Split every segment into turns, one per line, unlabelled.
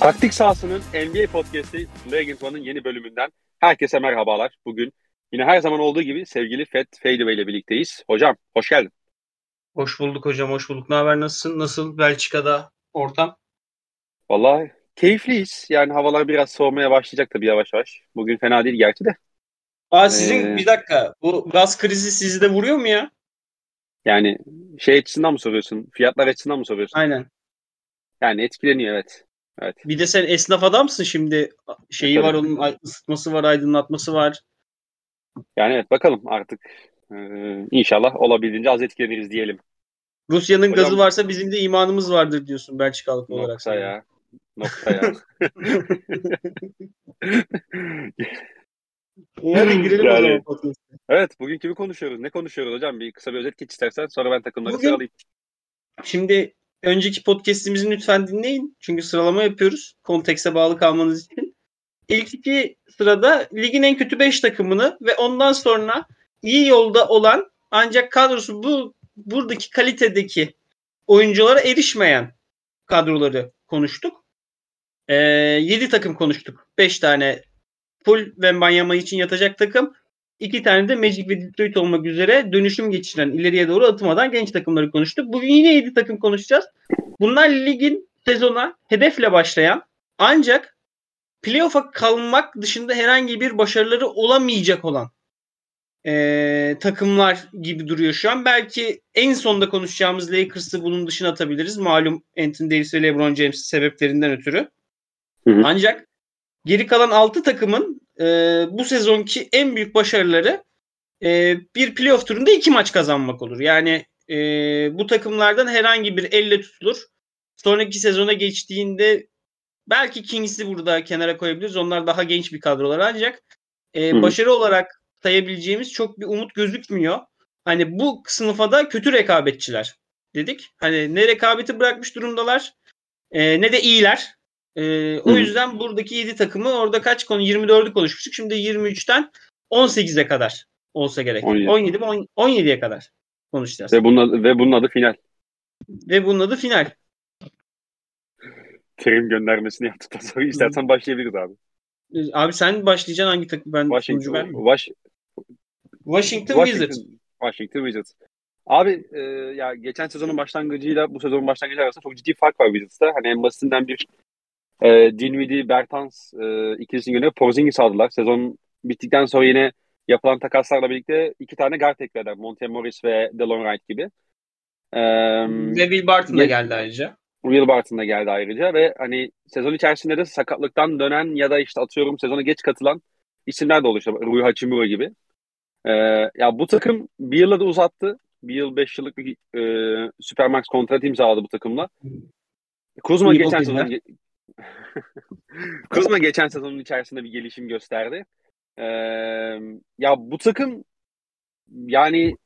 Taktik sahasının NBA podcast'i Legend One'ın yeni bölümünden herkese merhabalar. Bugün yine her zaman olduğu gibi sevgili Fed Fadeaway ile birlikteyiz. Hocam hoş geldin.
Hoş bulduk hocam, hoş bulduk. Ne haber, nasılsın? Nasıl Belçika'da ortam?
Vallahi keyifliyiz. Yani havalar biraz soğumaya başlayacak tabii yavaş yavaş. Bugün fena değil gerçi de.
Aa sizin ee, bir dakika. Bu gaz krizi sizi de vuruyor mu ya?
Yani şey açısından mı soruyorsun? Fiyatlar açısından mı soruyorsun?
Aynen.
Yani etkileniyor evet. Evet.
Bir de sen esnaf adamsın şimdi. Şeyi evet, var onun ısıtması var, aydınlatması var.
Yani evet bakalım artık. Ee, inşallah olabildiğince az etkileniriz diyelim.
Rusya'nın Hocam, gazı varsa bizim de imanımız vardır diyorsun Belçikalık
olarak.
Nokta
ya. Nokta ya.
Hadi girelim yani, o zaman
Evet bugün kimi konuşuyoruz? Ne konuşuyoruz hocam? Bir kısa bir özet geç istersen sonra ben takımları bugün, sıralayayım.
Şimdi önceki podcast'imizi lütfen dinleyin. Çünkü sıralama yapıyoruz. Kontekste bağlı kalmanız için. İlk iki sırada ligin en kötü 5 takımını ve ondan sonra iyi yolda olan ancak kadrosu bu buradaki kalitedeki oyunculara erişmeyen kadroları konuştuk. Ee, 7 takım konuştuk. 5 tane full ve Manyama için yatacak takım. İki tane de Magic ve Detroit olmak üzere dönüşüm geçiren, ileriye doğru atmadan genç takımları konuştuk. Bugün yine 7 takım konuşacağız. Bunlar ligin sezona hedefle başlayan ancak playoff'a kalmak dışında herhangi bir başarıları olamayacak olan e, takımlar gibi duruyor şu an. Belki en sonda konuşacağımız Lakers'ı bunun dışına atabiliriz. Malum Anthony Davis ve LeBron James sebeplerinden ötürü. Hı hı. Ancak geri kalan 6 takımın e, bu sezonki en büyük başarıları e, bir playoff turunda iki maç kazanmak olur. Yani e, bu takımlardan herhangi bir elle tutulur. Sonraki sezona geçtiğinde belki Kings'i burada kenara koyabiliriz. Onlar daha genç bir kadrolar ancak e, başarı olarak sayabileceğimiz çok bir umut gözükmüyor. Hani bu sınıfa da kötü rekabetçiler dedik. Hani ne rekabeti bırakmış durumdalar e, ne de iyiler. E, o yüzden buradaki 7 takımı orada kaç konu 24'ü konuşmuştuk. Şimdi 23'ten 18'e kadar olsa gerek. 17, 17 mi 17'ye kadar konuşacağız.
Ve bunun adı, ve bunun adı final.
Ve bunun adı final.
Terim göndermesini yaptıktan sonra istersen başlayabiliriz abi.
Abi sen başlayacaksın hangi takım ben
Washington,
ben
Wash,
Washington,
Washington
Wizards.
Washington Wizards. Abi e, ya geçen sezonun başlangıcıyla bu sezonun başlangıcı arasında çok ciddi fark var Wizards'ta. Hani en basitinden bir e, Dinwiddie, Bertans e, ikilisini göndерip Porzingis aldılar. Sezon bittikten sonra yine yapılan takaslarla birlikte iki tane guard eklediler. Monte Morris ve Delon Wright gibi.
E, ve Will Barton da geldi ayrıca.
Will Barton da geldi ayrıca ve hani sezon içerisinde de sakatlıktan dönen ya da işte atıyorum sezona geç katılan isimler de oldu işte Rui Hachimura gibi. Ee, ya bu takım bir yılla da uzattı. Bir yıl beş yıllık bir e, Supermax kontrat imzaladı bu takımla. Kuzma geçen sezon Kuzma geçen sezonun içerisinde bir gelişim gösterdi. Ee, ya bu takım yani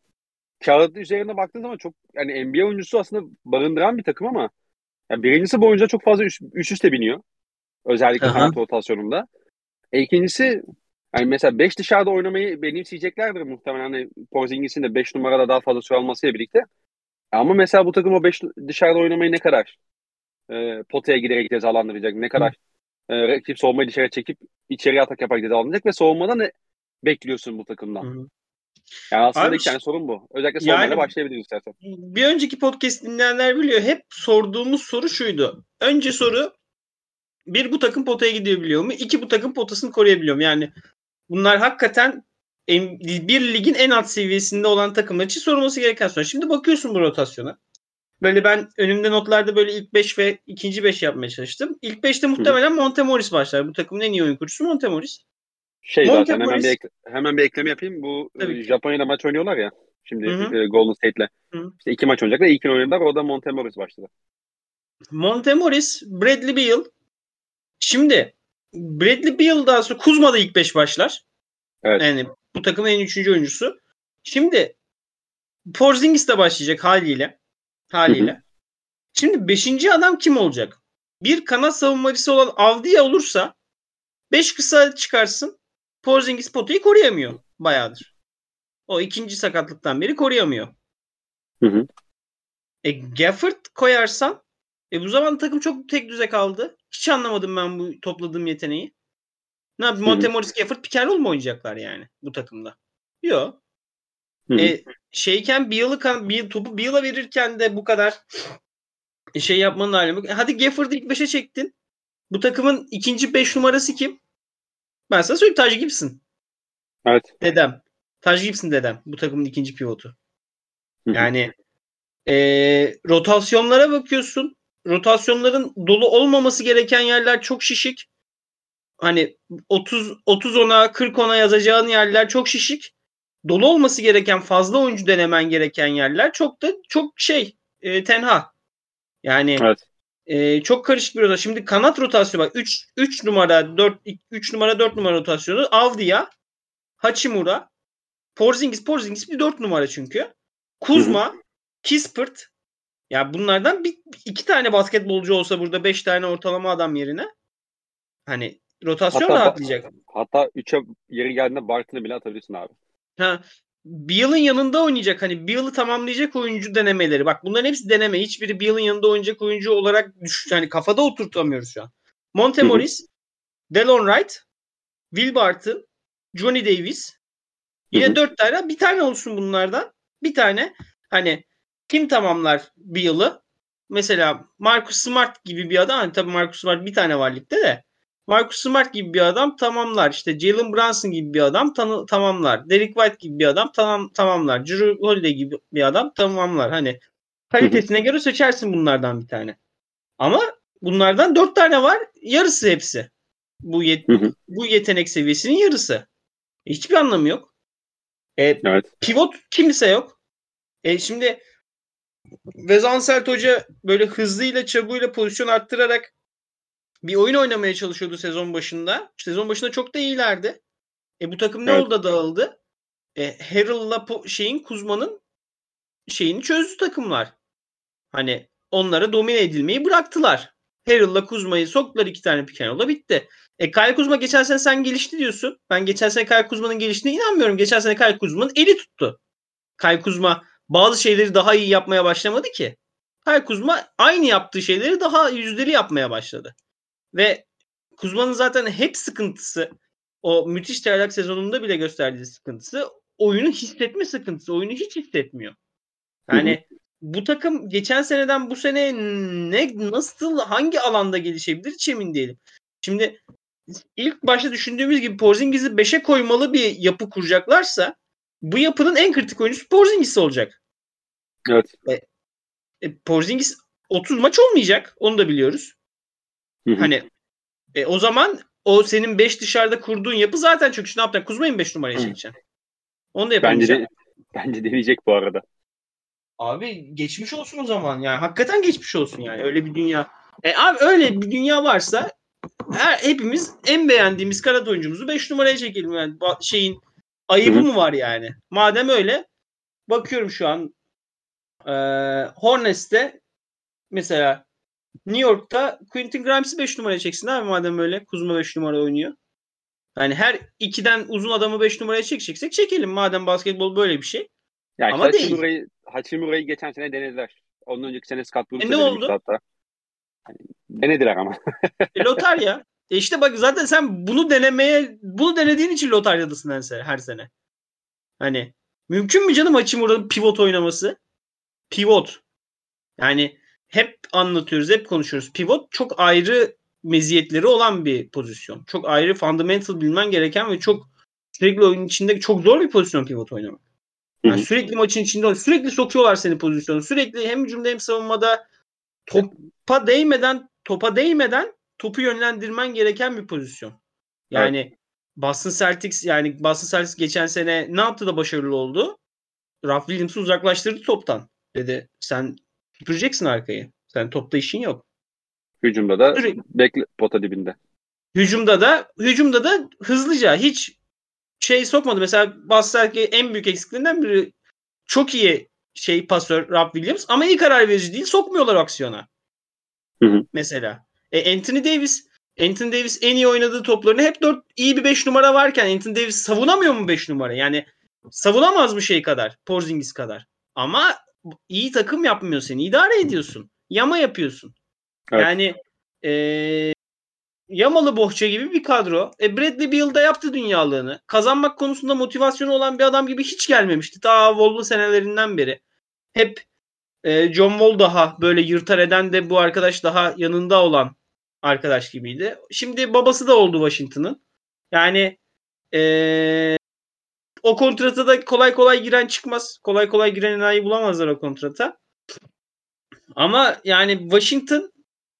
kağıt üzerine baktığın zaman çok yani NBA oyuncusu aslında barındıran bir takım ama yani birincisi bu oyuncular çok fazla üst, üst üste biniyor. Özellikle kanat rotasyonunda. E, ikincisi yani mesela 5 dışarıda oynamayı benimseyeceklerdir muhtemelen. Hani Porzingis'in de 5 numarada daha fazla süre almasıyla birlikte. Ama mesela bu takım o 5 dışarıda oynamayı ne kadar e, potaya giderek cezalandıracak, ne kadar e, rakip savunmayı dışarı çekip içeriye atak yaparak cezalandıracak ve savunmada ne bekliyorsun bu takımdan? Hı. Yani aslında Abi, iki tane sorun bu. Özellikle savunmayla yani, başlayabiliriz istersen.
Bir önceki podcast dinleyenler biliyor. Hep sorduğumuz soru şuydu. Önce soru bir bu takım potaya gidebiliyor mu? İki bu takım potasını koruyabiliyor mu? Yani bunlar hakikaten bir ligin en alt seviyesinde olan takımlar için sorulması gereken soru. Şimdi bakıyorsun bu rotasyona. Böyle ben önümde notlarda böyle ilk 5 ve ikinci 5 yapmaya çalıştım. İlk 5'te muhtemelen Hı. Montemoris başlar. Bu takımın en iyi oyun kurucusu Montemoris.
Şey Monte zaten hemen bir, ek, hemen bir ekleme yapayım. Bu Tabii. Japonya'da maç oynuyorlar ya. Şimdi E, Golden State'le. İşte iki maç oynayacaklar. İlkini oynadılar. Orada Montemoris başladı.
Montemoris, Bradley Beal. Şimdi Bradley Beal daha sonra Kuzma da ilk 5 başlar. Evet. Yani bu takımın en üçüncü oyuncusu. Şimdi Porzingis de başlayacak haliyle. Haliyle. Hı hı. Şimdi beşinci adam kim olacak? Bir kanat savunmacısı olan Avdiya olursa 5 kısa çıkarsın. Porzingis potayı koruyamıyor bayağıdır. O ikinci sakatlıktan beri koruyamıyor. Hı hı. E, Gafford koyarsan E bu zaman takım çok tek düze kaldı. Hiç anlamadım ben bu topladığım yeteneği. Ne yapayım? Montemoris, Gafford, Picarol mu oynayacaklar yani bu takımda? Yok. E, şeyken bir yılı kan, bir topu bir yıla verirken de bu kadar şey yapmanın alemi. Hadi Gafford'u ilk 5'e çektin. Bu takımın ikinci 5 numarası kim? Ben sana söyleyeyim Taj Gibson.
Evet.
Dedem. Taj Gibson dedem. Bu takımın ikinci pivotu. Yani e, rotasyonlara bakıyorsun. Rotasyonların dolu olmaması gereken yerler çok şişik. Hani 30 30 ona 40 ona yazacağın yerler çok şişik. Dolu olması gereken fazla oyuncu denemen gereken yerler çok da çok şey e, tenha. Yani
Evet.
e, çok karışık bir rotasyon. Şimdi kanat rotasyonu bak 3 3 numara 4 3 numara 4 numara rotasyonu Avdia, Hachimura, Porzingis Porzingis bir 4 numara çünkü. Kuzma, Kispert. Ya bunlardan bir iki tane basketbolcu olsa burada 5 tane ortalama adam yerine hani rotasyon
Hatta-
rahatlayacak.
Hatta 3'e yeri geldiğinde Barton'ı bile atabilirsin abi.
Ha, Beal'ın yanında oynayacak hani Beal'ı tamamlayacak oyuncu denemeleri. Bak bunların hepsi deneme. Hiçbiri Beal'ın yanında oynayacak oyuncu olarak düş hani kafada oturtamıyoruz şu an. Monte. Morris, Delon Wright, Will Barton, Johnny Davis. Yine dört tane. Bir tane olsun bunlardan. Bir tane. Hani kim tamamlar Beal'ı? Mesela Marcus Smart gibi bir adam. Hani tabii Marcus Smart bir tane var ligde de. Marcus Smart gibi bir adam tamamlar. İşte Jalen Brunson gibi bir adam tanı- tamamlar. Derek White gibi bir adam tamam tamamlar. Drew Holiday gibi bir adam tamamlar. Hani kalitesine göre seçersin bunlardan bir tane. Ama bunlardan dört tane var. Yarısı hepsi. Bu yet- bu yetenek seviyesinin yarısı. Hiçbir anlamı yok. E,
Evet.
pivot kimse yok. E şimdi Wes Anselt Hoca böyle hızlıyla çabuğuyla pozisyon arttırarak bir oyun oynamaya çalışıyordu sezon başında. Sezon başında çok da iyilerdi. E bu takım ne
Evet.
oldu da dağıldı? E, Harrell'la şeyin Kuzma'nın şeyini çözdü takımlar. Hani onlara domine edilmeyi bıraktılar. Harrell'la Kuzma'yı soktular iki tane pick and roll'a bitti. E Kyle Kuzma geçen sene sen gelişti diyorsun. Ben geçen sene Kyle Kuzma'nın geliştiğine inanmıyorum. Geçen sene Kyle Kuzma'nın eli tuttu. Kyle Kuzma bazı şeyleri daha iyi yapmaya başlamadı ki. Kyle Kuzma aynı yaptığı şeyleri daha yüzdeli yapmaya başladı. Ve Kuzma'nın zaten hep sıkıntısı o müthiş çaylak sezonunda bile gösterdiği sıkıntısı oyunu hissetme sıkıntısı. Oyunu hiç hissetmiyor. Yani bu takım geçen seneden bu sene ne nasıl hangi alanda gelişebilir hiç emin değilim. Şimdi ilk başta düşündüğümüz gibi Porzingis'i 5'e koymalı bir yapı kuracaklarsa bu yapının en kritik oyuncusu Porzingis olacak.
Evet.
E, Porzingis 30 maç olmayacak. Onu da biliyoruz.
Hı hı.
Hani e, o zaman o senin 5 dışarıda kurduğun yapı zaten çok Ne yapacaksın? Kuzma'yı mı 5 numaraya çekeceksin? Onu da
Bence
yapamayacaksın.
de bence deneyecek bu arada.
Abi geçmiş olsun o zaman. Yani hakikaten geçmiş olsun yani. Öyle bir dünya. E abi öyle bir dünya varsa her, hepimiz en beğendiğimiz kanat oyuncumuzu 5 numaraya çekelim yani. Şeyin ayıbı
Hı hı.
mı var yani? Madem öyle bakıyorum şu an e, Hornets'te mesela New York'ta Quentin Grimes'i 5 numaraya çeksin abi madem öyle. Kuzma 5 numara oynuyor. Yani her ikiden uzun adamı 5 numaraya çekeceksek çekelim madem basketbol böyle bir şey.
Yani
Ama değil.
Hachimura'yı Hachimura'yı geçen sene denediler. Ondan önceki sene Scott Brooks'a
E ne oldu?
hatta. Yani denediler ama.
E, lotarya. E işte bak zaten sen bunu denemeye bunu denediğin için lotaryadasın her sene. Her sene. Hani mümkün mü canım Hachimura'nın pivot oynaması? Pivot. Yani hep anlatıyoruz, hep konuşuyoruz. Pivot çok ayrı meziyetleri olan bir pozisyon. Çok ayrı fundamental bilmen gereken ve çok sürekli oyunun içinde çok zor bir pozisyon pivot oynamak. Yani sürekli maçın içinde sürekli sokuyorlar seni pozisyonu. Sürekli hem hücumda hem savunmada topa değmeden topa değmeden topu yönlendirmen gereken bir pozisyon. Yani Boston Celtics yani Boston Celtics geçen sene ne yaptı da başarılı oldu? Ralph Williams'ı uzaklaştırdı toptan. Dedi sen tutacaksın arkayı. Sen topta işin yok.
Hücumda da
Sürekli-
bekle pota dibinde.
Hücumda da hücumda da hızlıca hiç şey sokmadı. Mesela Celtics'in en büyük eksikliğinden biri çok iyi şey pasör Rob Williams ama iyi karar verici değil. Sokmuyorlar aksiyona.
Hı hı.
Mesela. E, Anthony Davis Anthony Davis en iyi oynadığı toplarını hep 4 iyi bir 5 numara varken Anthony Davis savunamıyor mu 5 numara? Yani savunamaz mı şey kadar? Porzingis kadar. Ama iyi takım yapmıyor seni. İdare ediyorsun. Yama yapıyorsun. Evet. Yani e, yamalı bohça gibi bir kadro. E Bradley Beal da yaptı dünyalığını. Kazanmak konusunda motivasyonu olan bir adam gibi hiç gelmemişti. Ta Wall'lu senelerinden beri. Hep e, John Wall daha böyle yırtar eden de bu arkadaş daha yanında olan arkadaş gibiydi. Şimdi babası da oldu Washington'ın. Yani e, o kontrata da kolay kolay giren çıkmaz. Kolay kolay giren enayi bulamazlar o kontrata. Ama yani Washington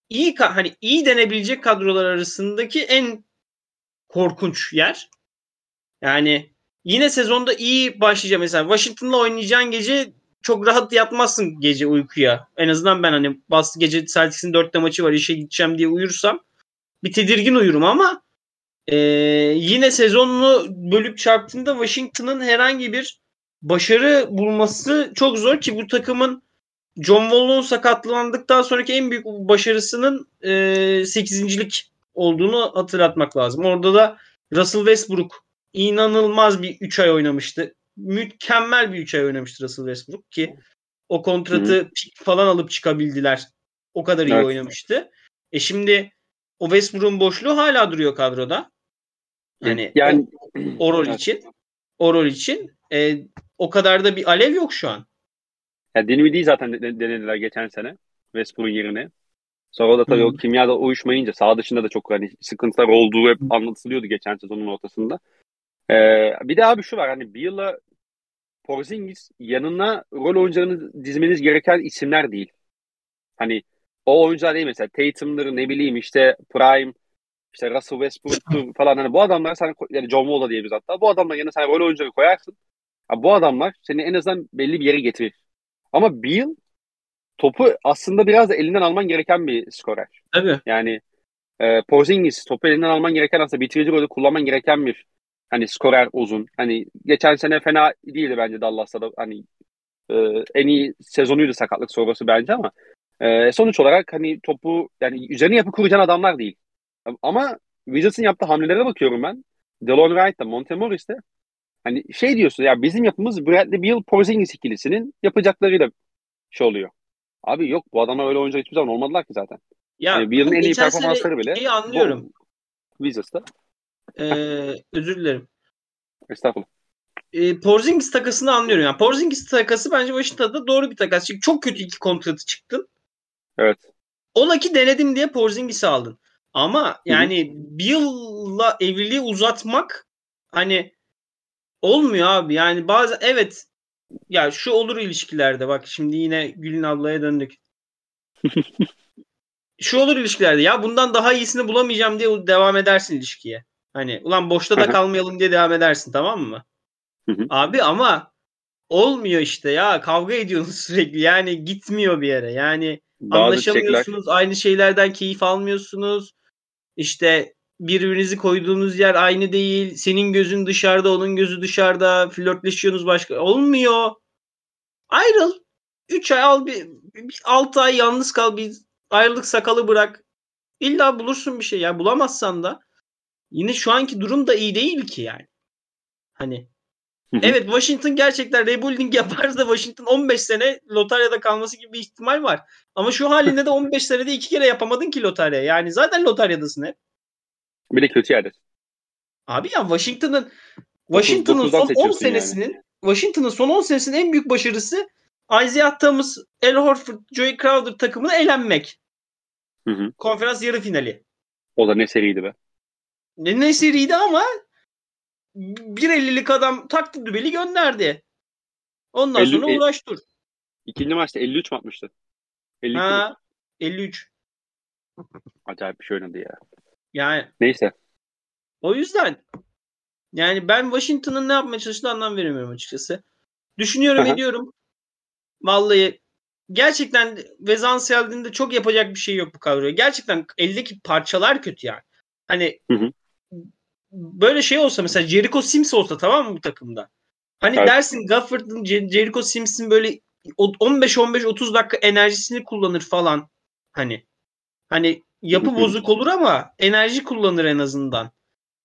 iyi hani iyi denebilecek kadrolar arasındaki en korkunç yer. Yani yine sezonda iyi başlayacak mesela Washington'la oynayacağın gece çok rahat yatmazsın gece uykuya. En azından ben hani bas gece Celtics'in dörtte maçı var işe gideceğim diye uyursam bir tedirgin uyurum ama e, yine sezonunu bölüp çarptığında Washington'ın herhangi bir başarı bulması çok zor ki bu takımın John Wall'un sakatlandıktan sonraki en büyük başarısının e, 8. olduğunu hatırlatmak lazım. Orada da Russell Westbrook inanılmaz bir 3 ay oynamıştı. Mükemmel bir 3 ay oynamıştı Russell Westbrook ki o kontratı pik falan alıp çıkabildiler. O kadar iyi evet. oynamıştı. E şimdi o Westbrook'un boşluğu hala duruyor kadroda. Yani, yani o, o rol evet. için o rol için e, o kadar da bir alev yok şu an.
Ya Dinwiddie'yi zaten denediler geçen sene Westbrook'un yerine. Sonra da tabii hmm. o kimyada uyuşmayınca sağ dışında da çok hani sıkıntılar olduğu hep anlatılıyordu geçen sezonun ortasında. Ee, bir de abi şu var hani bir yılla Porzingis yanına rol oyuncularını dizmeniz gereken isimler değil. Hani o oyuncular değil mesela Tatum'dır ne bileyim işte Prime işte Russell Westbrook'tur falan hani bu adamlar sen yani John Wall'a diyebiliriz hatta bu adamlar yanına sen rol oyuncuları koyarsın. Ha, bu adamlar seni en azından belli bir yere getirir. Ama Beal topu aslında biraz da elinden alman gereken bir skorer.
Tabii.
Yani e, Porzingis topu elinden alman gereken aslında bitirici rolü kullanman gereken bir hani skorer uzun. Hani geçen sene fena değildi bence Dallas'ta da hani e, en iyi sezonuydu sakatlık sonrası bence ama e, sonuç olarak hani topu yani üzerine yapı kuracağın adamlar değil. Ama Wizards'ın yaptığı hamlelere bakıyorum ben. Delon Wright'ta, Montemoris'te Hani şey diyorsun ya bizim yapımız Bradley Beal Porzingis ikilisinin yapacaklarıyla şey oluyor. Abi yok bu adamlar öyle oyuncu hiçbir zaman olmadılar ki zaten. Ya yani Beal'ın en iyi performansları bile.
İyi anlıyorum.
Wizards'ta.
Ee, özür dilerim.
Estağfurullah.
E, Porzingis takasını anlıyorum. Yani Porzingis takası bence Washington'da doğru bir takas. Çünkü çok kötü iki kontratı çıktın.
Evet.
Ola ki denedim diye Porzingis'i aldın. Ama yani Beal'la evliliği uzatmak hani Olmuyor abi. Yani bazen evet ya şu olur ilişkilerde bak şimdi yine Gülün ablaya döndük. şu olur ilişkilerde ya bundan daha iyisini bulamayacağım diye devam edersin ilişkiye. Hani ulan boşta da kalmayalım diye devam edersin tamam mı? abi ama olmuyor işte ya kavga ediyorsunuz sürekli yani gitmiyor bir yere yani Bazı anlaşamıyorsunuz çiçekler. aynı şeylerden keyif almıyorsunuz işte birbirinizi koyduğunuz yer aynı değil. Senin gözün dışarıda, onun gözü dışarıda. Flörtleşiyorsunuz başka. Olmuyor. Ayrıl. 3 ay al bir, bir 6 ay yalnız kal bir ayrılık sakalı bırak. İlla bulursun bir şey. Ya bulamazsan da yine şu anki durum da iyi değil ki yani. Hani evet Washington gerçekten rebuilding yaparsa Washington 15 sene lotaryada kalması gibi bir ihtimal var. Ama şu halinde de 15 senede iki kere yapamadın ki lotarya. Yani zaten lotaryadasın hep.
Bir de kötü yerde.
Abi ya Washington'ın Washington'ın son 10 senesinin yani. Washington'ın son 10 senesinin en büyük başarısı Isaiah Thomas, Al Horford, Joey Crowder takımına elenmek. Hı hı. Konferans yarı finali.
O da ne seriydi be.
Ne, ne seriydi ama 1.50'lik adam taktı dübeli gönderdi. Ondan 50, sonra uğraş dur.
İkinci maçta 53 mi atmıştı?
52 ha, 53.
Acayip bir şey oynadı ya.
Yani
neyse.
O yüzden yani ben Washington'ın ne yapmaya çalıştığını anlam veremiyorum açıkçası. Düşünüyorum Aha. ediyorum. Vallahi gerçekten Vezansiel'de çok yapacak bir şey yok bu kadroya. Gerçekten eldeki parçalar kötü yani. Hani hı hı. Böyle şey olsa mesela Jericho Sims olsa tamam mı bu takımda? Hani evet. dersin Gafford'ın Jericho Sims'in böyle 15-15-30 dakika enerjisini kullanır falan. Hani hani yapı bozuk olur ama enerji kullanır en azından.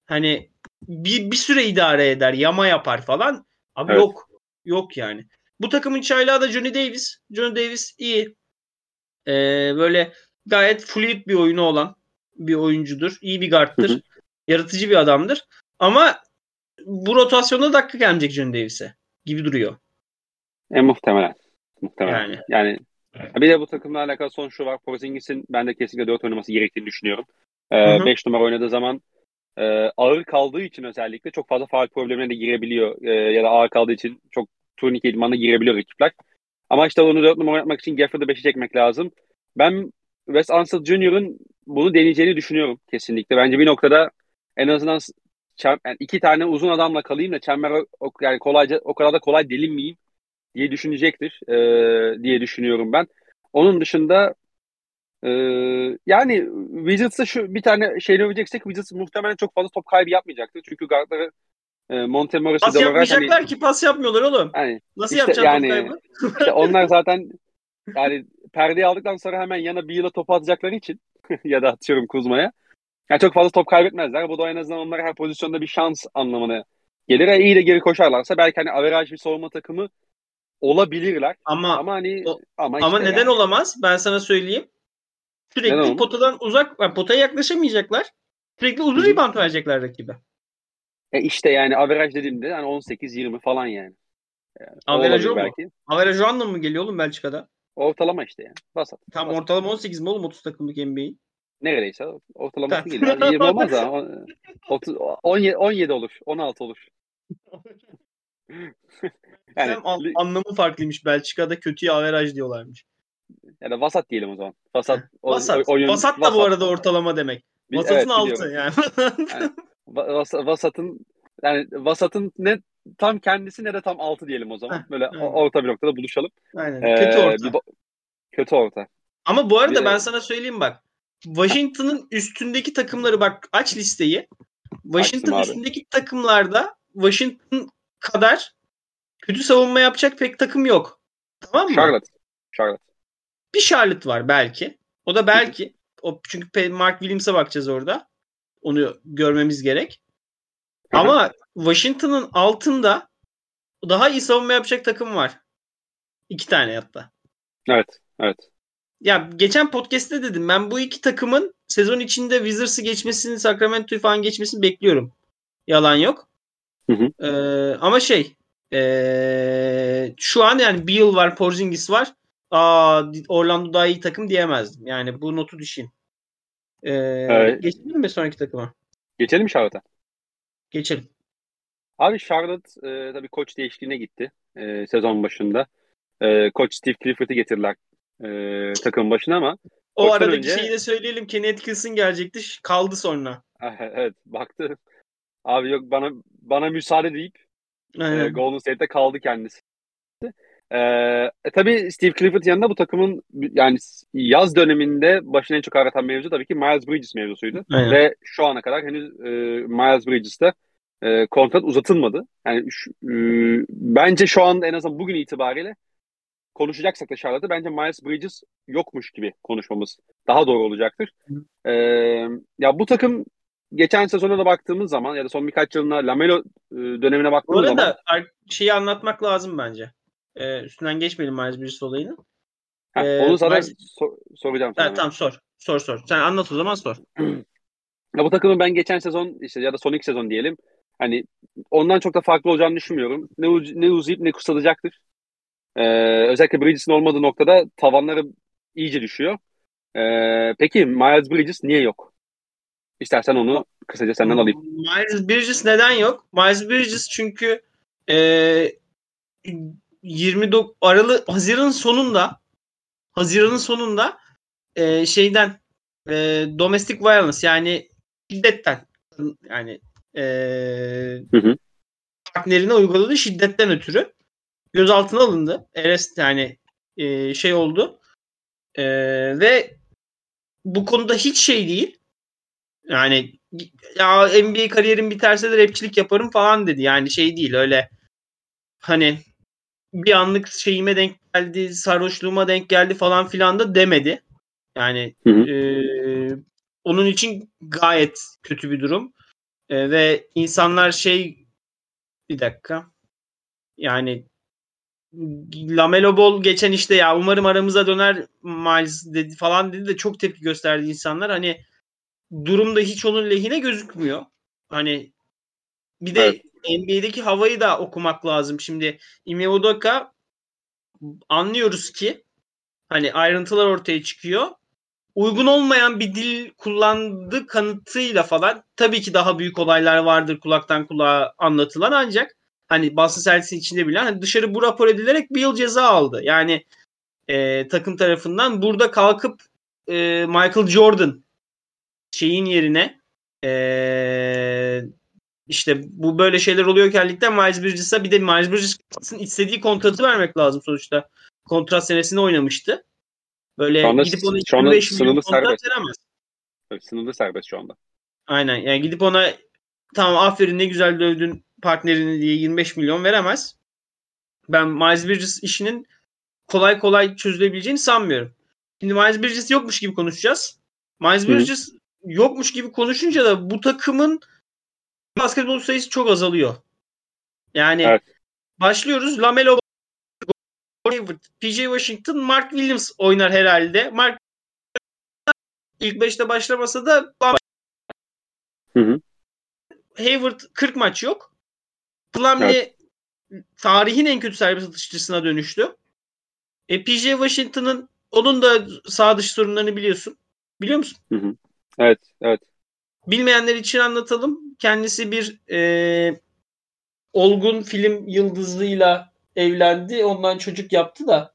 Hani bir, bir süre idare eder, yama yapar falan. Abi evet. yok. Yok yani. Bu takımın çaylağı da Johnny Davis. Johnny Davis iyi. Ee, böyle gayet fluid bir oyunu olan bir oyuncudur. İyi bir guardtır.
Hı hı.
Yaratıcı bir adamdır. Ama bu rotasyonda dakika gelmeyecek John Davis'e gibi duruyor.
E, muhtemelen. Muhtemelen.
Yani.
Yani. bir de bu takımla alakalı son şu var. Porzingis'in ben de kesinlikle 4 oynaması gerektiğini düşünüyorum.
Hı hı.
5 numara oynadığı zaman e, ağır kaldığı için özellikle çok fazla faal problemine de girebiliyor. E, ya da ağır kaldığı için çok turnike idmanına girebiliyor rakipler. Ama işte onu 4 numara oynatmak için Gafford'ı 5'e çekmek lazım. Ben Wes Unseld Jr.'ın bunu deneyeceğini düşünüyorum kesinlikle. Bence bir noktada en azından çem- yani iki tane uzun adamla kalayım da çember o, yani kolayca o kadar da kolay delinmeyeyim diye düşünecektir e, diye düşünüyorum ben. Onun dışında e, yani Wizards'a şu bir tane şeyini öveceksek Wizards muhtemelen çok fazla top kaybı yapmayacaktır. Çünkü guardları e, Montemoris'i
Pas yapmayacaklar ki pas yapmıyorlar oğlum.
hani,
Nasıl
İşte
yapacaksın
yani-
top kaybı?
işte onlar zaten yani perdeyi aldıktan sonra hemen yana bir yıla topu atacakları için ya da atıyorum Kuzma'ya. Yani çok fazla top kaybetmezler. Bu da en azından onlara her pozisyonda bir şans anlamına gelir. E, iyi de geri koşarlarsa belki hani averaj bir savunma takımı olabilirler.
Ama
Ama hani
o-
ama,
ama
işte
neden
yani.
olamaz? Ben sana söyleyeyim. Sürekli
Neden
potadan uzak, yani potaya yaklaşamayacaklar. Sürekli uzun rebound verecekler rakibe.
E işte yani averaj dediğimde hani 18-20 falan yani. yani o
Averaj o mu?
belki.
Averaj o anlamı mı geliyor oğlum Belçika'da?
Ortalama işte yani. Basat.
Tam
Basat.
ortalama 18 mi oğlum 30 takımlık NBA'in?
Neredeyse ortalaması geliyor. Yani 20 olmaz o- 30, 17, 17 olur. 16 olur. Yani
an- anlamı farklıymış. Belçika'da kötüye averaj diyorlarmış.
ya da vasat diyelim o zaman. Vasat. o-
Vasat.
oyun-
vasat da bu arada ortalama demek. Vasatın
evet,
altı
biliyorum.
yani.
Yani va- vas- vasatın yani vasatın ne tam kendisi ne de tam altı diyelim o zaman.
Heh,
Böyle
aynen.
orta bir noktada buluşalım.
Aynen.
Ee,
Kötü orta.
bir kötü orta.
Ama bu arada
Bir-
ben sana söyleyeyim bak. Washington'ın üstündeki takımları bak aç listeyi. Washington üstündeki takımlarda Washington kadar kötü savunma yapacak pek takım yok. Tamam mı?
Charlotte. Charlotte.
Bir Charlotte var belki. O da belki. O çünkü Mark Williams'a bakacağız orada. Onu görmemiz gerek. Ama Washington'ın altında daha iyi savunma yapacak takım var. İki tane hatta.
Evet. Evet.
Ya geçen podcast'te dedim ben bu iki takımın sezon içinde Wizards'ı geçmesini, Sacramento'yu falan geçmesini bekliyorum. Yalan yok.
Hı hı.
Ee, ama şey ee, şu an yani Beal var, Porzingis var. Aa, Orlando daha iyi takım diyemezdim. Yani bu notu düşeyim. Ee,
Evet.
Geçelim mi sonraki takıma?
Geçelim mi Charlotte'a?
Geçelim.
Abi Charlotte e, tabii koç değişikliğine gitti e, sezon başında. E, koç Steve Clifford'ı getirdiler e, takım başına ama
O aradaki
önce-
şeyi de söyleyelim. Kenny Atkinson gelecekti. Kaldı sonra.
evet baktı. Abi yok bana bana müsaade deyip e,
Aynen.
Golden State'te kaldı kendisi. E, e, tabii Steve Clifford yanında bu takımın yani yaz döneminde başına en çok ağrıtan mevzu tabii ki Miles Bridges mevzusuydu.
Aynen.
Ve şu ana kadar henüz e, Miles Bridges'te e, kontrat uzatılmadı. Yani şu, e, bence şu anda en azından bugün itibariyle konuşacaksak da Charlotte'ı bence Miles Bridges yokmuş gibi konuşmamız daha doğru olacaktır. E, ya bu takım geçen sezona da baktığımız zaman ya da son birkaç yılına Lamelo e, dönemine
Bu
baktığımız zaman
arada ar- şeyi anlatmak lazım bence. Ee, üstünden geçmeyelim Miles Bridges olayını.
Ha,
e,
onu zaten
Miles-
sor- soracağım
Ha,
sana.
tamam sor. Sor sor. Sen anlat o zaman sor.
Ya bu takımın ben geçen sezon işte ya da son iki sezon diyelim hani ondan çok da farklı olacağını düşünmüyorum. Ne, ne uzayıp ne kısalacaktır. Ee, özellikle Bridges'in olmadığı noktada tavanları iyice düşüyor. Ee, peki Miles Bridges niye yok? İstersen onu kısaca senden alayım.
Miles Bridges neden yok? Miles Bridges çünkü e, 29 Aralı Haziran sonunda Haziran'ın sonunda e, şeyden e, domestic violence yani şiddetten yani e,
Hı hı.
partnerine uyguladığı şiddetten ötürü gözaltına alındı. Arrest yani e, şey oldu. E, ve bu konuda hiç şey değil. Yani ya NBA kariyerim biterse de rapçilik yaparım falan dedi. Yani şey değil öyle hani bir anlık şeyime denk geldi, sarhoşluğuma denk geldi falan filan da demedi. Yani
Hı hı.
e, onun için gayet kötü bir durum. E, ve insanlar şey bir dakika yani Lamelo Ball geçen işte ya umarım aramıza döner Miles dedi falan dedi de çok tepki gösterdi insanlar. Hani durumda hiç onun lehine gözükmüyor. Hani bir de evet. NBA'deki havayı da okumak lazım. Şimdi Ime Udoka anlıyoruz ki hani ayrıntılar ortaya çıkıyor. Uygun olmayan bir dil kullandığı kanıtıyla falan tabii ki daha büyük olaylar vardır kulaktan kulağa anlatılan ancak hani basın servisi içinde bile hani dışarı bu rapor edilerek bir yıl ceza aldı. Yani e, takım tarafından burada kalkıp e, Michael Jordan şeyin yerine e, işte bu böyle şeyler oluyorken ligde Miles Bridges'a bir de Miles Bridges'ın istediği kontratı vermek lazım sonuçta. Kontrat senesinde oynamıştı. Böyle
anda,
gidip ona
25 milyon kontrat
serbest. veremez.
Sınırlı serbest şu anda.
Aynen yani gidip ona tamam aferin ne güzel dövdün partnerini diye 25 milyon veremez. Ben Miles Bridges işinin kolay kolay çözülebileceğini sanmıyorum. Şimdi Miles Bridges yokmuş gibi konuşacağız. Miles Bridges Hı. yokmuş gibi konuşunca da bu takımın basketbol sayısı çok azalıyor. Yani evet. başlıyoruz. Lamelo PJ Washington, Mark Williams oynar herhalde. Mark ilk 5'te başlamasa da
hı hı.
Hayward 40 maç yok. Plumlee evet. tarihin en kötü serbest atışçısına dönüştü. E, PJ Washington'ın onun da sağ dış sorunlarını biliyorsun. Biliyor musun?
Hı hı. Evet, evet.
Bilmeyenler için anlatalım. Kendisi bir e, olgun film yıldızıyla evlendi. Ondan çocuk yaptı da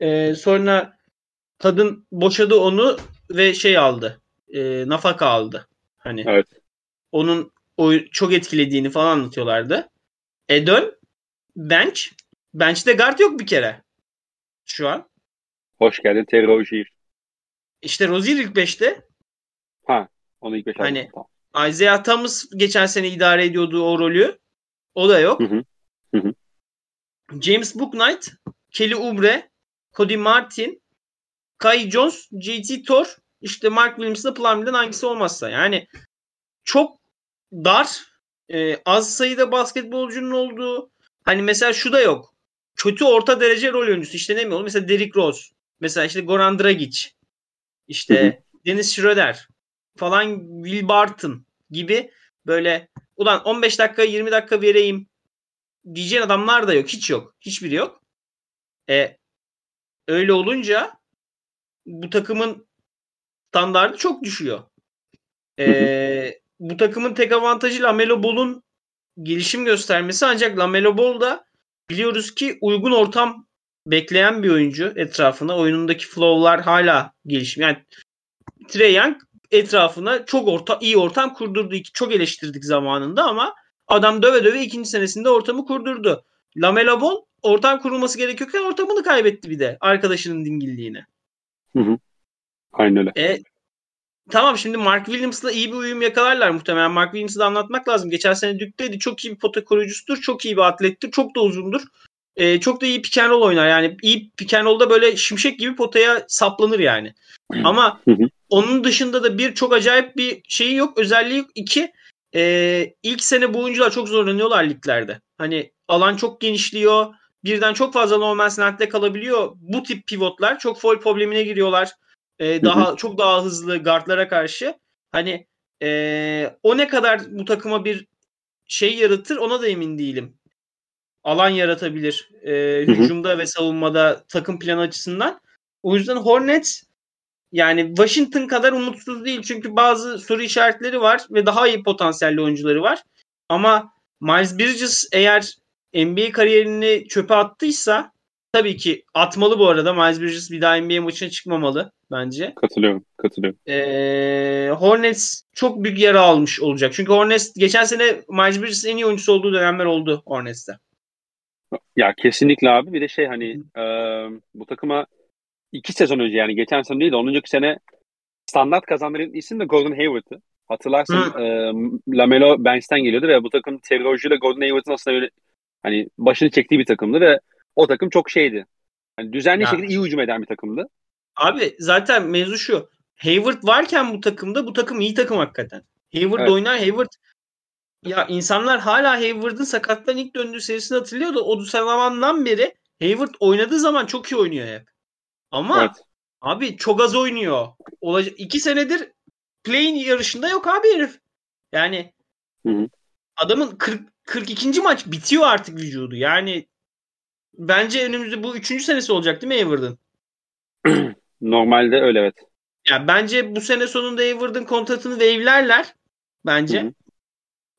e, sonra kadın boşadı onu ve şey aldı. E, nafaka aldı. Hani
evet.
onun o çok etkilediğini falan anlatıyorlardı. E dön bench. Bench'te guard yok bir kere. Şu an.
Hoş geldin Terry Rozier.
İşte Rozier ilk 5'te.
Ha. Onu ilk 5
Hani tamam. Isaiah Thomas geçen sene idare ediyordu o rolü. O da yok.
Hı hı. Hı hı.
James Booknight, Kelly Oubre, Cody Martin, Kai Jones, JT Thor, işte Mark Williams'la Plumlee'den hangisi olmazsa. Yani çok dar, e, az sayıda basketbolcunun olduğu hani mesela şu da yok. Kötü orta derece rol oyuncusu işte ne mi olur? Mesela Derrick Rose. Mesela işte Goran Dragic. İşte hı hı. Dennis Schroeder falan Will Barton gibi böyle ulan 15 dakika 20 dakika vereyim diyeceğin adamlar da yok. Hiç yok. Hiçbiri yok. E, öyle olunca bu takımın standartı çok düşüyor. E, bu takımın tek avantajı Lamelo Ball'un gelişim göstermesi ancak Lamelo Ball da biliyoruz ki uygun ortam bekleyen bir oyuncu etrafına. Oyunundaki flow'lar hala gelişim. Yani Trey Young etrafına çok orta iyi ortam kurdurdu. Çok eleştirdik zamanında ama Adam döve döve ikinci senesinde ortamı kurdurdu. Lamela Ball ortam kurulması gerekiyorken ortamını kaybetti bir de arkadaşının dingilliğine.
Hı hı. Aynen öyle.
E, tamam şimdi Mark Williams'la iyi bir uyum yakalarlar muhtemelen. Mark Williams'ı da anlatmak lazım. Geçen sene Duke'deydi. Çok iyi bir pota koruyucusudur. Çok iyi bir atlettir. Çok da uzundur. E, çok da iyi pick and roll oynar. Yani iyi pick and roll'da böyle şimşek gibi potaya saplanır yani. Ama onun dışında da bir çok acayip bir şeyi yok. Özelliği yok. İki e, ilk sene bu oyuncular çok zorlanıyorlar liglerde. Hani alan çok genişliyor. Birden çok fazla normal snack'te kalabiliyor. Bu tip pivotlar çok foul problemine giriyorlar. E, daha çok daha hızlı guardlara karşı. Hani e, o ne kadar bu takıma bir şey yaratır ona da emin değilim. Alan yaratabilir e, hücumda ve savunmada takım planı açısından. O yüzden Hornets yani Washington kadar umutsuz değil çünkü bazı soru işaretleri var ve daha iyi potansiyelli oyuncuları var. Ama Miles Bridges eğer NBA kariyerini çöpe attıysa tabii ki atmalı bu arada. Miles Bridges bir daha NBA maçına çıkmamalı bence.
Katılıyorum, katılıyorum.
Ee, Hornets çok büyük yara almış olacak. Çünkü Hornets geçen sene Miles Bridges en iyi oyuncusu olduğu dönemler oldu Hornets'te.
Ya kesinlikle abi. Bir de şey hani e, bu takıma iki sezon önce yani geçen sene değil de 10. önceki sene standart kazanların isim de Gordon Hayward'ı. Hatırlarsın e, Lamelo bench'ten geliyordu ve bu takım Terry Rozier ile Gordon Hayward'ın aslında öyle hani başını çektiği bir takımdı ve o takım çok şeydi. Yani düzenli ya. şekilde iyi hücum eden bir takımdı.
Abi zaten mevzu şu. Hayward varken bu takımda bu takım iyi takım hakikaten. Hayward evet. oynar. Hayward ya insanlar hala Hayward'ın sakattan ilk döndüğü serisini hatırlıyor da o zamandan beri Hayward oynadığı zaman çok iyi oynuyor hep. Ama
Evet.
abi çok az oynuyor. Olacak iki senedir play'in yarışında yok abi herif. Yani
Hı hı.
adamın 40 42. maç bitiyor artık vücudu. Yani bence önümüzde bu üçüncü senesi olacak değil mi Hayward'ın?
Normalde öyle evet.
Ya bence bu sene sonunda Hayward'ın kontratını wave'lerler bence.
Hı hı.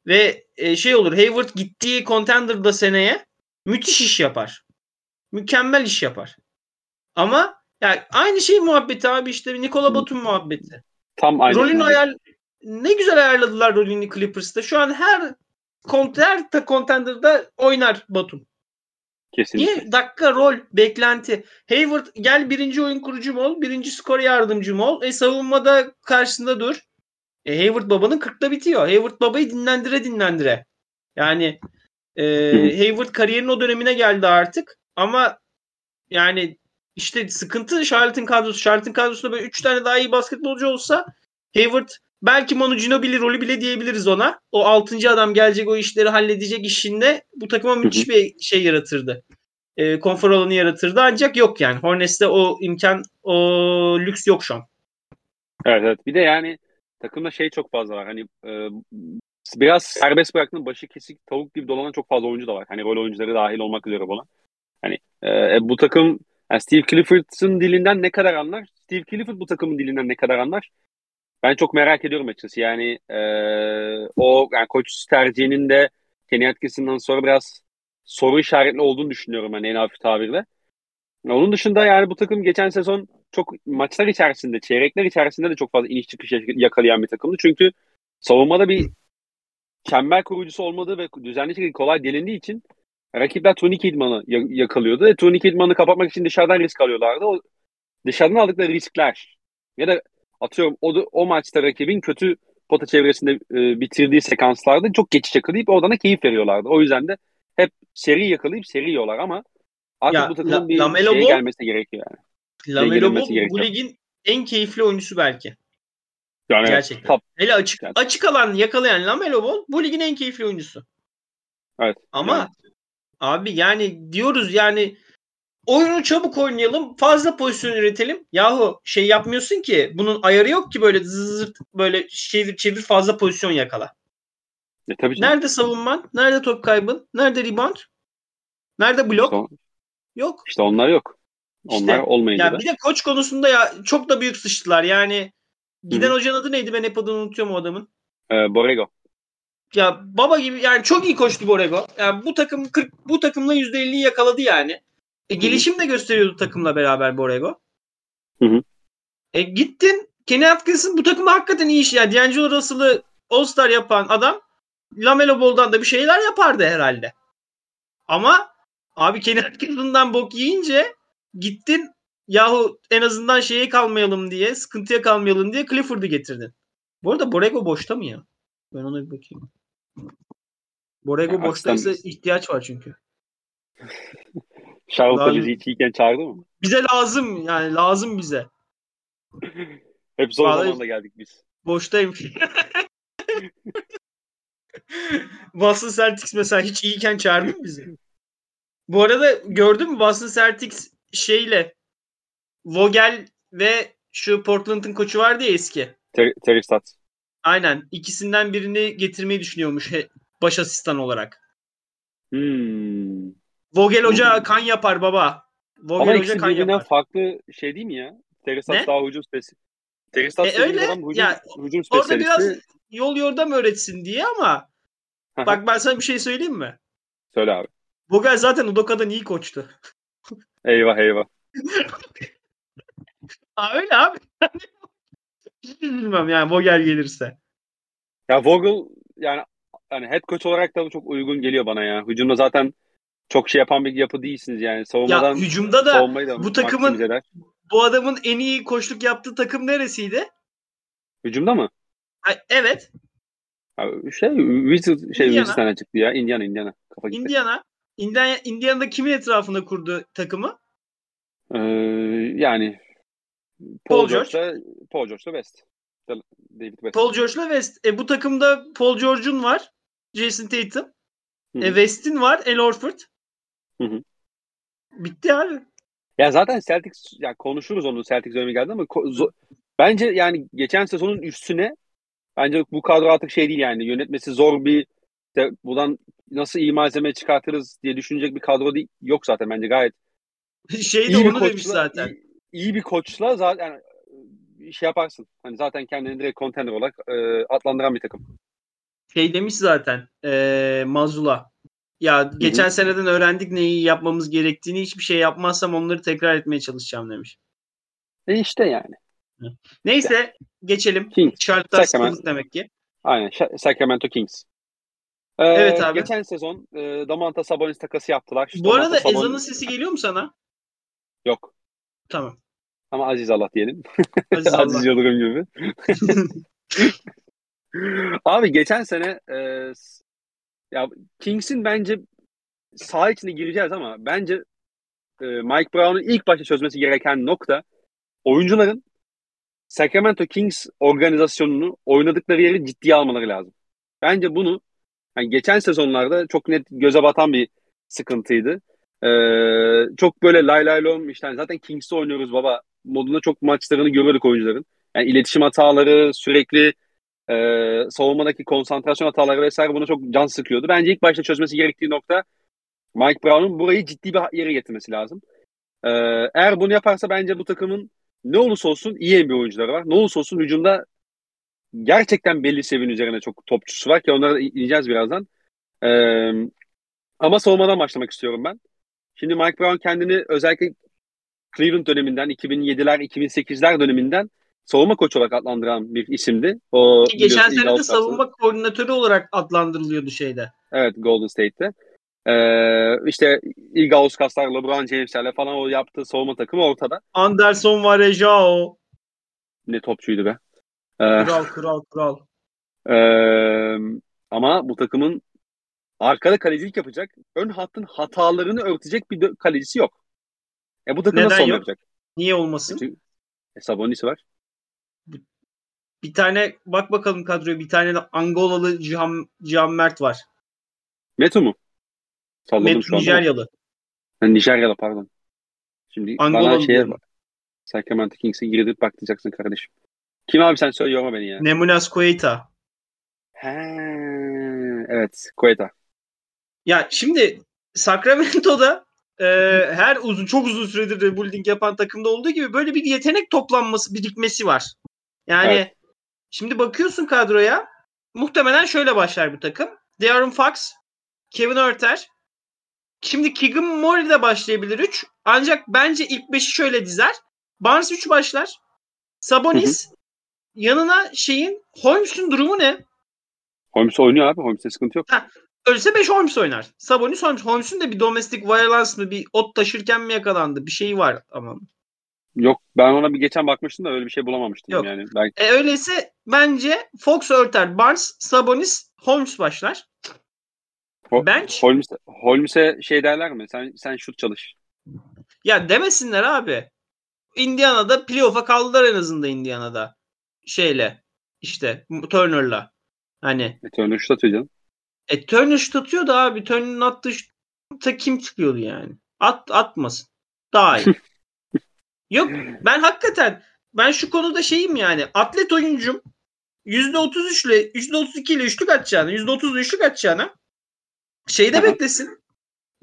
Ve e, şey olur Hayward gittiği contender'da seneye müthiş iş yapar. Mükemmel iş yapar. Ama yani aynı şey muhabbeti abi işte Nikola Batum muhabbeti.
Tam aynı.
Rolünü ayar ne güzel ayarladılar rolünü Clippers'ta. Şu an her kont her contender'da oynar Batum.
Kesinlikle.
Niye? Dakika, rol, beklenti. Hayward gel birinci oyun kurucum ol, birinci skor yardımcım ol. E savunmada karşısında dur. E, Hayward babanın 40'ta bitiyor. Hayward babayı dinlendire dinlendire. Yani e, Hayward kariyerin o dönemine geldi artık. Ama yani işte sıkıntı Charlotte'ın kadrosu. Charlotte'ın kadrosunda böyle 3 tane daha iyi basketbolcu olsa Hayward belki Manu Ginobili rolü bile diyebiliriz ona. O 6. adam gelecek o işleri halledecek işinde bu takıma müthiş bir şey yaratırdı. E, konfor alanı yaratırdı ancak yok yani. Hornets'te o imkan, o lüks yok şu an.
Evet evet. Bir de yani takımda şey çok fazla var. Hani e, biraz serbest bıraktığın başı kesik tavuk gibi dolanan çok fazla oyuncu da var. Hani rol oyuncuları dahil olmak üzere buna. Hani e, bu takım yani Steve Clifford'ın dilinden ne kadar anlar? Steve Clifford bu takımın dilinden ne kadar anlar? Ben çok merak ediyorum açıkçası. Yani e, o yani koç tercihinin de Kenny Atkinson'dan sonra biraz soru işaretli olduğunu düşünüyorum hani en hafif tabirle. Onun dışında yani bu takım geçen sezon çok maçlar içerisinde, çeyrekler içerisinde de çok fazla iniş çıkış yakalayan bir takımdı. Çünkü savunmada bir çember kurucusu olmadığı ve düzenli şekilde kolay delindiği için rakipler Tony Kidman'ı yakalıyordu. E, Tony Kidman'ı kapatmak için dışarıdan risk alıyorlardı. O dışarıdan aldıkları riskler ya da atıyorum o, o maçta rakibin kötü pota çevresinde e, bitirdiği sekanslarda çok geçiş yakalayıp oradan da keyif veriyorlardı. O yüzden de hep seri yakalayıp seri yiyorlar ama artık
Ya,
bu takımın
La-
bir
Lamelo
şeye gelmesi gerekiyor yani.
Lamelo bu
gerekiyor.
ligin en keyifli oyuncusu belki.
Yani
Gerçekten.
top.
Hele açık
Yani-
açık alan yakalayan Lamelo Ball bu ligin en keyifli oyuncusu.
Evet.
Ama
Evet.
abi yani diyoruz yani oyunu çabuk oynayalım, fazla pozisyon üretelim. Yahu şey yapmıyorsun ki bunun ayarı yok ki böyle zırt böyle çevir çevir fazla pozisyon yakala.
E, tabii canım.
Nerede savunman? Nerede top kaybın? Nerede rebound? Nerede blok?
İşte,
Yok.
işte onlar yok.
İşte,
Onlar olmayınca
Ya
da.
bir de koç konusunda ya çok da büyük sıçtılar. Yani giden
Hı
hocanın adı neydi? Ben hep adını unutuyorum o adamın.
E, Borrego.
Ya baba gibi yani çok iyi koştu Borrego. Yani bu takım 40 bu takımla %50'yi yakaladı yani. E, gelişim de gösteriyordu takımla beraber Borrego.
Hı hı.
E gittin Kenny Atkinson bu takımda hakikaten iyi iş. Yani D'Angelo Russell'ı All-Star yapan adam Lamelo Ball'dan da bir şeyler yapardı herhalde. Ama abi Kenny Atkinson'dan bok yiyince gittin yahu en azından şeye kalmayalım diye, sıkıntıya kalmayalım diye Clifford'u getirdin. Bu arada Borrego boşta mı ya? Ben ona bir bakayım. Borrego
Ya,
boştaysa
aslan-
ihtiyaç var çünkü.
Charlotte'da
Lazım.
bizi hiç iyiken çağırdı mı?
Bize lazım yani lazım bize.
Hep zor
Vallahi-
zamanda geldik biz.
Boştayım. Boston Celtics mesela hiç iyiyken çağırdı mı bizi? Bu arada gördün mü Boston Celtics şeyle Vogel ve şu Portland'ın koçu vardı ya eski.
Ter Terry Stotts.
Aynen. ikisinden birini getirmeyi düşünüyormuş baş asistan olarak.
Hmm.
Vogel Hoca kan yapar baba. Vogel
Ama
Hoca kan yapar.
farklı şey değil mi ya?
Ne?
daha hücum spesi. Stotts
E, öyle.
adam hücum,
Ya,
hücum
Orada biraz yol yordam öğretsin diye ama bak ben sana bir şey söyleyeyim mi?
Söyle abi.
Vogel zaten Udoka'dan iyi koçtu.
Eyvah eyvah.
Aa, öyle abi. Hiç üzülmem yani Vogel gelirse.
Ya Vogel yani hani head coach olarak da çok uygun geliyor bana ya. Hücumda zaten çok şey yapan bir yapı değilsiniz yani.
Ya
Savunmadan
hücumda da
da
bu takımın- bu adamın en iyi koçluk yaptığı takım neresiydi?
Hücumda mı?
Ha, evet.
Ha, şey Wizards şey
Indiana.
Wizards'tan çıktı ya. Indiana Indiana. Kafa gitti.
Indiana. Indiana Indiana'da kimin etrafında kurdu takımı?
Ee, yani
Paul
Paul,
George.
George'la Paul George'la West. David West.
Paul George'la West. E, bu takımda Paul George'un var. Jason Tatum.
Hı.
E, West'in var. El Horford.
Hı hı.
Bitti abi.
Ya zaten Celtics ya konuşuruz onu Celtics dönemi geldi ama ko- bence yani geçen sezonun üstüne bence bu kadro artık şey değil yani yönetmesi zor bir işte buradan nasıl iyi malzeme çıkartırız diye düşünecek bir kadro değil, yok zaten bence gayet
Şey de
iyi
onu demiş
koçla
zaten.
iyi, iyi bir koçla zaten yani, şey yaparsın. Hani zaten kendini direkt contender olarak e, adlandıran bir takım.
Şey demiş zaten ee, Mazula. Ya geçen seneden öğrendik neyi yapmamız gerektiğini. Hiçbir şey yapmazsam onları tekrar etmeye çalışacağım demiş.
E işte yani.
Neyse geçelim.
Kings. Sacramento.
demek ki.
Aynen. Sacramento Kings. Ee,
Evet abi.
Geçen sezon e, Domantas Sabonis takası yaptılar.
Bu arada
Sabonis-
ezanın sesi geliyor mu sana?
Yok.
Tamam.
Ama Aziz Allah diyelim.
Aziz
Aziz
Allah.
Yıldırım gibi. Abi geçen sene e, ya Kings'in bence saha içine gireceğiz ama bence e, Mike Brown'un ilk başta çözmesi gereken nokta oyuncuların Sacramento Kings organizasyonunu oynadıkları yeri ciddiye almaları lazım. Bence bunu yani geçen sezonlarda çok net göze batan bir sıkıntıydı. Ee, çok böyle lay lay lom işte hani zaten Kings'te oynuyoruz baba modunda çok maçlarını görüyorduk oyuncuların. Yani iletişim hataları sürekli e, savunmadaki konsantrasyon hataları vesaire buna çok can sıkıyordu. Bence ilk başta çözmesi gerektiği nokta Mike Brown'un burayı ciddi bir yere getirmesi lazım. Ee, eğer bunu yaparsa bence bu takımın ne olursa olsun iyi NBA oyuncuları var. Ne olursa olsun hücumda gerçekten belli seviyenin üzerine çok topçusu var ki onlara ineceğiz birazdan. Ee, ama savunmadan başlamak istiyorum ben. Şimdi Mike Brown kendini özellikle Cleveland döneminden 2007'ler 2008'ler döneminden savunma koçu olarak adlandıran bir isimdi. O
Ki geçen sene de savunma koordinatörü olarak adlandırılıyordu şeyde.
Evet Golden State'te. Ee, işte Ilga Oskaslar, LeBron James'lerle falan o yaptığı savunma takımı ortada.
Anderson Varejao.
Ne topçuydu be. Ee,
Kral kral kral.
Ee, ama bu takımın arkada kalecilik yapacak, ön hattın hatalarını örtecek bir kalecisi yok. E bu takım
Neden
nasıl
yok?
yapacak?
Niye olmasın?
Çünkü e, Sabonis var.
Bir tane bak bakalım kadroya bir tane de Angolalı Cihan, Cihan Mert var.
Metu mu? Salladım
Met
şu anda.
Nijeryalı.
Ha, Nijeryalı pardon. Şimdi
Angolalı
bana şeye bak. Sacramento Kings'e girdip baktıracaksın kardeşim. Kim abi sen söyle yorma beni ya.
Nemunas Koita.
He, evet. Koeta.
Ya şimdi Sacramento'da e, her uzun çok uzun süredir rebuilding yapan takımda olduğu gibi böyle bir yetenek toplanması birikmesi var. Yani
Evet.
Şimdi bakıyorsun kadroya muhtemelen şöyle başlar bu takım. De'Aaron Fox, Kevin Örter. Şimdi Keegan Murray de başlayabilir 3. Ancak bence ilk 5'i şöyle dizer. Barnes 3 başlar. Sabonis yanına şeyin Holmes'un durumu ne?
Holmes oynuyor abi. Holmes'te sıkıntı yok.
Ölse 5 Holmes oynar. Sabonis Holmes. Holmes'un da bir domestic violence mı bir ot taşırken mi yakalandı? Bir şeyi var ama.
Yok ben ona bir geçen bakmıştım da öyle bir şey bulamamıştım
Yok.
yani. Ben
E, öyleyse bence Fox örter, Barnes, Sabonis, Holmes başlar.
Ho-
Bench
Holmes, Holmes'e şey derler mi? Sen sen şut çalış.
ya demesinler abi. Indiana'da playoff'a kaldılar en azından Indiana'da. Şeyle işte Turner'la. Hani
E, Turner şut atıyor canım.
e, Turner şut atıyordu abi. Turner'ın attığı şutta kim çıkıyordu yani? At atmasın. Daha iyi. Yok ben hakikaten ben şu konuda şeyim yani atlet oyuncum %33 ile %32 ile üçlük atacağını %30 üçlük atacağına şeyde beklesin.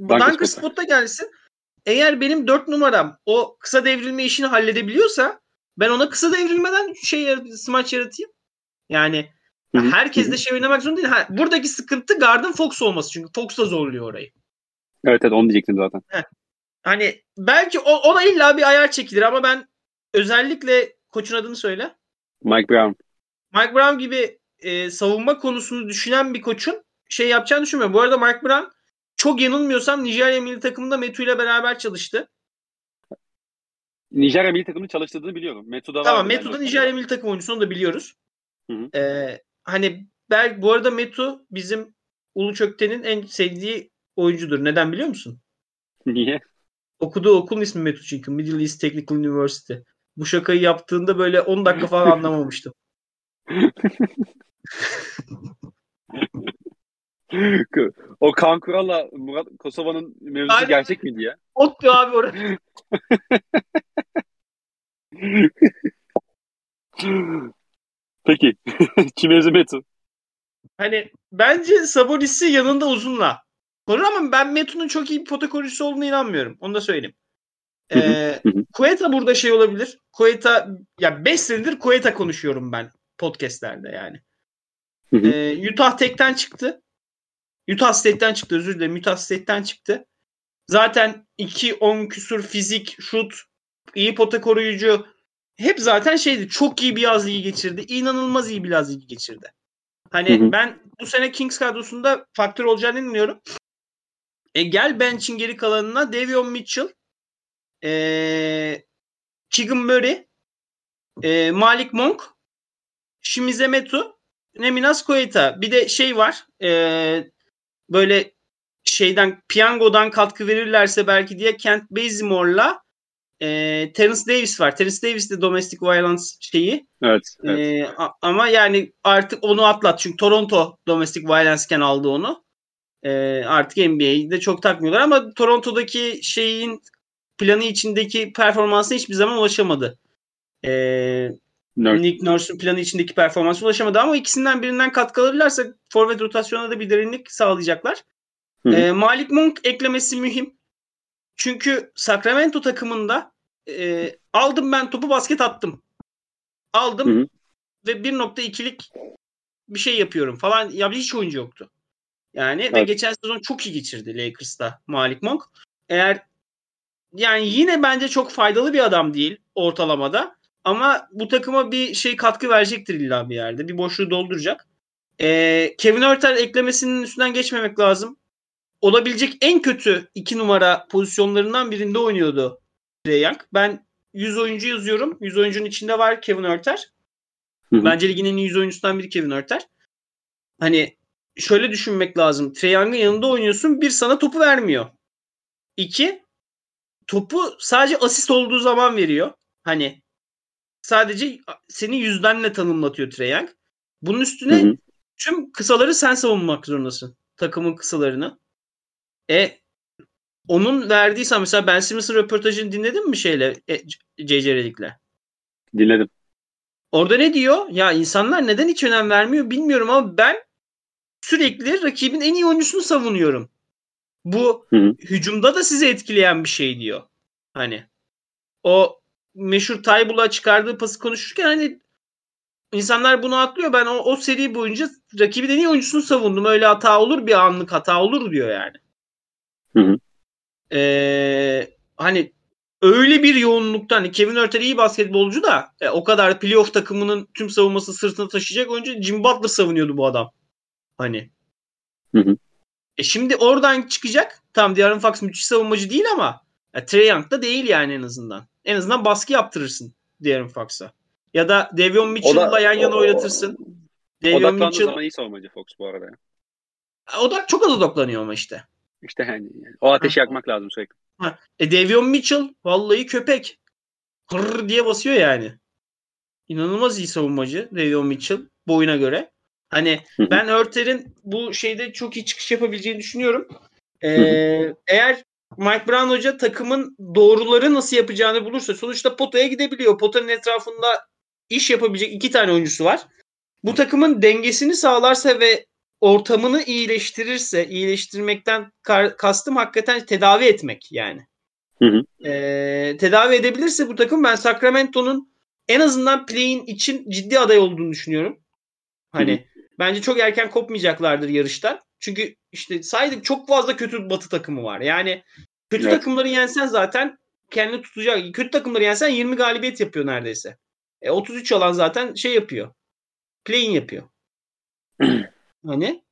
Dunker spot'ta.
gelsin. Eğer benim 4 numaram o kısa devrilme işini halledebiliyorsa ben ona kısa devrilmeden şey smaç yaratayım. Yani
Hı hı,
herkes de şey oynamak zorunda değil. Ha, buradaki sıkıntı Gard'ın Fox olması çünkü Fox da zorluyor orayı.
Evet evet onu diyecektim zaten.
Hani belki o, ona illa bir ayar çekilir ama ben özellikle koçun adını söyle.
Mike Brown.
Mike Brown gibi e, savunma konusunu düşünen bir koçun şey yapacağını düşünmüyorum. Bu arada Mike Brown çok yanılmıyorsam Nijerya milli takımında Metu ile beraber çalıştı.
Nijerya milli takımını çalıştırdığını biliyorum. Metu'da
Tamam
vardı
Metu da
bence.
Nijerya milli takım oyuncusu onu da biliyoruz.
Hı hı.
Ee, hani belki bu arada Metu bizim Ulu Çökten'in en sevdiği oyuncudur. Neden biliyor musun?
Niye?
Okuduğu okulun ismi Metu çünkü. Middle East Technical University. Bu şakayı yaptığında böyle 10 dakika falan anlamamıştım.
o Kaan Kural'la Murat Kosova'nın mevzusu
Aynen.
gerçek miydi ya?
Ottu abi orası.
Peki. Çimezi Metu.
Hani bence Sabonis'i yanında uzunla korur ama ben Metu'nun çok iyi bir pota koruyucusu olduğuna inanmıyorum. Onu da söyleyeyim. Ee. Kueta burada şey olabilir. Kueta ya 5 senedir Kueta konuşuyorum ben podcastlerde yani. Ee, Utah Tech'ten çıktı. Utah State'ten çıktı özür dilerim. Utah State'ten çıktı. Zaten 2-10 küsur fizik, şut, iyi pota koruyucu hep zaten şeydi. Çok iyi bir yaz ligi geçirdi. İnanılmaz iyi bir yaz ligi geçirdi. Hani
Hı hı.
ben bu sene Kings kadrosunda faktör olacağını inanıyorum. E gel bench'in geri kalanına Davion Mitchell, e, Keegan Murray, e, Malik Monk, Shimize Metu, Neminas Koeta. Bir de şey var. E, böyle şeyden piyangodan katkı verirlerse belki diye Kent Bazemore'la e, Terence Davis var. Terence Davis de domestic violence şeyi.
Evet. evet.
Ee, a- ama yani artık onu atlat. Çünkü Toronto domestic violence'ken aldı onu. Ee, artık NBA'de çok takmıyorlar ama Toronto'daki şeyin planı içindeki performansına hiçbir zaman ulaşamadı. Ee,
Nerd.
Nick Nurse'un planı içindeki performansa ulaşamadı ama ikisinden birinden katkı alırlarsa forvet rotasyonuna da bir derinlik sağlayacaklar.
Hı hı.
Ee, Malik Monk eklemesi mühim. Çünkü Sacramento takımında e, aldım ben topu basket attım. Aldım
Hı hı.
ve 1.2'lik bir şey yapıyorum falan. Ya hiç oyuncu yoktu. Yani ve
Evet.
geçen sezon çok iyi geçirdi Lakers'ta Malik Monk. Eğer yani yine bence çok faydalı bir adam değil ortalamada. Ama bu takıma bir şey katkı verecektir illa bir yerde. Bir boşluğu dolduracak. Ee, Kevin Örter eklemesinin üstünden geçmemek lazım. Olabilecek en kötü iki numara pozisyonlarından birinde oynuyordu Trae Young. Ben 100 oyuncu yazıyorum. 100 oyuncunun içinde var Kevin
hı.
Bence ligin en iyi 100 oyuncusundan biri Kevin Örter. Hani şöyle düşünmek lazım. Trae Young'ın yanında oynuyorsun. Bir sana topu vermiyor. İki topu sadece asist olduğu zaman veriyor. Hani sadece seni yüzdenle tanımlatıyor Trae Young. Bunun üstüne
Hı hı.
tüm kısaları sen savunmak zorundasın. Takımın kısalarını. E onun verdiyse mesela Ben Simmons'ın röportajını dinledin mi şeyle e, C.C. Redick'le?
Dinledim.
Orada ne diyor? Ya insanlar neden hiç önem vermiyor bilmiyorum ama ben sürekli rakibin en iyi oyuncusunu savunuyorum. Bu
Hı hı.
hücumda da sizi etkileyen bir şey diyor. Hani o meşhur Taybul'a çıkardığı pası konuşurken hani insanlar bunu atlıyor. Ben o, o seri boyunca rakibin en iyi oyuncusunu savundum. Öyle hata olur bir anlık hata olur diyor yani.
Hı hı.
Ee, hani öyle bir yoğunlukta hani Kevin Örter iyi basketbolcu da e, o kadar playoff takımının tüm savunması sırtına taşıyacak oyuncu Jim Butler savunuyordu bu adam. Hani.
Hı hı.
E şimdi oradan çıkacak. Tam De'Aaron Fox müthiş savunmacı değil ama e, Trae Young da değil yani en azından. En azından baskı yaptırırsın De'Aaron Fox'a. Ya da Devion Mitchell'la yan yana
o-
oynatırsın. Devion Mitchell
zaman iyi savunmacı Fox bu arada. ya.
o da çok az odaklanıyor ama işte.
İşte yani, yani o ateşi
Ha.
yakmak lazım sürekli.
Ha. E Devion Mitchell vallahi köpek. Hırr diye basıyor yani. İnanılmaz iyi savunmacı Devion Mitchell boyuna göre. Hani ben Örter'in bu şeyde çok iyi çıkış yapabileceğini düşünüyorum. Ee, eğer Mike Brown hoca takımın doğruları nasıl yapacağını bulursa sonuçta potaya gidebiliyor. Potanın etrafında iş yapabilecek iki tane oyuncusu var. Bu takımın dengesini sağlarsa ve ortamını iyileştirirse, iyileştirmekten kastım hakikaten tedavi etmek yani.
Hı hı.
Ee, tedavi edebilirse bu takım ben Sacramento'nun en azından play'in için ciddi aday olduğunu düşünüyorum. Hani bence çok erken kopmayacaklardır yarışta. Çünkü işte saydık çok fazla kötü batı takımı var. Yani kötü
Evet.
takımları yensen zaten kendini tutacak. Kötü takımları yensen 20 galibiyet yapıyor neredeyse. E, 33 alan zaten şey yapıyor. Play'in yapıyor. hani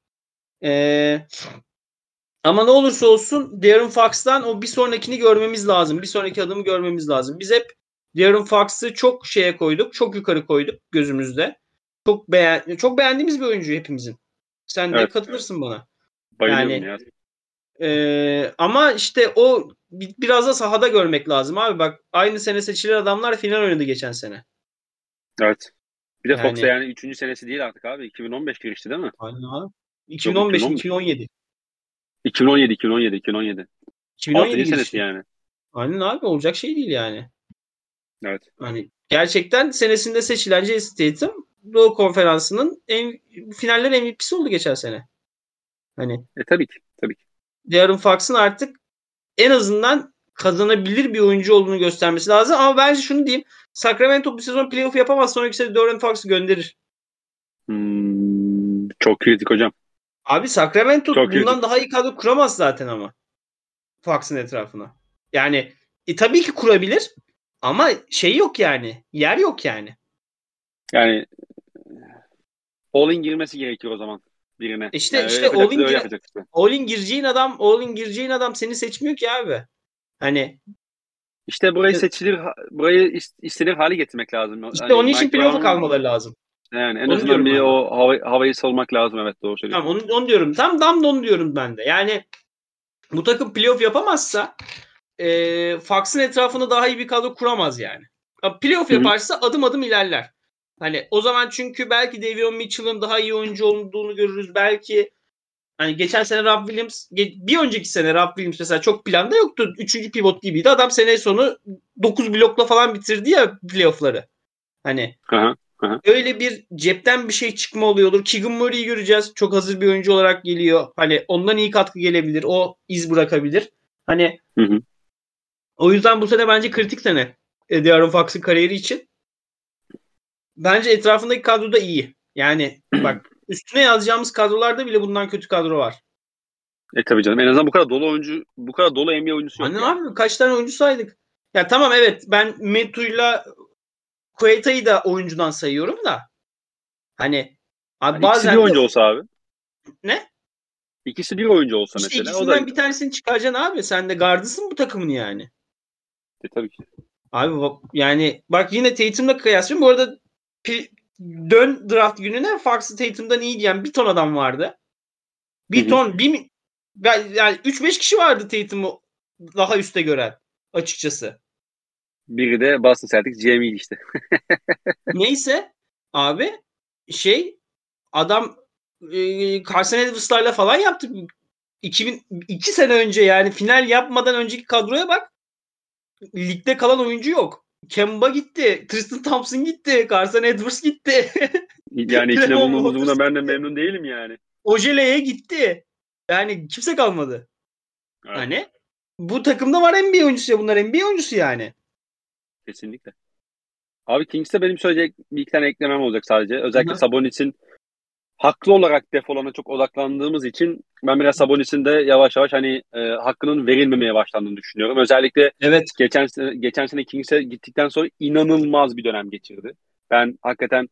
e, ama ne olursa olsun Darren Fox'tan o bir sonrakini görmemiz lazım. Bir sonraki adımı görmemiz lazım. Biz hep Darren Fox'ı çok şeye koyduk. Çok yukarı koyduk gözümüzde. Çok beğen çok beğendiğimiz bir oyuncu hepimizin. Sen de
Evet.
katılırsın bana.
Bayılıyorum
Yani-
ya.
Ee, ama işte o bi- biraz da sahada görmek lazım abi. Bak aynı sene seçilen adamlar final oynadı geçen sene.
Evet. Bir de
Yani-
Fox'a yani 3. senesi değil artık abi. 2015 girişti değil mi?
Aynen abi. 2015
2015.
2017.
2017, 2017, 2017.
2017
6. senesi yani.
Aynen abi olacak şey değil yani.
Evet.
Hani gerçekten senesinde seçilen Jason Tatum Doğu Konferansı'nın en, finaller MVP'si oldu geçen sene. Hani
E tabii ki. Tabii ki.
De'Aaron Fox'ın artık en azından kazanabilir bir oyuncu olduğunu göstermesi lazım. Ama bence şunu diyeyim. Sacramento bu sezon playoff yapamaz. Sonraki sene De'Aaron Fox'u gönderir.
Hmm, çok kritik hocam.
Abi Sacramento
Çok
bundan
kritik.
daha iyi kadro kuramaz zaten ama. Fox'ın etrafına. Yani e, tabii ki kurabilir ama şey yok yani. Yer yok yani.
Yani all-in girmesi gerekiyor o zaman birine.
İşte-
Yani
işte all-in gire-
işte.
Gireceğin adam, all-in gireceğin adam seni seçmiyor ki abi. Hani
İşte burayı
Evet.
seçilir, burayı is- istenir hale getirmek lazım.
işte
Hani
onun için playoff'a kalmaları lazım.
Yani en
Onu
azından bir
ben
o hava, havayı salmak lazım evet doğru söylüyorsun.
Tamam onu, onu diyorum. Tam tam da onu diyorum ben de. Yani bu takım playoff yapamazsa e, Fox'ın etrafında daha iyi bir kadro kuramaz yani. Ya Playoff
Hı hı.
yaparsa adım adım ilerler. Hani o zaman çünkü belki Davion Mitchell'ın daha iyi oyuncu olduğunu görürüz. Belki hani geçen sene Rob Williams bir önceki sene Rob Williams mesela çok planda yoktu. Üçüncü pivot gibiydi. Adam sene sonu 9 blokla falan bitirdi ya playoff'ları. Hani
Hı hı.
öyle bir cepten bir şey çıkma oluyordur. Keegan Murray'i göreceğiz. Çok hazır bir oyuncu olarak geliyor. Hani ondan iyi katkı gelebilir. O iz bırakabilir. Hani
Hı hı.
o yüzden bu sene bence kritik sene. e, De'Aaron Fox'ın kariyeri için. Bence etrafındaki kadro da iyi. Yani bak üstüne yazacağımız kadrolarda bile bundan kötü kadro var.
E tabii canım. En azından bu kadar dolu oyuncu, bu kadar dolu NBA oyuncusu yok.
Anne
yani.
abi kaç tane oyuncu saydık? Ya tamam evet ben Metu'yla Kueta'yı da oyuncudan sayıyorum da. Hani abi
Yani
bazen
İkisi bir oyuncu olsa abi.
Ne?
İkisi bir oyuncu olsa
İşte
mesela. O
ikisinden
da
bir tanesini çıkaracaksın abi. Sen de gardısın bu takımın yani.
E, tabii ki.
Abi bak yani bak yine Tatum'la kıyaslıyorum. Bu arada dön draft gününe Fox'ı Tatum'dan iyi diyen bir ton adam vardı. Bir
Hı hı.
ton bir yani 3-5 kişi vardı Tatum'u daha üste gören açıkçası.
Biri de Boston Celtics GM'ydi işte.
Neyse abi şey adam e, Carson Edwards'larla falan yaptı. 2002 sene önce yani final yapmadan önceki kadroya bak. Ligde kalan oyuncu yok. Kemba gitti. Tristan Thompson gitti. Carson Edwards gitti.
Yani içine bulunduğumuz buna ben de memnun değilim yani.
Ojele'ye gitti. Yani kimse kalmadı.
Evet,
Hani bu takımda var NBA oyuncusu ya bunlar NBA oyuncusu yani.
Kesinlikle. Abi Kings'te benim söyleyecek bir iki tane eklemem olacak sadece. Özellikle
Hı hı.
Sabonis'in haklı olarak defolana çok odaklandığımız için ben biraz Sabonis'in de yavaş yavaş hani e, hakkının verilmemeye başlandığını düşünüyorum. Özellikle
Evet.
geçen geçen sene Kings'e gittikten sonra inanılmaz bir dönem geçirdi. Ben hakikaten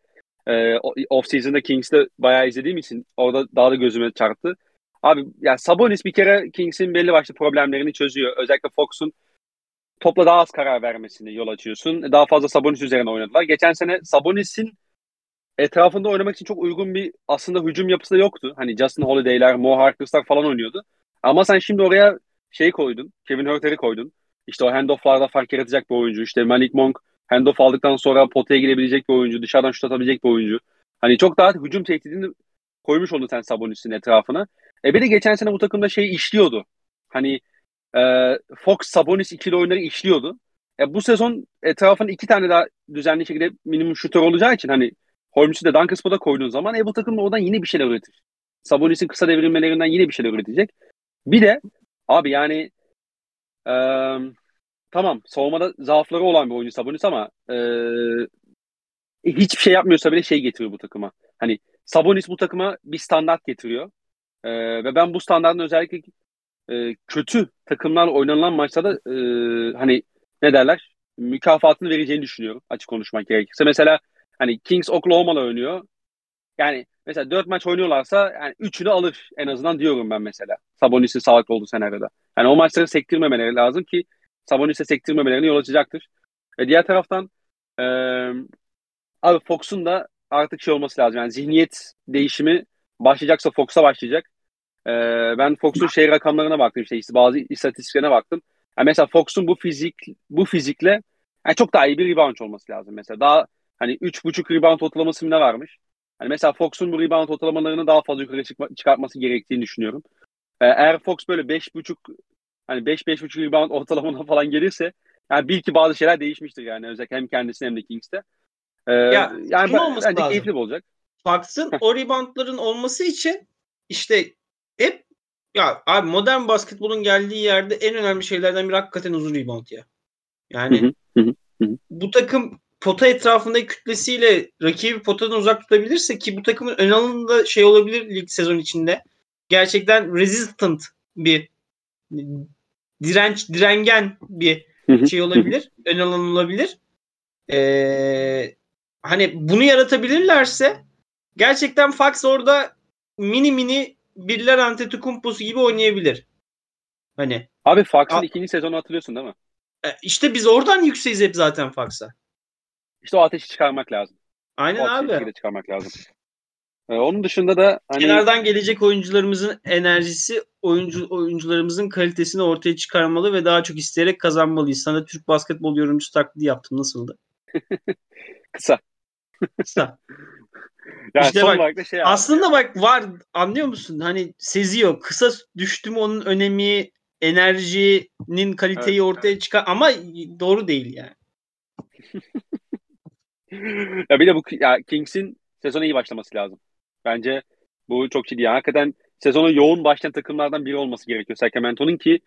e, off season'da Kings'te bayağı izlediğim için orada daha da gözüme çarptı. Abi ya Sabonis bir kere Kings'in belli başlı problemlerini çözüyor. Özellikle Fox'un topla daha az karar vermesini yol açıyorsun. Daha fazla Sabonis üzerine oynadılar. Geçen sene Sabonis'in etrafında oynamak için çok uygun bir aslında hücum yapısı da yoktu. Hani Justin Holiday'ler, Mo Harkless'lar falan oynuyordu. Ama sen şimdi oraya şey koydun. Kevin Huerter'i koydun. İşte o handoff'larda fark yaratacak bir oyuncu. İşte Malik Monk handoff aldıktan sonra potaya girebilecek bir oyuncu. Dışarıdan şut atabilecek bir oyuncu. Hani çok daha hücum tehdidini koymuş oldun sen Sabonis'in etrafına. E bir de geçen sene bu takımda şey işliyordu. Hani e, Fox Sabonis ikili oyunları işliyordu. E, bu sezon etrafında iki tane daha düzenli şekilde minimum şutör olacağı için hani Holmes'u da Duncan Spot'a koyduğun zaman bu takım oradan yine bir şeyler üretir. Sabonis'in kısa devrilmelerinden yine bir şeyler üretecek. Bir de abi yani e, tamam savunmada zaafları olan bir oyuncu Sabonis ama e, hiçbir şey yapmıyorsa bile şey getiriyor bu takıma. Hani Sabonis bu takıma bir standart getiriyor. E, ve ben bu standartın özellikle e, kötü takımlarla oynanılan maçlarda e, hani ne derler mükafatını vereceğini düşünüyorum açık konuşmak gerekirse. Mesela hani Kings Oklahoma'la oynuyor. Yani mesela 4 maç oynuyorlarsa yani 3'ünü alır en azından diyorum ben mesela. Sabonis'in sağlıklı olduğu senaryoda. Yani o maçları sektirmemeleri lazım ki Sabonis'e sektirmemelerini yol açacaktır. Ve diğer taraftan e, abi Fox'un da artık şey olması lazım. Yani zihniyet değişimi başlayacaksa Fox'a başlayacak. Ee, ben Fox'un şey rakamlarına baktım işte, işte bazı istatistiklerine baktım. Yani mesela Fox'un bu fizik bu fizikle yani çok daha iyi bir rebound olması lazım mesela. Daha hani 3.5 rebound ortalaması ne varmış? Hani mesela Fox'un bu rebound ortalamalarını daha fazla yukarı çıkma, çıkartması gerektiğini düşünüyorum. Ee, eğer Fox böyle 5.5 hani 5-5.5 rebound ortalamana falan gelirse yani bil ki bazı şeyler değişmiştir yani özellikle hem kendisine hem de Kings'te. Ee,
Ya,
yani ben,
olması
bence
lazım.
keyifli olacak.
Fox'ın o reboundların olması için işte hep ya abi modern basketbolun geldiği yerde en önemli şeylerden biri hakikaten uzun rebound ya. Yani
hı, hı hı.
bu takım pota etrafındaki kütlesiyle rakibi potadan uzak tutabilirse ki bu takımın ön alanında şey olabilir lig sezon içinde. Gerçekten resistant bir direnç direngen bir şey olabilir. ön alan olabilir. Ee, hani bunu yaratabilirlerse gerçekten Fox orada mini mini birler Antetokounmpo'su gibi oynayabilir. Hani
Abi Fox'ın
A-
ikinci sezonu hatırlıyorsun değil mi?
e, işte biz oradan yükseğiz hep zaten Fox'a.
İşte o ateşi çıkarmak lazım.
Aynen
O ateşi
abi.
çıkarmak lazım. Ee, onun dışında da hani
Kenardan gelecek oyuncularımızın enerjisi oyuncu oyuncularımızın kalitesini ortaya çıkarmalı ve daha çok isteyerek kazanmalıyız. Sana Türk basketbol yorumcusu taklidi yaptım. Nasıldı?
kısa.
Kısa.
Yani
İşte bak,
şey abi.
Aslında bak var anlıyor musun? Hani seziyor. Kısa düştü mü onun önemi, enerjinin kaliteyi
Evet.
ortaya çıkar ama doğru değil yani.
ya bir de bu ya Kings'in sezona iyi başlaması lazım. Bence bu çok ciddi. Yani hakikaten sezona yoğun başlayan takımlardan biri olması gerekiyor Sacramento'nun ki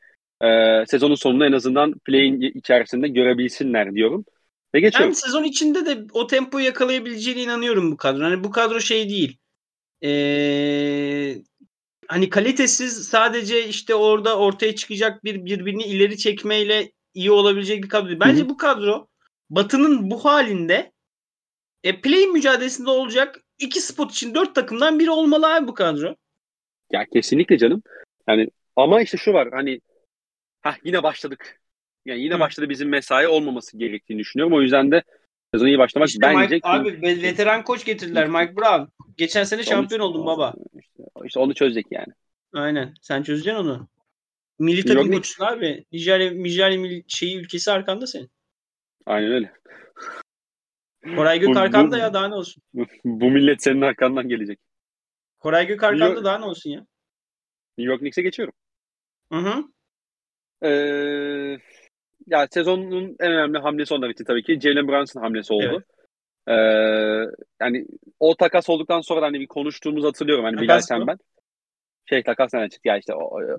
e, sezonun sonunda en azından play'in içerisinde görebilsinler diyorum. Ve
Ben
geçiyorum.
sezon içinde de o tempoyu yakalayabileceğine inanıyorum bu kadro. Hani bu kadro şey değil. Ee, hani kalitesiz sadece işte orada ortaya çıkacak bir birbirini ileri çekmeyle iyi olabilecek bir kadro. Bence
Hı hı.
bu kadro Batı'nın bu halinde e, play mücadelesinde olacak iki spot için dört takımdan biri olmalı abi bu kadro.
Ya kesinlikle canım. Yani ama işte şu var hani ha yine başladık. Yani yine
Hı.
başladı bizim mesai olmaması gerektiğini düşünüyorum. O yüzden de sezona iyi başlamak
İşte
bence
Mike, abi ve- veteran koç getirdiler Mike Brown. Geçen sene şampiyon
Onu-
oldun baba.
İşte, işte onu çözecek yani.
Aynen. Sen çözeceksin onu. Milli takım koçusun abi. Nijerya, Nijerya milli şeyi ülkesi arkanda senin.
Aynen öyle.
Koray Gök
Bu-
arkanda
bu-
ya daha ne olsun.
Bu millet senin arkandan gelecek.
Koray Gök arkanda
York-
daha ne olsun ya.
New York Knicks'e geçiyorum.
Hı hı.
Ee, ya sezonun en önemli hamlesi onlar için tabii ki Jalen Brunson hamlesi oldu. Ee, yani o takas olduktan sonra da hani bir konuştuğumuzu hatırlıyorum. Hani Bilal sen ben. Şey takas nereden çıktı ya işte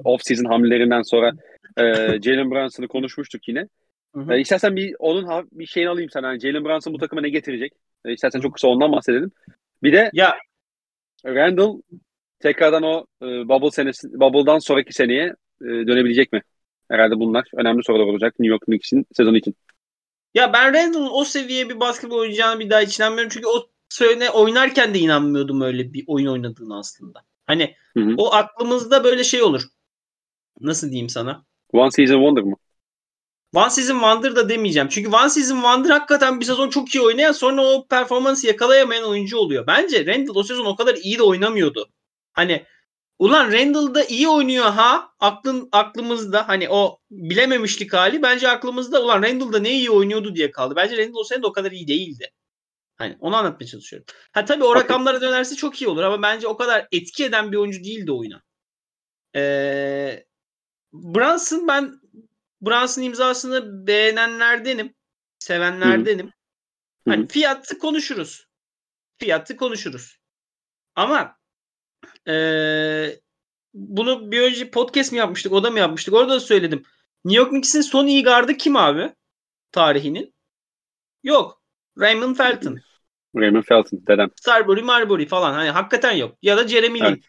off season hamlelerinden sonra e, Jalen Brunson'ı konuşmuştuk yine.
Hı hı.
E, istersen bir onun bir şeyini alayım sana. Yani Jalen Brunson bu takıma ne getirecek? E, istersen çok kısa ondan bahsedelim. Bir de
Ya
Randall tekrardan o e, bubble senesi bubble'dan sonraki seneye e, dönebilecek mi? Herhalde bunlar önemli sorular olacak New York Knicks'in sezonu için.
ya ben Randall'ın o seviye bir basketbol oynayacağını bir daha hiç inanmıyorum. Çünkü o söyle oynarken de inanmıyordum öyle bir oyun oynadığını aslında. Hani
Hı hı.
o aklımızda böyle şey olur. Nasıl diyeyim sana?
One Season Wonder mı?
One Season Wonder da demeyeceğim. Çünkü One Season Wonder hakikaten bir sezon çok iyi oynayan sonra o performansı yakalayamayan oyuncu oluyor. Bence Randall o sezon o kadar iyi de oynamıyordu. Hani ulan Randall da iyi oynuyor ha aklın aklımızda hani o bilememişlik hali bence aklımızda ulan Randall da ne iyi oynuyordu diye kaldı. Bence Randall o sene de o kadar iyi değildi. Hani onu anlatmaya çalışıyorum. Ha tabii o rakamlara dönerse çok iyi olur ama bence o kadar etki eden bir oyuncu değildi oyuna. Ee, Brunson ben Brunson imzasını beğenenlerdenim. Sevenlerdenim.
Hı.
Hani fiyatı konuşuruz. Fiyatı konuşuruz. Ama eee, bunu bir önce podcast mi yapmıştık, o da mı yapmıştık? Orada da söyledim. New York Knicks'in son iyi gardı kim abi? Tarihinin. Yok. Raymond Felton.
Raymond Felton dedem.
Starbury, Marbury falan. Hani hakikaten yok. Ya da Jeremy Lin.
Evet.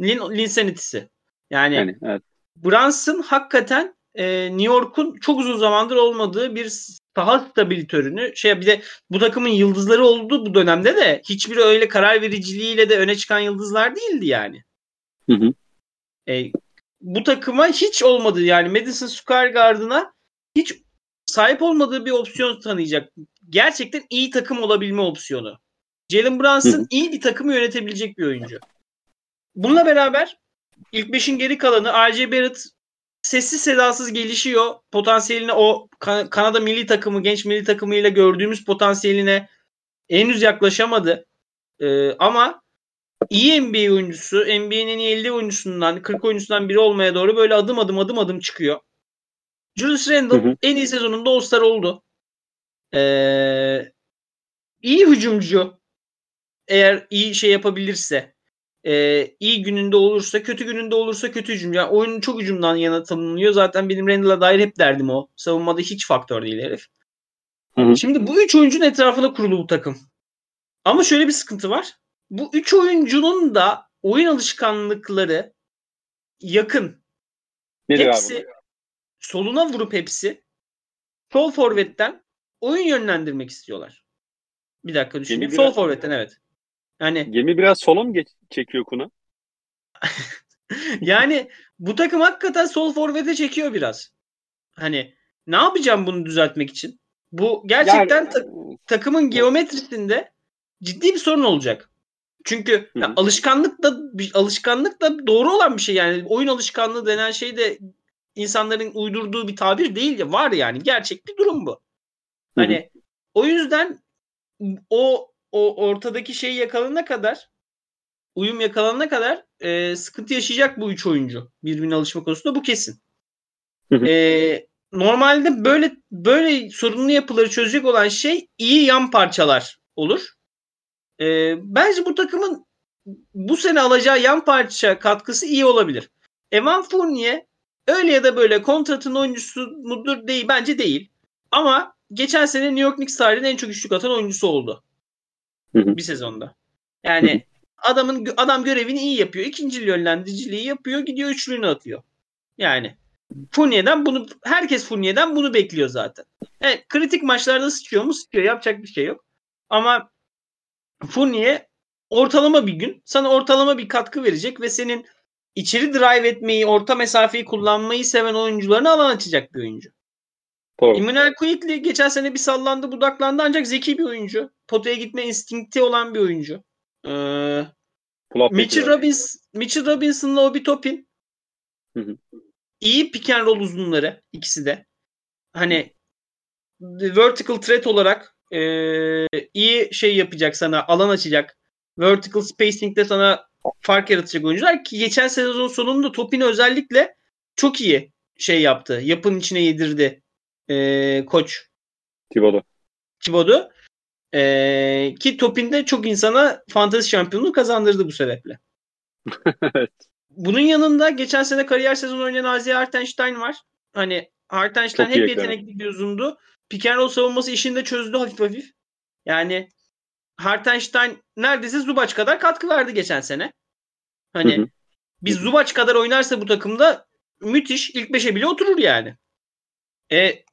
Lin, Linsanity'si. Yani
Yani evet.
Brunson hakikaten e, New York'un çok uzun zamandır olmadığı bir saha stabilitörünü şey bir de bu takımın yıldızları oldu bu dönemde de hiçbiri öyle karar vericiliğiyle de öne çıkan yıldızlar değildi yani.
Hı hı.
E, bu takıma hiç olmadı yani Madison Square Garden'a hiç sahip olmadığı bir opsiyon tanıyacak. Gerçekten iyi takım olabilme opsiyonu. Jalen Brunson
Hı hı.
iyi bir takımı yönetebilecek bir oyuncu. Bununla beraber ilk beşin geri kalanı R.J. Barrett sessiz sedasız gelişiyor. Potansiyeline o Kan- Kanada milli takımı, genç milli takımıyla gördüğümüz potansiyeline henüz yaklaşamadı. Ee, ama iyi NBA oyuncusu, NBA'nin en iyi 50 oyuncusundan, 40 oyuncusundan biri olmaya doğru böyle adım adım adım adım çıkıyor. Julius Randle
Hı hı.
en iyi sezonunda All-Star oldu. Ee, iyi hücumcu. Eğer iyi şey yapabilirse, e, iyi gününde olursa, kötü gününde olursa kötü hücumcu. Yani oyunun çok hücumdan yana tanımlanıyor. Zaten benim Randle'a dair hep derdim o. Savunmada hiç faktör değil herif.
Hı hı.
Şimdi bu üç oyuncunun etrafında kurulu bu takım. Ama şöyle bir sıkıntı var. Bu üç oyuncunun da oyun alışkanlıkları yakın.
Nedir
Hepsi
abi?
soluna vurup hepsi sol forvetten oyun yönlendirmek istiyorlar. Bir dakika düşüneyim. Sol forvetten evet. Yani
Gemi biraz sola mı geç- çekiyor Kuna?
yani bu takım hakikaten sol forvete çekiyor biraz. Hani ne yapacağım bunu düzeltmek için? Bu gerçekten
Yani-
ta- takımın geometrisinde ciddi bir sorun olacak. Çünkü ya alışkanlık da alışkanlık da doğru olan bir şey yani oyun alışkanlığı denen şey de insanların uydurduğu bir tabir değil ya var yani gerçek bir durum bu.
Hı hı.
Hani o yüzden o o ortadaki şeyi yakalanana kadar uyum yakalanana kadar e, sıkıntı yaşayacak bu üç oyuncu birbirine alışma konusunda bu kesin. E, normalde böyle böyle sorunlu yapıları çözecek olan şey iyi yan parçalar olur. E, bence bu takımın bu sene alacağı yan parça katkısı iyi olabilir. Evan Fournier öyle ya da böyle kontratın oyuncusu mudur değil bence değil. Ama geçen sene New York Knicks tarihinin en çok üçlük atan oyuncusu oldu.
Hı hı.
Bir sezonda. Yani adamın adam görevini iyi yapıyor. İkinci yönlendiriciliği yapıyor. Gidiyor üçlüğünü atıyor. Yani Fournier'den bunu herkes Fournier'den bunu bekliyor zaten. Evet, kritik maçlarda sıçıyor mu? Sıçıyor. Yapacak bir şey yok. Ama Fournier ortalama bir gün sana ortalama bir katkı verecek ve senin içeri drive etmeyi, orta mesafeyi kullanmayı seven oyuncularına alan açacak bir oyuncu.
Doğru.
Emmanuel Quickly geçen sene bir sallandı budaklandı ancak zeki bir oyuncu. Potaya gitme instinkti olan bir oyuncu. Ee, Mitchell. Robbins, Mitchell Robinson'la Obi Toppin
Hı hı.
iyi pick and roll uzunları ikisi de. Hani vertical threat olarak ee, iyi şey yapacak sana alan açacak. Vertical spacing'de sana fark yaratacak oyuncular ki geçen sezon sonunda Topin özellikle çok iyi şey yaptı. Yapının içine yedirdi ee, koç
Thibodeau.
Thibodeau. Ee, ki Topin'de çok insana fantezi şampiyonluğu kazandırdı bu sebeple.
evet.
Bunun yanında geçen sene kariyer sezonu oynayan Azi Hartenstein var. Hani Hartenstein
Çok
hep yetenekli bir uzundu. Pick and roll savunması işini de çözdü hafif hafif. Yani Hartenstein neredeyse Zubac kadar katkı verdi geçen sene. Hani
Hı hı.
biz Zubac kadar oynarsa bu takımda müthiş ilk beşe bile oturur yani. E,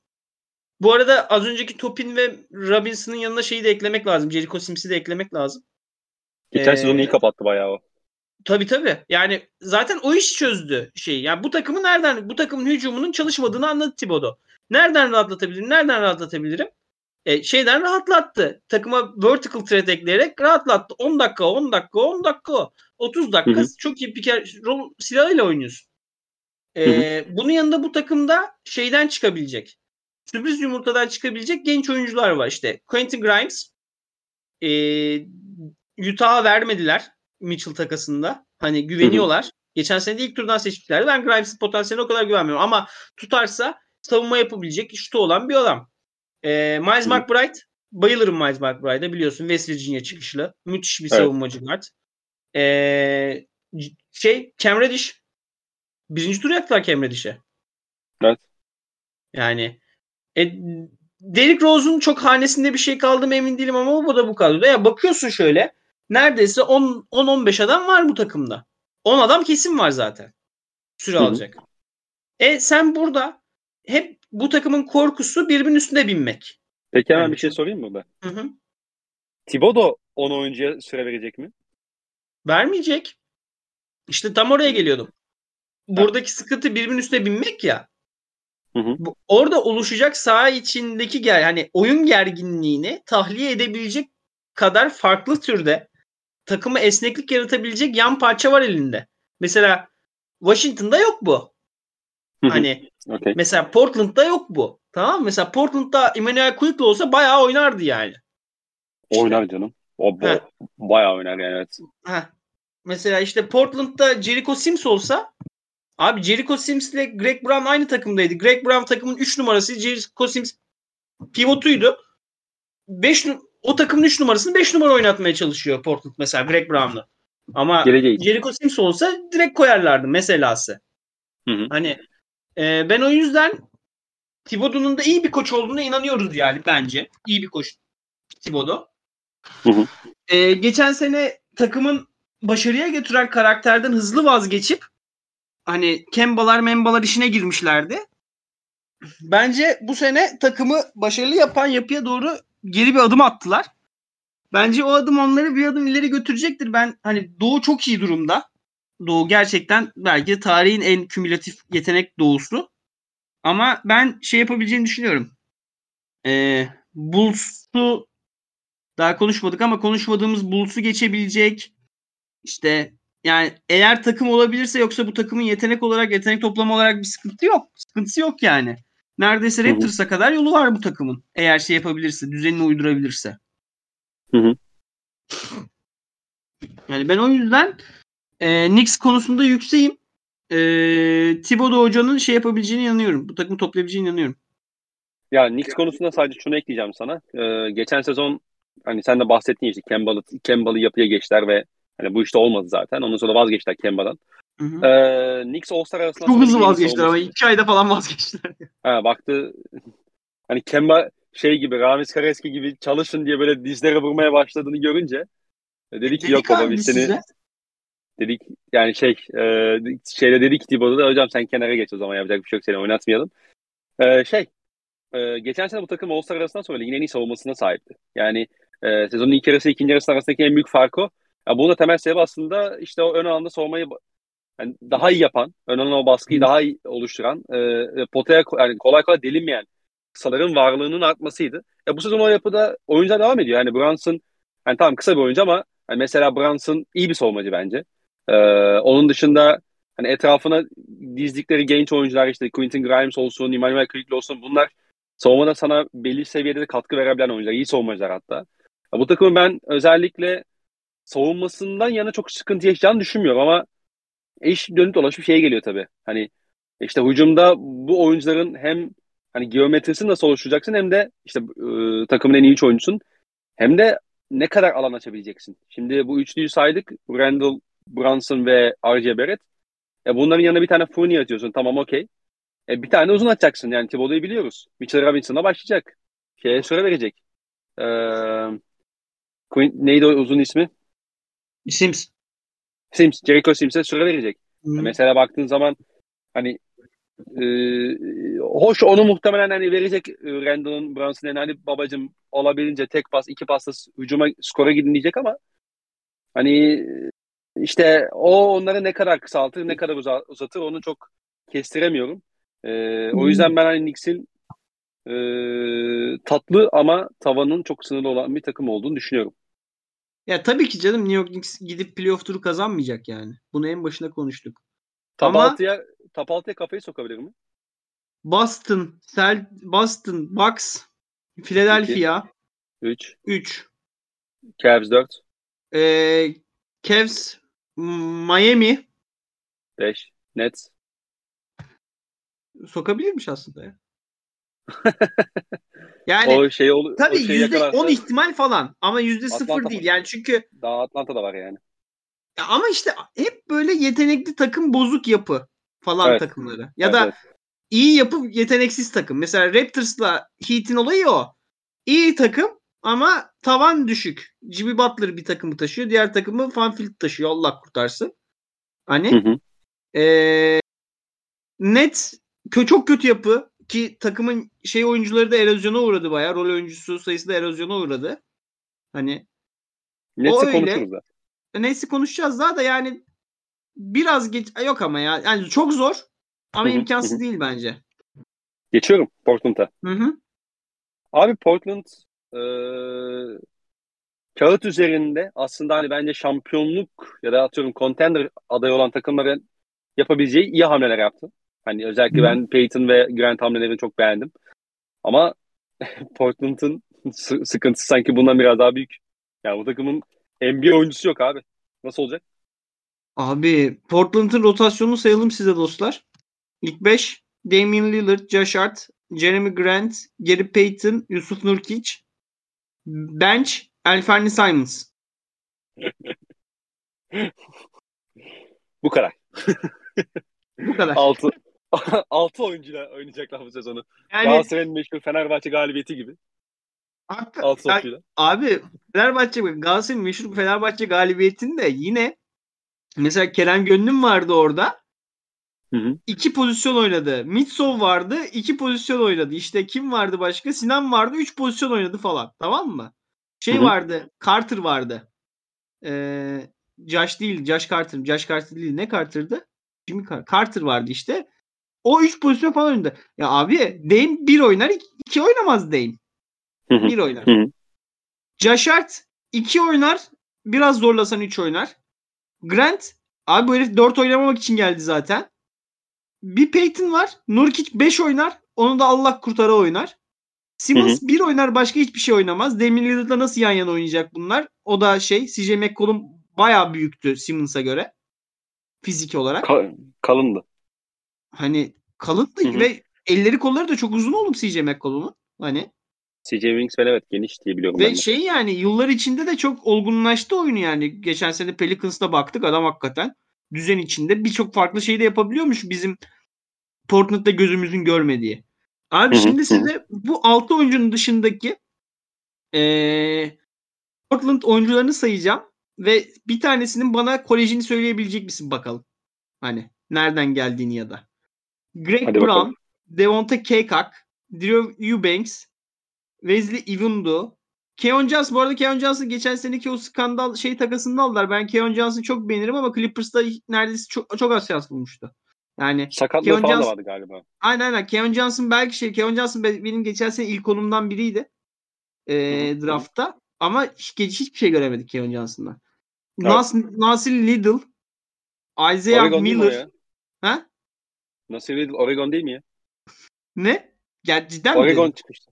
bu arada az önceki Topin ve Robinson'ın yanına şeyi de eklemek lazım. Jericho Sims'i de eklemek lazım.
Geçen
Ee,
sezonu iyi kapattı bayağı o.
Tabii tabii. Yani zaten o iş çözdü şeyi. Yani bu takımı nereden bu takımın hücumunun çalışmadığını anladı Thibodeau. Nereden rahatlatabilirim? Nereden rahatlatabilirim? E, şeyden rahatlattı. Takıma vertical threat ekleyerek rahatlattı. 10 dakika, 10 dakika, 10 dakika, 30 dakika
Hı hı.
çok iyi bir kere rol silahıyla oynuyorsun. E, bunun yanında bu takımda şeyden çıkabilecek. Sürpriz yumurtadan çıkabilecek genç oyuncular var işte. Quentin Grimes e, Utah'a vermediler Mitchell takasında. Hani güveniyorlar. Geçen sene de ilk turdan seçmişlerdi. Ben Grimes'in potansiyeline o kadar güvenmiyorum. Ama tutarsa savunma yapabilecek şutu olan bir adam. Ee, Miles
Hı.
McBride. Bayılırım Miles McBride'a biliyorsun. West Virginia çıkışlı. Müthiş bir
Evet.
savunmacı guard. C- şey Cam Reddish. Birinci tur yaptılar Cam Reddish'e.
Evet.
Yani e, Derrick Rose'un çok hanesinde bir şey kaldı mı emin değilim ama bu da bu kadroda. Ya bakıyorsun şöyle neredeyse 10 10-15 adam var bu takımda. 10 adam kesin var zaten. Süre alacak. E sen burada hep bu takımın korkusu birbirinin üstüne binmek.
Peki hemen
Yani
bir şey sorayım mı ben?
Hı hı.
Thibodeau 10 oyuncuya süre verecek mi?
Vermeyecek. İşte tam oraya geliyordum. Buradaki sıkıntı birbirinin üstüne binmek ya.
Hı hı.
Bu, orada oluşacak saha içindeki ger hani oyun gerginliğini tahliye edebilecek kadar farklı türde takımı esneklik yaratabilecek yan parça var elinde. Mesela Washington'da yok bu.
Hı.
Hani
Okey.
mesela Portland'da yok bu. Tamam mı? Mesela Portland'da Emmanuel Quickly olsa bayağı oynardı yani.
Oynar canım. O
Heh.
bayağı oynar yani evet.
Heh. Mesela işte Portland'da Jericho Sims olsa abi Jericho Sims ile Greg Brown aynı takımdaydı. Greg Brown takımın 3 numarası Jericho Sims pivotuydu. 5 o takımın 3 numarasını 5 numara oynatmaya çalışıyor Portland mesela Greg Brown'la. Ama
Geleceği.
Jericho Sims olsa direkt koyarlardı meselası.
Hı hı.
Hani e, ben o yüzden Thibodeau'nun da iyi bir koç olduğuna inanıyoruz yani bence. İyi bir koç Thibodeau.
Hı hı.
E, geçen sene takımın başarıya götüren karakterden hızlı vazgeçip hani Kemba'lar membalar işine girmişlerdi. Bence bu sene takımı başarılı yapan yapıya doğru geri bir adım attılar. Bence o adım onları bir adım ileri götürecektir. Ben hani Doğu çok iyi durumda. Doğu gerçekten belki tarihin en kümülatif yetenek doğusu. Ama ben şey yapabileceğini düşünüyorum. Ee, Bulls'u daha konuşmadık ama konuşmadığımız Bulls'u geçebilecek. İşte yani eğer takım olabilirse yoksa bu takımın yetenek olarak yetenek toplama olarak bir sıkıntı yok. Sıkıntısı yok yani. Neredeyse. Raptors'a kadar yolu var bu takımın. Eğer şey yapabilirse, düzenini uydurabilirse.
Hı hı.
Yani ben o yüzden e, Knicks konusunda yükseğim. E, Thibodeau hocanın şey yapabileceğine inanıyorum. Bu takımı toplayabileceğine inanıyorum.
Ya Knicks konusunda sadece şunu ekleyeceğim sana. Ee, geçen sezon hani sen de bahsettin işte Kemba'lı Kemba'lı yapıya geçtiler ve hani bu işte olmadı zaten. Ondan sonra vazgeçtiler Kemba'dan.
Hı hı.
Ee, Knicks All-Star arasında
Çok hızlı vazgeçtiler ama iki ayda falan vazgeçtiler.
Ha, baktı hani Kemba şey gibi Ramiz Kareski gibi çalışın diye böyle dizlere vurmaya başladığını görünce e, dedi ki yok
Dedik
baba
abi
biz seni
size.
dedik yani şey e, şeyde dedik Thibodeau da hocam sen kenara geç o zaman yapacak bir şey yok seni oynatmayalım. E, şey e, geçen sene bu takım All-Star arasından sonra ligin en iyi savunmasına sahipti. Yani e, sezonun ilk yarısı ikinci yarısı arasındaki en büyük fark o. Ya bunun da temel sebebi aslında işte o ön alanda savunmayı yani daha iyi yapan, ön alana o baskıyı daha iyi oluşturan, e, e, potaya yani kolay kolay delinmeyen kısaların varlığının artmasıydı. Ya bu sezon o yapıda oyuncular devam ediyor. Yani Brunson yani tamam kısa bir oyuncu ama hani mesela Brunson iyi bir savunmacı bence. E, onun dışında hani etrafına dizdikleri genç oyuncular işte Quentin Grimes olsun, Emmanuel Quigley olsun bunlar savunmada sana belli seviyede de katkı verebilen oyuncular, iyi savunmacılar hatta. Ya bu takımın ben özellikle savunmasından yana çok sıkıntı yaşayacağını düşünmüyorum ama iş dönüp dolaşıp şeye geliyor tabii. Hani işte hücumda bu oyuncuların hem hani geometrisini nasıl oluşturacaksın hem de işte e, takımın en iyi üç oyuncusun hem de ne kadar alan açabileceksin. Şimdi bu üçlüyü saydık. Randall, Brunson ve R.J. Barrett. E bunların yanına bir tane Fournier atıyorsun. Tamam okey. E bir tane uzun atacaksın. Yani Thibodeau'yu biliyoruz. Mitchell Robinson'a başlayacak. Şeye süre verecek. Ee, neydi o uzun ismi?
Sims.
Sims. Jericho Sims'e süre verecek.
Hı.
Mesela baktığın zaman hani e, hoş onu muhtemelen hani verecek e, Randall'ın Brunson'ın hani babacım olabildiğince tek pas iki pasla hücuma skora gidin diyecek ama hani işte o onları ne kadar kısaltır ne kadar uza- uzatır onu çok kestiremiyorum. E, o yüzden ben hani Knicks'in e, tatlı ama tavanın çok sınırlı olan bir takım olduğunu düşünüyorum.
Ya tabii ki canım New York Knicks gidip playoff turu kazanmayacak yani. Bunu en başında konuştuk.
Top
Ama-
6'ya top 6'ya kafayı sokabilir mi?
Boston, Sel Boston, Bucks, Philadelphia
3,
3.
Cavs 4,
Ee, Cavs, Miami
5, Nets.
sokabilirmiş aslında ya. Yani
o şey ol,
tabii
şey
yüzde
yakalarsa
on ihtimal falan ama yüzde sıfır değil yani çünkü
daha Atlanta'da var yani.
ya ama işte hep böyle yetenekli takım bozuk yapı falan
Evet.
takımları ya
Evet,
da
evet.
iyi yapı yeteneksiz takım. Mesela Raptors'la Heat'in olayı o. İyi takım ama tavan düşük. Jimmy Butler bir takımı taşıyor. Diğer takımı Fanfield taşıyor. Allah kurtarsın. Hani
Hı hı.
eee net kö çok kötü yapı ki takımın şey oyuncuları da erozyona uğradı bayağı. Rol oyuncusu sayısı da erozyona uğradı. Hani
Nets'i
öyle.
konuşuruz da.
neyse konuşacağız daha da yani biraz geç yok ama ya. Yani çok zor ama imkansız değil bence.
Geçiyorum Portland'a.
Hı hı.
Abi Portland e, kağıt üzerinde aslında hani bence şampiyonluk ya da atıyorum contender adayı olan takımların yapabileceği iyi hamleler yaptı. Hani özellikle ben Peyton ve Grant hamlelerini çok beğendim. Ama Portland'ın sı- sıkıntısı sanki bundan biraz daha büyük. Ya bu takımın NBA oyuncusu yok abi. Nasıl olacak?
Abi Portland'ın rotasyonunu sayalım size dostlar. İlk 5 Damian Lillard, Josh Hart, Jeremy Grant, Gary Payton, Yusuf Nurkic. Bench Alferni Simons.
Bu kadar.
Bu kadar.
6 6 oyuncuyla oynayacaklar bu sezonu.
Yani
Galatasaray'ın meşhur Fenerbahçe galibiyeti gibi.
hakika-
6
ya-
oyuncuyla.
abi Fenerbahçe Galatasaray'ın meşhur Fenerbahçe galibiyetinde yine mesela Kerem Gönlüm vardı orada.
Hı hı.
iki pozisyon oynadı. Mitsov vardı. iki pozisyon oynadı. İşte kim vardı başka? Sinan vardı. Üç pozisyon oynadı falan. Tamam mı? Şey
Hı hı.
vardı. Carter vardı. Ee, Josh değil. Josh Carter. Josh Carter değil. Ne Carter'dı? Jimmy Car- Carter vardı işte. O üç pozisyon falan oynadı. Ya abi Dame bir oynar. iki, iki oynamaz Dame.
Hı hı.
Bir oynar. Hart iki oynar. Biraz zorlasan üç oynar. Grant abi bu herif dört oynamamak için geldi zaten. Bir Peyton var. Nurkic 5 oynar. Onu da Allah kurtara oynar. Simmons 1 oynar başka hiçbir şey oynamaz. Damian Lillard'la nasıl yan yana oynayacak bunlar? O da şey CJ McCollum bayağı büyüktü Simmons'a göre. Fizik olarak.
Ka- kalındı.
Hani kalındı
Hı hı.
ve elleri kolları da çok uzun oğlum CJ McCollum'un. Hani
CJ Wingspan evet geniş diye biliyorum
ve şey yani yıllar içinde de çok olgunlaştı oyunu yani. Geçen sene Pelicans'ta baktık adam hakikaten düzen içinde birçok farklı şey de yapabiliyormuş bizim Portland'da gözümüzün görmediği. Abi şimdi size bu 6 oyuncunun dışındaki eee, Portland oyuncularını sayacağım ve bir tanesinin bana kolejini söyleyebilecek misin bakalım. Hani nereden geldiğini ya da. Greg
Hadi
Brown,
bakalım.
Devonta Kekak, Drew Eubanks, Wesley Iwundu, Keon Johnson. Bu arada Keon Johnson geçen seneki o skandal şey takasını aldılar. Ben Keon Johnson'ı çok beğenirim ama Clippers'ta neredeyse çok, çok az şans bulmuştu. Yani
Sakatlığı
Keon
falan da
Johnson-
vardı galiba.
Aynen aynen. Keon Johnson belki şey. Keon Johnson be- benim geçen sene ilk konumdan biriydi.
Hı.
draftta. Ama hiç, hiçbir şey göremedik Keon Johnson'da.
Evet.
Nas, Nasir Little, Isaiah
Oregon
Miller. Ha?
Nasıl? Oregon değil mi ya?
Ne? Ya cidden mi?
Oregon
dedin?
çıkıştı.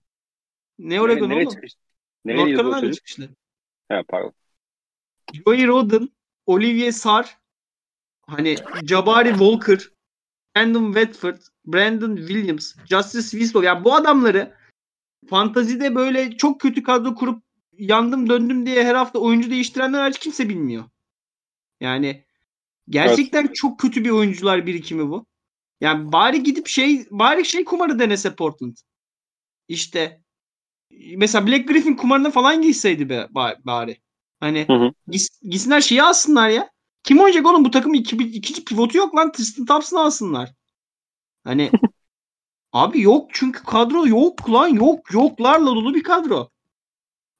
Ne Oregon
nereye
oğlum?
çıkıştı? Nereye
North Carolina çıkışlı.
He pardon.
Joey Roden, Olivier Sarr, hani Jabari Walker, Brandon Watford, Brandon Williams, Justice Winslow. Yani bu adamları fantazide böyle çok kötü kadro kurup yandım döndüm diye her hafta oyuncu değiştirenler hariç kimse bilmiyor. Yani gerçekten çok kötü bir oyuncular birikimi bu. Yani bari gidip şey bari şey kumarı denese Portland. İşte mesela Black Griffin kumarına falan girseydi be ba- bari. Hani
Hı hı.
gis, gitsinler şeyi alsınlar ya. Kim oynayacak oğlum bu takım iki, ikinci pivotu yok lan. Tristan Thompson'ı alsınlar. Hani abi yok çünkü kadro yok lan yok yoklarla dolu bir kadro.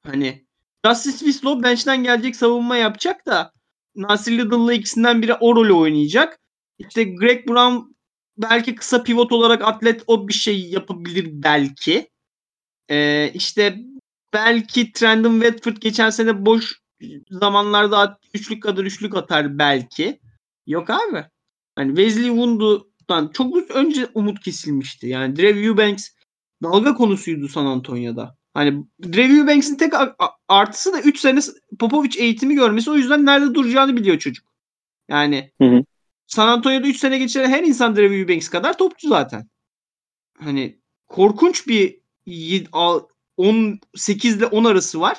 Hani Justice Winslow bench'ten gelecek savunma yapacak da Nasir Little'la ikisinden biri o rolü oynayacak. İşte Greg Brown belki kısa pivot olarak atlet o bir şey yapabilir belki. Ee, işte belki Trendon Watford geçen sene boş zamanlarda üçlük kadar üçlük atar belki. Yok abi. Hani Wesley Wundu'dan çok önce umut kesilmişti. Yani Drew Eubanks dalga konusuydu San Antonio'da. Hani Drew Eubanks'in tek artısı da 3 sene Popovic eğitimi görmesi. O yüzden nerede duracağını biliyor çocuk. Yani
Hı hı.
San Antonio'da 3 sene geçiren her insan Drew Eubanks kadar topçu zaten. Hani korkunç bir yed- al- 18 ile 10 arası var.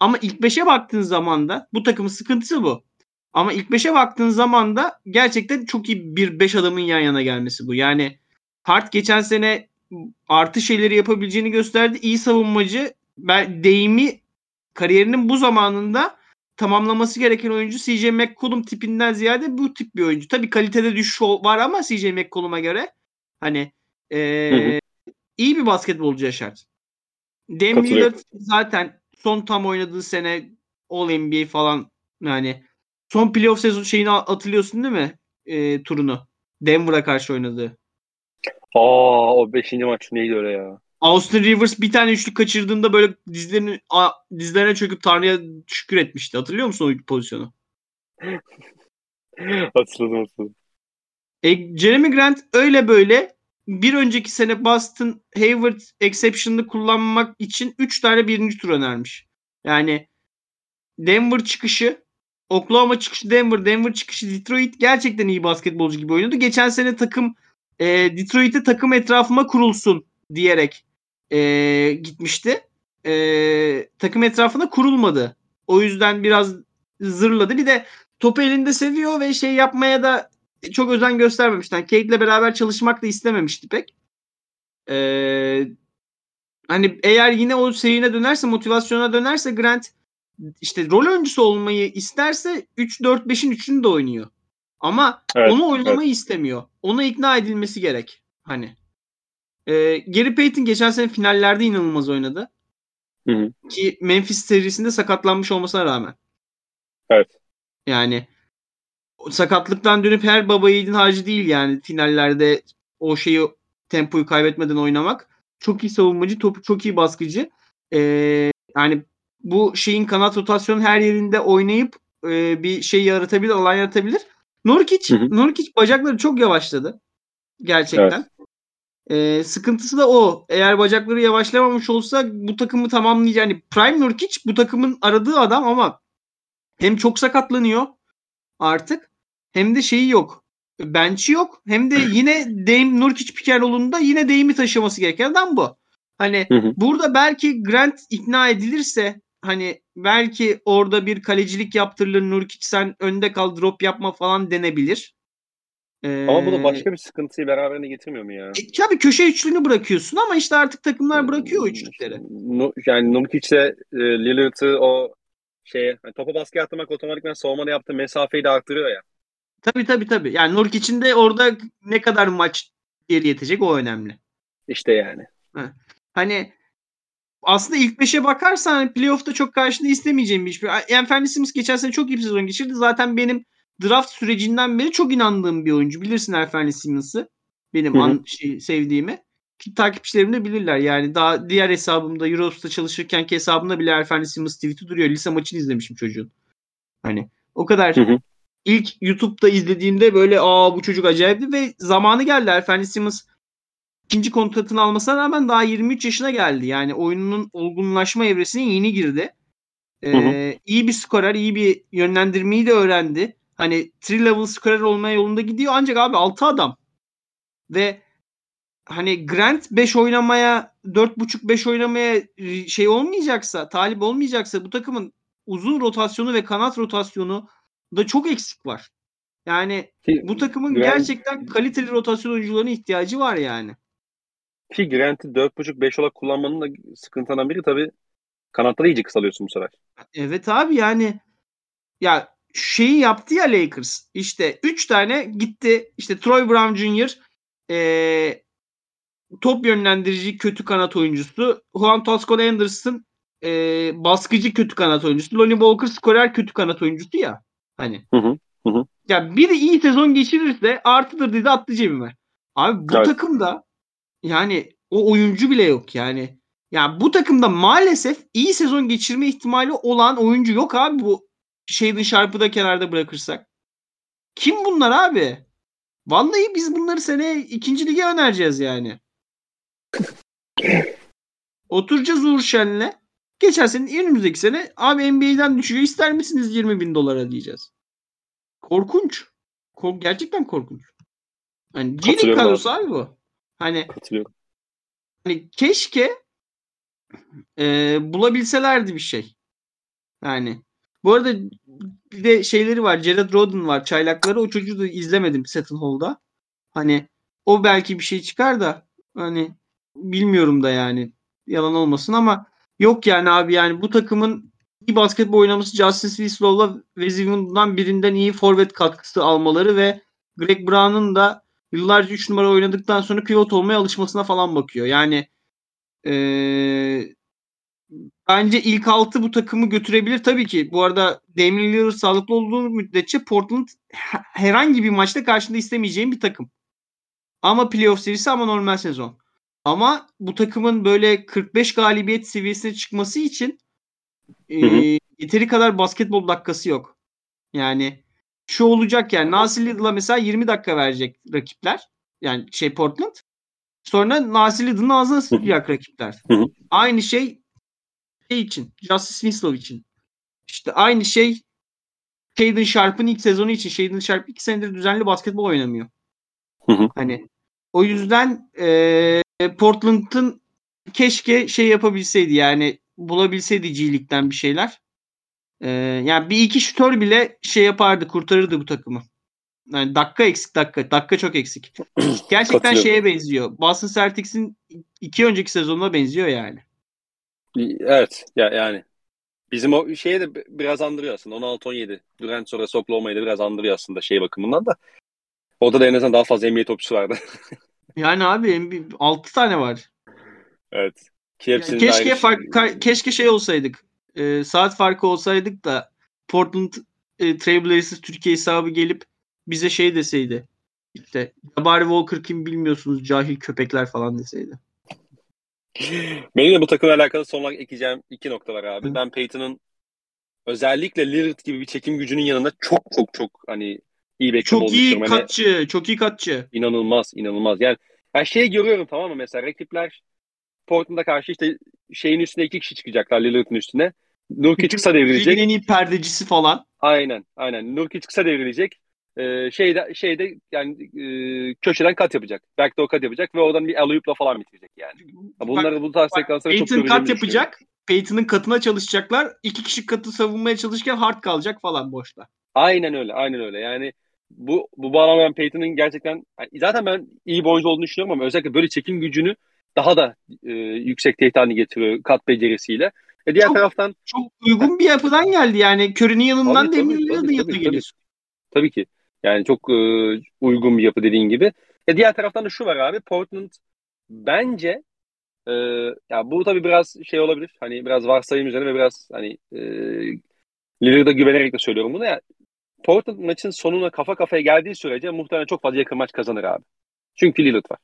Ama ilk 5'e baktığın zaman da bu takımın sıkıntısı bu. Ama ilk 5'e baktığın zaman da gerçekten çok iyi bir 5 adamın yan yana gelmesi bu. Yani Hart geçen sene artı şeyleri yapabileceğini gösterdi. İyi savunmacı. Ben deyimi kariyerinin bu zamanında tamamlaması gereken oyuncu CJ McCollum tipinden ziyade bu tip bir oyuncu. Tabii kalitede düşüş var ama CJ McCollum'a göre hani ee,
Hı hı.
iyi bir basketbolcu Yaşar.
Katılıyorum.
Lillard zaten son tam oynadığı sene All NBA falan yani son playoff sezon şeyini hatırlıyorsun değil mi? Ee, turunu. Denver'a karşı oynadığı.
Aa o 5. maç neydi öyle ya?
Austin Rivers bir tane üçlük kaçırdığında böyle dizlerini a- dizlerine çöküp Tanrı'ya şükür etmişti. Hatırlıyor musun o pozisyonu?
hatırladım hatırladım.
E, Jeremy Grant öyle böyle bir önceki sene Boston Hayward exception'ını kullanmak için 3 tane birinci tur önermiş. Yani Denver çıkışı, Oklahoma çıkışı Denver, Denver çıkışı Detroit gerçekten iyi basketbolcu gibi oynadı. Geçen sene takım e, Detroit'e takım etrafıma kurulsun diyerek e, gitmişti. E, takım etrafına kurulmadı. O yüzden biraz zırladı. Bir de topu elinde seviyor ve şey yapmaya da çok özen göstermemişti. Yani Kate'le beraber çalışmak da istememişti pek. Ee, hani eğer yine o serine dönerse, motivasyona dönerse Grant işte rol oyuncusu olmayı isterse 3-4-5'in 3'ünü de oynuyor. Ama evet, onu oynamayı evet. istemiyor. Ona ikna edilmesi gerek. Hani. Ee, Gary Payton geçen sene finallerde inanılmaz oynadı.
Hı hı.
Ki Memphis serisinde sakatlanmış olmasına rağmen.
Evet.
Yani sakatlıktan dönüp her baba yiğidin harcı değil yani finallerde o şeyi tempoyu kaybetmeden oynamak. Çok iyi savunmacı, topu çok iyi baskıcı. Ee, yani bu şeyin kanat rotasyonu her yerinde oynayıp e, bir şey yaratabilir, alan yaratabilir. Hı. Nurkic bacakları çok yavaşladı. Gerçekten. Evet. Ee, sıkıntısı da o. Eğer bacakları yavaşlamamış olsa bu takımı tamamlayacak. Yani Prime Nurkic bu takımın aradığı adam ama hem çok sakatlanıyor artık hem de şeyi yok. Bench'i yok. Hem de yine Dame Nurkic Pikerol'unda yine Dame'i taşıması gereken adam bu. Hani hı hı. burada belki Grant ikna edilirse hani belki orada bir kalecilik yaptırılır Nurkic sen önde kal drop yapma falan denebilir.
Ee, ama bu da başka bir sıkıntıyı beraberinde getirmiyor mu ya?
E, tabii köşe üçlünü bırakıyorsun ama işte artık takımlar bırakıyor o üçlükleri.
Yani Nurkic'le e, Lillard'ı o şeye hani topa baskı atmak otomatikman savunmada yaptığı mesafeyi de arttırıyor ya.
Tabii tabii tabii. Yani Nurk için de orada ne kadar maç geri yetecek o önemli.
İşte yani.
Ha. Hani aslında ilk beşe bakarsan hani playoff'ta çok karşında istemeyeceğim bir. Yani Fernie Simmons geçen sene çok iyi bir sezon geçirdi. Zaten benim draft sürecinden beri çok inandığım bir oyuncu. Bilirsin Erfernie Simmons'ı. Benim an, şey, sevdiğimi. Ki takipçilerim de bilirler. Yani daha diğer hesabımda Eurost'ta çalışırken ki hesabımda bile Erfernie Simmons tweet'i duruyor. Lise maçını izlemişim çocuğun. Hani o kadar hı hı ilk YouTube'da izlediğimde böyle aa bu çocuk acayipti ve zamanı geldi. Efendi Simmons ikinci kontratını almasına rağmen daha 23 yaşına geldi. Yani oyunun olgunlaşma evresine yeni girdi. Ee, hı hı. iyi bir skorer, iyi bir yönlendirmeyi de öğrendi. Hani 3 level skorer olmaya yolunda gidiyor ancak abi 6 adam. Ve hani Grant 5 oynamaya 4.5-5 oynamaya şey olmayacaksa, talip olmayacaksa bu takımın uzun rotasyonu ve kanat rotasyonu da çok eksik var. Yani ki, bu takımın Grant, gerçekten kaliteli rotasyon oyuncularına ihtiyacı var yani.
Ki Grant'i 4.5-5 olarak kullanmanın da sıkıntılarından biri tabii kanatları iyice kısalıyorsun bu sefer.
Evet abi yani ya şeyi yaptı ya Lakers. İşte 3 tane gitti. İşte Troy Brown Jr. E, top yönlendirici kötü kanat oyuncusu. Juan Toscano Anderson e, baskıcı kötü kanat oyuncusu. Lonnie Walker skorer kötü kanat oyuncusu ya. Hani.
Hı hı. Hı
Ya biri iyi sezon geçirirse artıdır dedi attı cebime. Abi bu evet. takımda yani o oyuncu bile yok yani. Ya yani bu takımda maalesef iyi sezon geçirme ihtimali olan oyuncu yok abi bu Shaden Sharp'ı da kenarda bırakırsak. Kim bunlar abi? Vallahi biz bunları seneye ikinci lige önereceğiz yani. Oturacağız Uğur Şen'le. Geçen sene önümüzdeki sene abi NBA'den düşüyor ister misiniz 20 bin dolara diyeceğiz. Korkunç. Kork gerçekten korkunç. Hani G kadrosu abi bu. Hani. Hani keşke e, bulabilselerdi bir şey. Yani bu arada bir de şeyleri var. Jared Roden var. Çaylakları. O çocuğu da izlemedim Seton Hall'da. Hani o belki bir şey çıkar da hani bilmiyorum da yani yalan olmasın ama Yok yani abi yani bu takımın iyi basketbol oynaması Justice Wislow'la ve Zivon'dan birinden iyi forvet katkısı almaları ve Greg Brown'un da yıllarca 3 numara oynadıktan sonra pivot olmaya alışmasına falan bakıyor. Yani ee, bence ilk altı bu takımı götürebilir. Tabii ki bu arada Damian Lillard sağlıklı olduğu müddetçe Portland herhangi bir maçta karşında istemeyeceğim bir takım. Ama playoff serisi ama normal sezon. Ama bu takımın böyle 45 galibiyet seviyesine çıkması için e, yeteri kadar basketbol dakikası yok. Yani şu olacak yani Nasir Lidl'a mesela 20 dakika verecek rakipler. Yani şey Portland. Sonra Nasir Lidl'ın ağzına sıkacak rakipler. Aynı şey şey için. Justice Winslow için. İşte aynı şey Shaden Sharp'ın ilk sezonu için. Shaden Sharp iki senedir düzenli basketbol oynamıyor.
Hı hı.
Hani o yüzden e, Portland'ın keşke şey yapabilseydi yani bulabilseydi G League'den bir şeyler. E, yani bir iki şutör bile şey yapardı kurtarırdı bu takımı. Yani dakika eksik dakika. Dakika çok eksik. Gerçekten şeye benziyor. Boston Celtics'in iki önceki sezonuna benziyor yani.
Evet ya yani bizim o şeye de biraz andırıyor aslında 16-17 Durant sonrası Oklahoma'yı da biraz andırıyor aslında şey bakımından da. Orada da en azından daha fazla NBA topçusu vardı.
yani abi 6 tane var.
Evet.
Ki yani keşke fark, ka- keşke şey olsaydık. E, saat farkı olsaydık da Portland e, Trailblazers Türkiye hesabı gelip bize şey deseydi. İşte Jabari Walker kim bilmiyorsunuz cahil köpekler falan deseydi.
Benim de bu takımla alakalı son olarak ekleyeceğim iki nokta var abi. Hı. Ben Peyton'ın özellikle Lillard gibi bir çekim gücünün yanında çok çok çok hani iyi bir
Çok iyi hani katçı, hani, çok iyi katçı.
İnanılmaz, inanılmaz. Yani ben şeyi görüyorum tamam mı? Mesela rakipler Portland'a karşı işte şeyin üstüne iki kişi çıkacaklar Lillard'ın üstüne. Nurkic kısa devrilecek.
en iyi perdecisi falan.
Aynen, aynen. Nurkic kısa devrilecek. Ee, şeyde şeyde yani e, köşeden kat yapacak. Backdoor kat yapacak ve oradan bir alley-oop'la falan bitirecek yani. Bunları bu tarz sekansları çok
Peyton kat yapacak. Peyton'ın katına çalışacaklar. İki kişi katı savunmaya çalışırken hard kalacak falan boşta.
Aynen öyle. Aynen öyle. Yani bu bu bağlamda Peyton'ın gerçekten zaten ben iyi bir oyuncu olduğunu düşünüyorum ama özellikle böyle çekim gücünü daha da e, yüksek tehdit haline getiriyor kat becerisiyle. E diğer
çok,
taraftan
çok uygun bir yapıdan geldi yani. Körünün yanından Lillard'ın yanına geliyor.
Tabii ki. Yani çok e, uygun bir yapı dediğin gibi. E diğer taraftan da şu var abi. Portland bence e, ya bu tabii biraz şey olabilir. Hani biraz varsayım üzerine ve biraz hani e, Lillard'a güvenerek de söylüyorum bunu ya. Portland maçın sonuna kafa kafaya geldiği sürece muhtemelen çok fazla yakın maç kazanır abi. Çünkü Lillard var.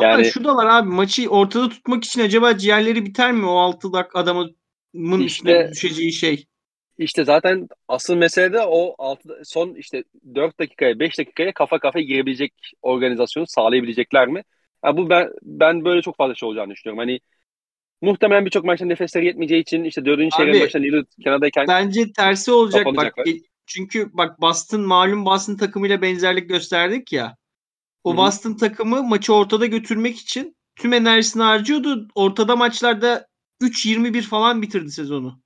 Yani Ama şu da var abi maçı ortada tutmak için acaba ciğerleri biter mi o 6 dakika adamın işte, üstüne düşeceği şey?
İşte zaten asıl mesele de o 6, son işte 4 dakikaya 5 dakikaya kafa kafaya girebilecek organizasyonu sağlayabilecekler mi? Yani bu ben ben böyle çok fazla şey olacağını düşünüyorum. Hani muhtemelen birçok maçta nefesleri yetmeyeceği için işte 4. çeyreğin başında Lillard kenardayken
bence tersi olacak bak. Çünkü bak Boston malum Boston takımıyla benzerlik gösterdik ya. O Hı-hı. Boston takımı maçı ortada götürmek için tüm enerjisini harcıyordu. Ortada maçlarda 3-21 falan bitirdi sezonu.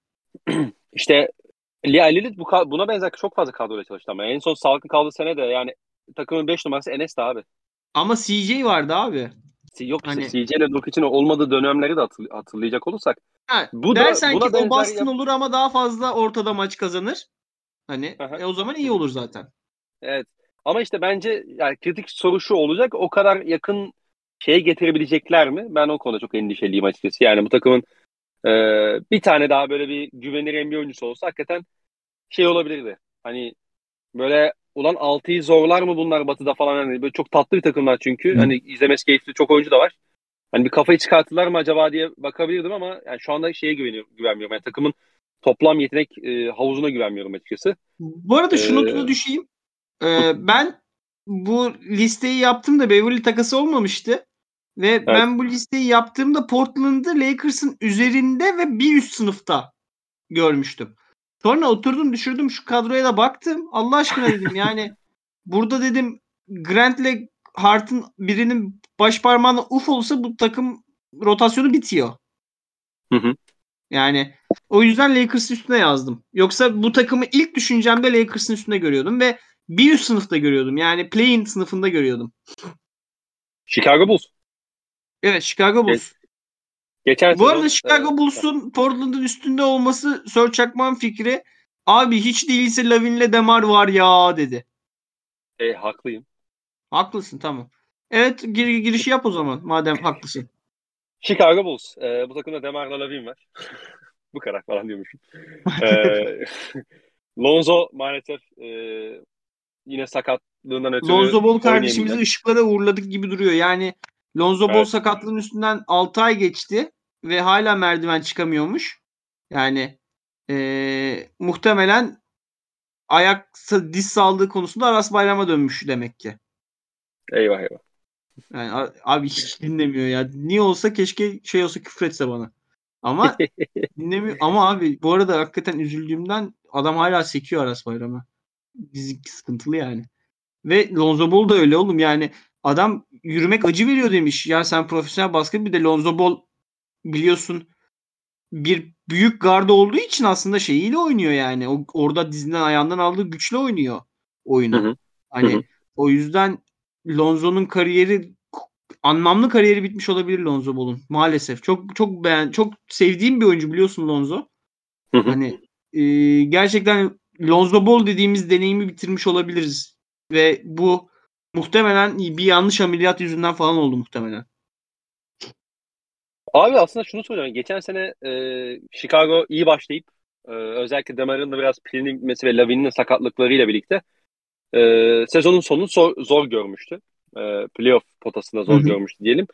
İşte Lia Lilith bu, buna benzer çok fazla kadroyla çalıştı ama en son sağlıklı kaldığı sene de yani takımın 5 numarası Enes de abi.
Ama CJ vardı abi.
Yok hani... CJ ile Luke için olmadığı dönemleri de hatırl- hatırlayacak olursak.
Ha, bu dersen da, buna ki o Boston yap- olur ama daha fazla ortada maç kazanır. Hani e, o zaman iyi olur zaten.
Evet. Ama işte bence yani kritik soru şu olacak. O kadar yakın şeye getirebilecekler mi? Ben o konuda çok endişeliyim açıkçası. Yani bu takımın e, bir tane daha böyle bir güvenilir NBA oyuncusu olsa hakikaten şey olabilirdi. Hani böyle ulan 6'yı zorlar mı bunlar Batı'da falan hani böyle çok tatlı bir takımlar çünkü. Hı. Hani izlemesi keyifli çok oyuncu da var. Hani bir kafayı çıkarttılar mı acaba diye bakabilirdim ama yani şu anda şeye güveniyorum, güvenmiyorum. Yani takımın toplam yetenek e, havuzuna güvenmiyorum açıkçası.
Bu arada şu ee, notuna düşeyim. Ee, ben bu listeyi yaptığımda Beverly takası olmamıştı. Ve evet. ben bu listeyi yaptığımda Portland'ı Lakers'ın üzerinde ve bir üst sınıfta görmüştüm. Sonra oturdum düşürdüm şu kadroya da baktım. Allah aşkına dedim yani burada dedim Grant'le Hart'ın birinin baş parmağına uf olsa bu takım rotasyonu bitiyor.
Hı hı.
Yani o yüzden Lakers'ın üstüne yazdım. Yoksa bu takımı ilk düşüncemde Lakers'ın üstüne görüyordum ve bir üst sınıfta görüyordum. Yani play-in sınıfında görüyordum.
Chicago Bulls.
Evet Chicago Bulls.
Geçen
Bu arada Chicago Bulls'un Portland'ın üstünde olması Sir Çakman fikri. Abi hiç değilse Lavin'le Demar var ya dedi.
E, haklıyım.
Haklısın tamam. Evet gir girişi yap o zaman madem haklısın.
Chicago Bulls. E, bu takımda Demar'la Lavin var. bu kadar falan diyormuşum. e, Lonzo maalesef e, yine sakatlığından ötürü
Lonzo Ball kardeşimizi ışıklara uğurladık gibi duruyor. Yani Lonzo Ball evet. sakatlığın üstünden 6 ay geçti ve hala merdiven çıkamıyormuş. Yani e, muhtemelen ayak diz sağlığı konusunda Aras Bayram'a dönmüş demek ki.
Eyvah eyvah.
Yani abi hiç dinlemiyor ya. Niye olsa keşke şey olsa küfretse bana. Ama dinlemiyor. Ama abi bu arada hakikaten üzüldüğümden adam hala sekiyor Aras Bayram'a. Dizi sıkıntılı yani. Ve Lonzo Ball da öyle oğlum yani adam yürümek acı veriyor demiş. Ya sen profesyonel basket bir de Lonzo Ball biliyorsun bir büyük garda olduğu için aslında şeyiyle oynuyor yani. O, orada dizinden ayağından aldığı güçle oynuyor oyunu. Hı hı. Hani hı hı. o yüzden Lonzo'nun kariyeri anlamlı kariyeri bitmiş olabilir Lonzo Ball'un maalesef. Çok çok beğen çok sevdiğim bir oyuncu biliyorsun Lonzo. Hı hı. Hani e, gerçekten Lonzo Ball dediğimiz deneyimi bitirmiş olabiliriz ve bu muhtemelen bir yanlış ameliyat yüzünden falan oldu muhtemelen.
Abi aslında şunu soruyorum. Geçen sene e, Chicago iyi başlayıp e, özellikle Demar'ın da biraz pilinin bitmesi ve Lavin'in sakatlıklarıyla birlikte e, sezonun sonunu zor, zor görmüştü. E, playoff potasında zor Hı-hı. görmüştü diyelim.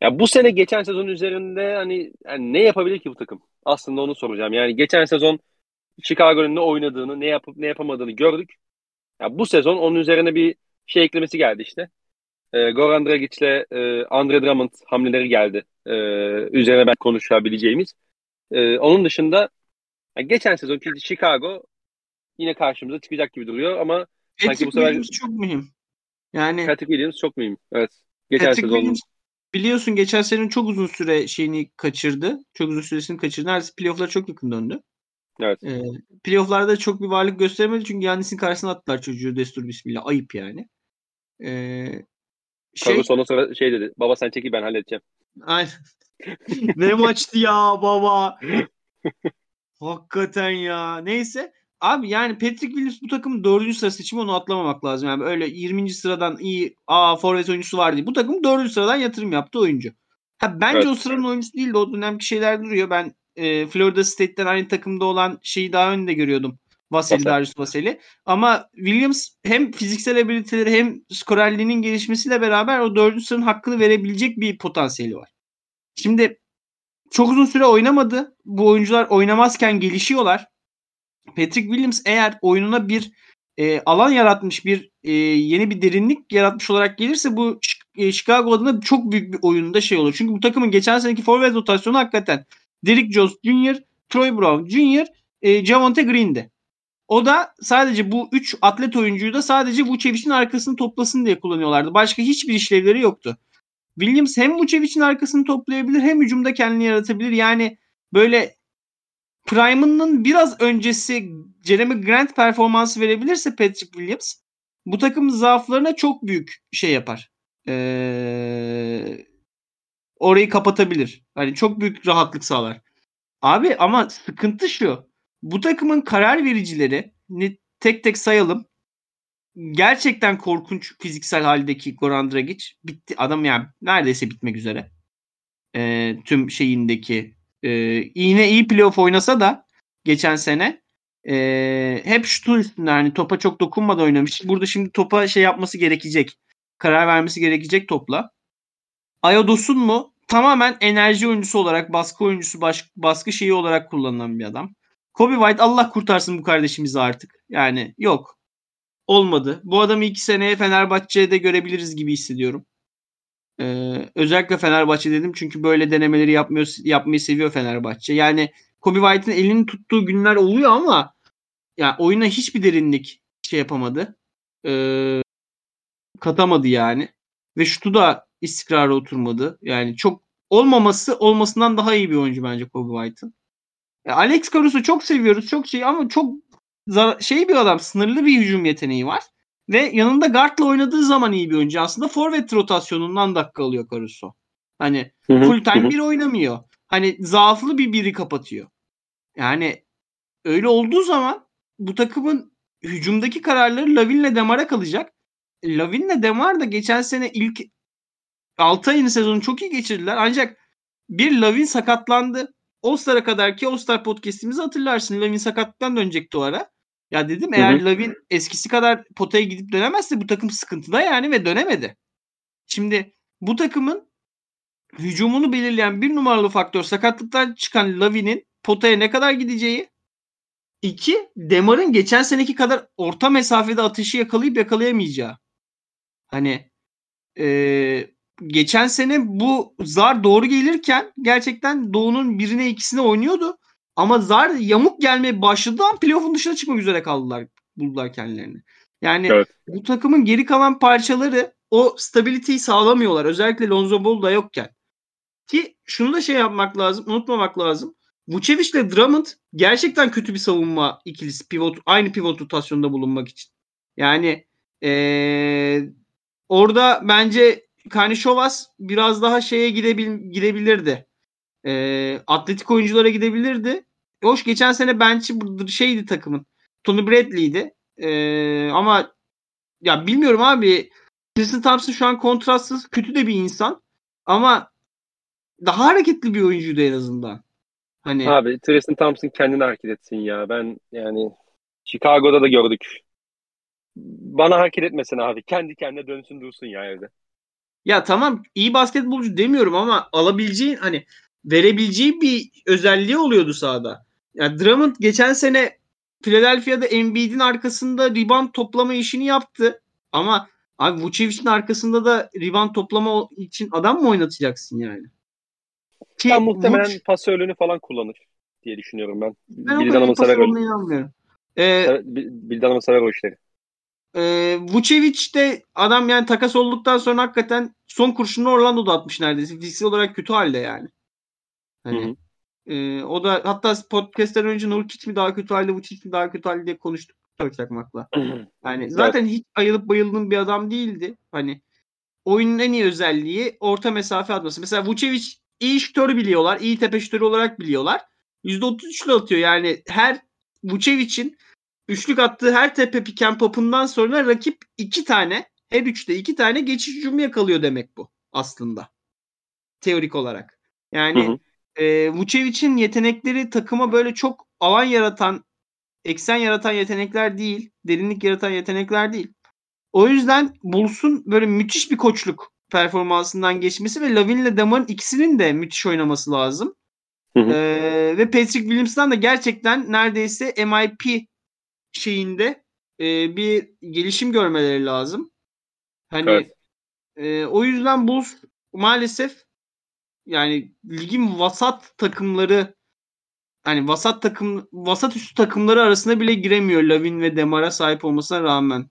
Ya bu sene geçen sezon üzerinde hani yani ne yapabilir ki bu takım? Aslında onu soracağım. Yani geçen sezon Chicago'nun ne oynadığını, ne yapıp ne yapamadığını gördük. Ya bu sezon onun üzerine bir şey eklemesi geldi işte. E, Goran Dragic'le e, Andre Drummond hamleleri geldi. E, üzerine ben konuşabileceğimiz. E, onun dışında yani geçen sezonki Chicago yine karşımıza çıkacak gibi duruyor ama
Patrick sanki bu sefer Williams çok mühim. Yani
Patrick Williams çok mühim. Evet. Geçen Patrick sezon Williams,
biliyorsun geçen senenin çok uzun süre şeyini kaçırdı. Çok uzun süresini kaçırdı. Neredeyse playoff'lara çok yakın döndü.
Evet. Ee,
playoff'larda çok bir varlık gösteremedi çünkü Yannis'in karşısına attılar çocuğu Destur Bismillah. Ayıp yani. Ee,
şey... Sonra sonra şey dedi. Baba sen çekil ben halledeceğim.
Aynen. ne maçtı ya baba. Hakikaten ya. Neyse. Abi yani Patrick Williams bu takımın dördüncü sıra seçimi onu atlamamak lazım. Yani öyle 20. sıradan iyi aa forvet oyuncusu var diye. Bu takım dördüncü sıradan yatırım yaptı oyuncu. Ha, bence evet. o sıranın oyuncusu değil de o dönemki şeyler duruyor. Ben e, Florida State'ten aynı takımda olan şeyi daha önde görüyordum. Vaseli Darius Vaseli. Ama Williams hem fiziksel abiliteleri hem skorerliğinin gelişmesiyle beraber o dördüncü sıranın hakkını verebilecek bir potansiyeli var. Şimdi çok uzun süre oynamadı. Bu oyuncular oynamazken gelişiyorlar. Patrick Williams eğer oyununa bir e, alan yaratmış bir e, yeni bir derinlik yaratmış olarak gelirse bu e, Chicago adına çok büyük bir oyunda şey olur. Çünkü bu takımın geçen seneki forvet rotasyonu hakikaten Derrick Jones Jr., Troy Brown Jr., e, Javonte Green'di. O da sadece bu 3 atlet oyuncuyu da sadece Vucevic'in arkasını toplasın diye kullanıyorlardı. Başka hiçbir işlevleri yoktu. Williams hem Vucevic'in arkasını toplayabilir hem hücumda kendini yaratabilir. Yani böyle Prime'ının biraz öncesi Jeremy Grant performansı verebilirse Patrick Williams bu takım zaaflarına çok büyük şey yapar. Ee, orayı kapatabilir. Hani çok büyük rahatlık sağlar. Abi ama sıkıntı şu. Bu takımın karar vericileri tek tek sayalım. Gerçekten korkunç fiziksel haldeki Goran Dragic bitti. Adam yani neredeyse bitmek üzere. Ee, tüm şeyindeki e, yine iyi playoff oynasa da geçen sene e, hep şutun üstünde yani topa çok dokunmadan oynamış. Burada şimdi topa şey yapması gerekecek. Karar vermesi gerekecek topla. Ayodos'un mu? Tamamen enerji oyuncusu olarak, baskı oyuncusu, baş, baskı şeyi olarak kullanılan bir adam. Kobe White Allah kurtarsın bu kardeşimizi artık. Yani yok. Olmadı. Bu adamı iki seneye Fenerbahçe'de görebiliriz gibi hissediyorum. Ee, özellikle Fenerbahçe dedim çünkü böyle denemeleri yapmıyor, yapmayı seviyor Fenerbahçe. Yani Kobe White'ın elini tuttuğu günler oluyor ama yani oyuna hiçbir derinlik şey yapamadı. Ee, katamadı yani. Ve şutu da istikrara oturmadı. Yani çok olmaması olmasından daha iyi bir oyuncu bence Kobe White'ın. Alex Caruso çok seviyoruz. Çok şey ama çok şey bir adam. Sınırlı bir hücum yeteneği var. Ve yanında guardla oynadığı zaman iyi bir oyuncu. Aslında forvet rotasyonundan dakika alıyor Caruso. Hani full time bir oynamıyor. Hani zaaflı bir biri kapatıyor. Yani öyle olduğu zaman bu takımın hücumdaki kararları Lavin'le Demar'a kalacak. Lavin'le Demar da geçen sene ilk 6 ayını sezonu çok iyi geçirdiler. Ancak bir Lavin sakatlandı. All-Star'a kadar ki All-Star podcast'imizi hatırlarsın. Lavin sakatlıktan dönecekti o ara. Ya dedim eğer Lavin eskisi kadar potaya gidip dönemezse bu takım sıkıntıda yani ve dönemedi. Şimdi bu takımın hücumunu belirleyen bir numaralı faktör sakatlıktan çıkan Lavin'in potaya ne kadar gideceği. İki, Demar'ın geçen seneki kadar orta mesafede atışı yakalayıp yakalayamayacağı. Hani ee, geçen sene bu zar doğru gelirken gerçekten Doğu'nun birine ikisine oynuyordu. Ama zar yamuk gelmeye başladığı an playoff'un dışına çıkmak üzere kaldılar. Buldular kendilerini. Yani evet. bu takımın geri kalan parçaları o stabiliteyi sağlamıyorlar. Özellikle Lonzo Ball da yokken. Ki şunu da şey yapmak lazım, unutmamak lazım. Vucevic ile Drummond gerçekten kötü bir savunma ikilisi. Pivot, aynı pivot rotasyonunda bulunmak için. Yani ee, orada bence Karnişovas biraz daha şeye gidebil, gidebilirdi. E, atletik oyunculara gidebilirdi. Hoş geçen sene bench'i şeydi takımın. Tony Bradley'di. E, ama ya bilmiyorum abi. Tristan Thompson şu an kontrastsız kötü de bir insan. Ama daha hareketli bir oyuncuydu en azından.
Hani Abi Tristan Thompson kendini hareket etsin ya. Ben yani Chicago'da da gördük. Bana hareket etmesin abi. Kendi kendine dönsün dursun ya evde.
Ya tamam iyi basketbolcu demiyorum ama alabileceğin hani verebileceği bir özelliği oluyordu sahada. Ya Drummond geçen sene Philadelphia'da Embiid'in arkasında rebound toplama işini yaptı. Ama abi Vucevic'in arkasında da rebound toplama için adam mı oynatacaksın yani?
Ki ben muhtemelen Vuc... pasörlüğünü falan kullanır diye düşünüyorum ben. Ben Bildan o kadar pasör inanmıyorum. Ee, Bildan sever o işleri.
E, Vucevic de adam yani takas olduktan sonra hakikaten son kurşunu Orlando'da atmış neredeyse. Fiziksel olarak kötü halde yani. Hani, E, o da hatta podcast'ten önce Nurkic mi daha kötü halde, Vucevic mi daha kötü halde diye konuştuk Çakmak'la. Yani zaten evet. hiç ayılıp bayıldığım bir adam değildi. Hani oyunun en iyi özelliği orta mesafe atması. Mesela Vucevic iyi şutörü biliyorlar. iyi tepe şutörü olarak biliyorlar. %33'lü atıyor. Yani her Vucevic'in üçlük attığı her tepe piken popundan sonra rakip iki tane her üçte iki tane geçiş hücumu yakalıyor demek bu aslında. Teorik olarak. Yani hı hı. E, Vucevic'in yetenekleri takıma böyle çok alan yaratan, eksen yaratan yetenekler değil. Derinlik yaratan yetenekler değil. O yüzden Bulls'un böyle müthiş bir koçluk performansından geçmesi ve Lavin ile Damar'ın ikisinin de müthiş oynaması lazım. Hı hı. Ee, ve Patrick Williams'dan da gerçekten neredeyse MIP şeyinde e, bir gelişim görmeleri lazım. Hani evet. e, o yüzden Bulls maalesef yani ligin vasat takımları hani vasat takım vasat üstü takımları arasında bile giremiyor Lavin ve Demar'a sahip olmasına rağmen.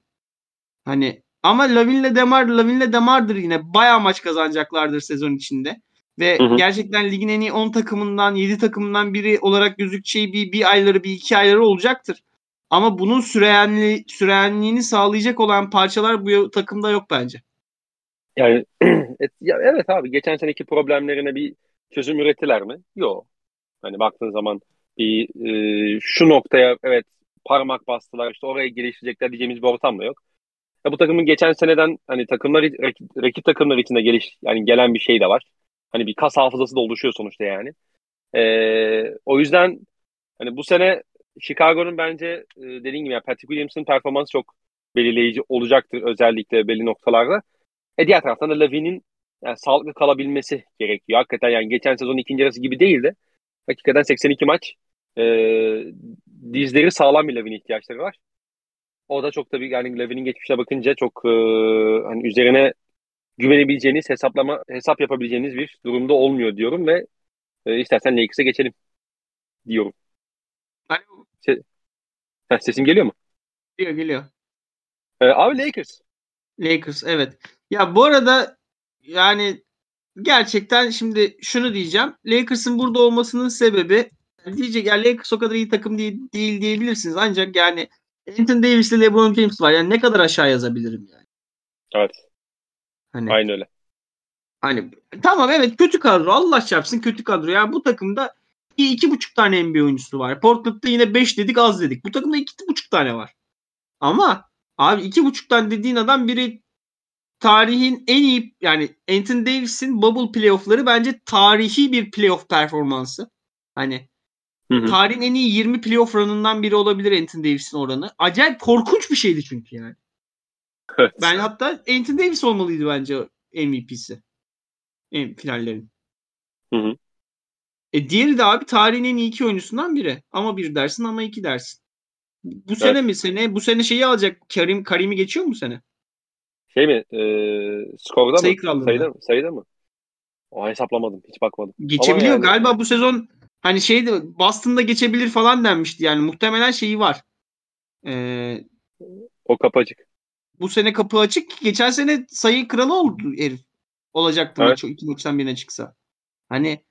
Hani ama Lavin'le Demar, Lavin'le Demar'dır yine bayağı maç kazanacaklardır sezon içinde. Ve hı hı. gerçekten ligin en iyi 10 takımından 7 takımından biri olarak gözükeceği bir, bir ayları bir iki ayları olacaktır. Ama bunun süreyenli, süreyenliğini sağlayacak olan parçalar bu takımda yok bence.
Yani ya evet abi geçen seneki problemlerine bir çözüm ürettiler mi? Yok. Hani baktığın zaman bir e, şu noktaya evet parmak bastılar işte oraya geliştirecekler diyeceğimiz bir ortam da yok. Ya bu takımın geçen seneden hani takımlar rakip, rakip takımlar içinde geliş yani gelen bir şey de var. Hani bir kas hafızası da oluşuyor sonuçta yani. Ee, o yüzden hani bu sene Chicago'nun bence e, dediğim gibi yani Patrick Williams'ın performansı çok belirleyici olacaktır özellikle belli noktalarda. E diğer taraftan da Lavin'in yani sağlıklı kalabilmesi gerekiyor. Hakikaten yani geçen sezon ikinci yarısı gibi değil de hakikaten 82 maç e, dizleri sağlam bir Lavin ihtiyaçları var. O da çok tabii yani Lavin'in geçmişine bakınca çok e, hani üzerine güvenebileceğiniz, hesaplama hesap yapabileceğiniz bir durumda olmuyor diyorum ve e, istersen Lakers'e geçelim diyorum. Alo. Se ha, sesim geliyor mu?
Geliyor geliyor.
Ee, abi Lakers.
Lakers evet. Ya bu arada yani gerçekten şimdi şunu diyeceğim. Lakers'ın burada olmasının sebebi diyecek yani Lakers o kadar iyi takım değil, değil diyebilirsiniz. Ancak yani Anthony Davis ile LeBron James var. Yani ne kadar aşağı yazabilirim yani.
Evet. Hani, Aynı öyle.
Hani tamam evet kötü kadro. Allah çarpsın kötü kadro. Yani bu takımda iki buçuk tane NBA oyuncusu var. Portland'da yine beş dedik az dedik. Bu takımda iki buçuk tane var. Ama abi iki buçuk tane dediğin adam biri tarihin en iyi yani Anthony Davis'in bubble playoff'ları bence tarihi bir playoff performansı. Hani hı hı. tarihin en iyi 20 playoff run'ından biri olabilir Anthony Davis'in oranı. Acayip korkunç bir şeydi çünkü yani. Evet. Ben hatta Anthony Davis olmalıydı bence MVP'si. Finallerin. Hı hı. E diğeri de abi tarihin en iyi iki oyuncusundan biri. Ama bir dersin ama iki dersin. Bu evet. sene mi sene? Bu sene şeyi alacak. Karim Karim'i geçiyor mu sene?
Şey mi? E, skorda
Sayı
mı?
krallığında.
Sayıda mı? Sayıda mı? O hesaplamadım. Hiç bakmadım.
Geçebiliyor
yani-
galiba bu sezon hani şeyde Boston'da geçebilir falan denmişti yani muhtemelen şeyi var. Ee,
O kapı açık.
bu sene kapı açık. Geçen sene sayı kralı oldu herif. Olacaktı
Evet.
maç, iki maçtan birine çıksa. Hani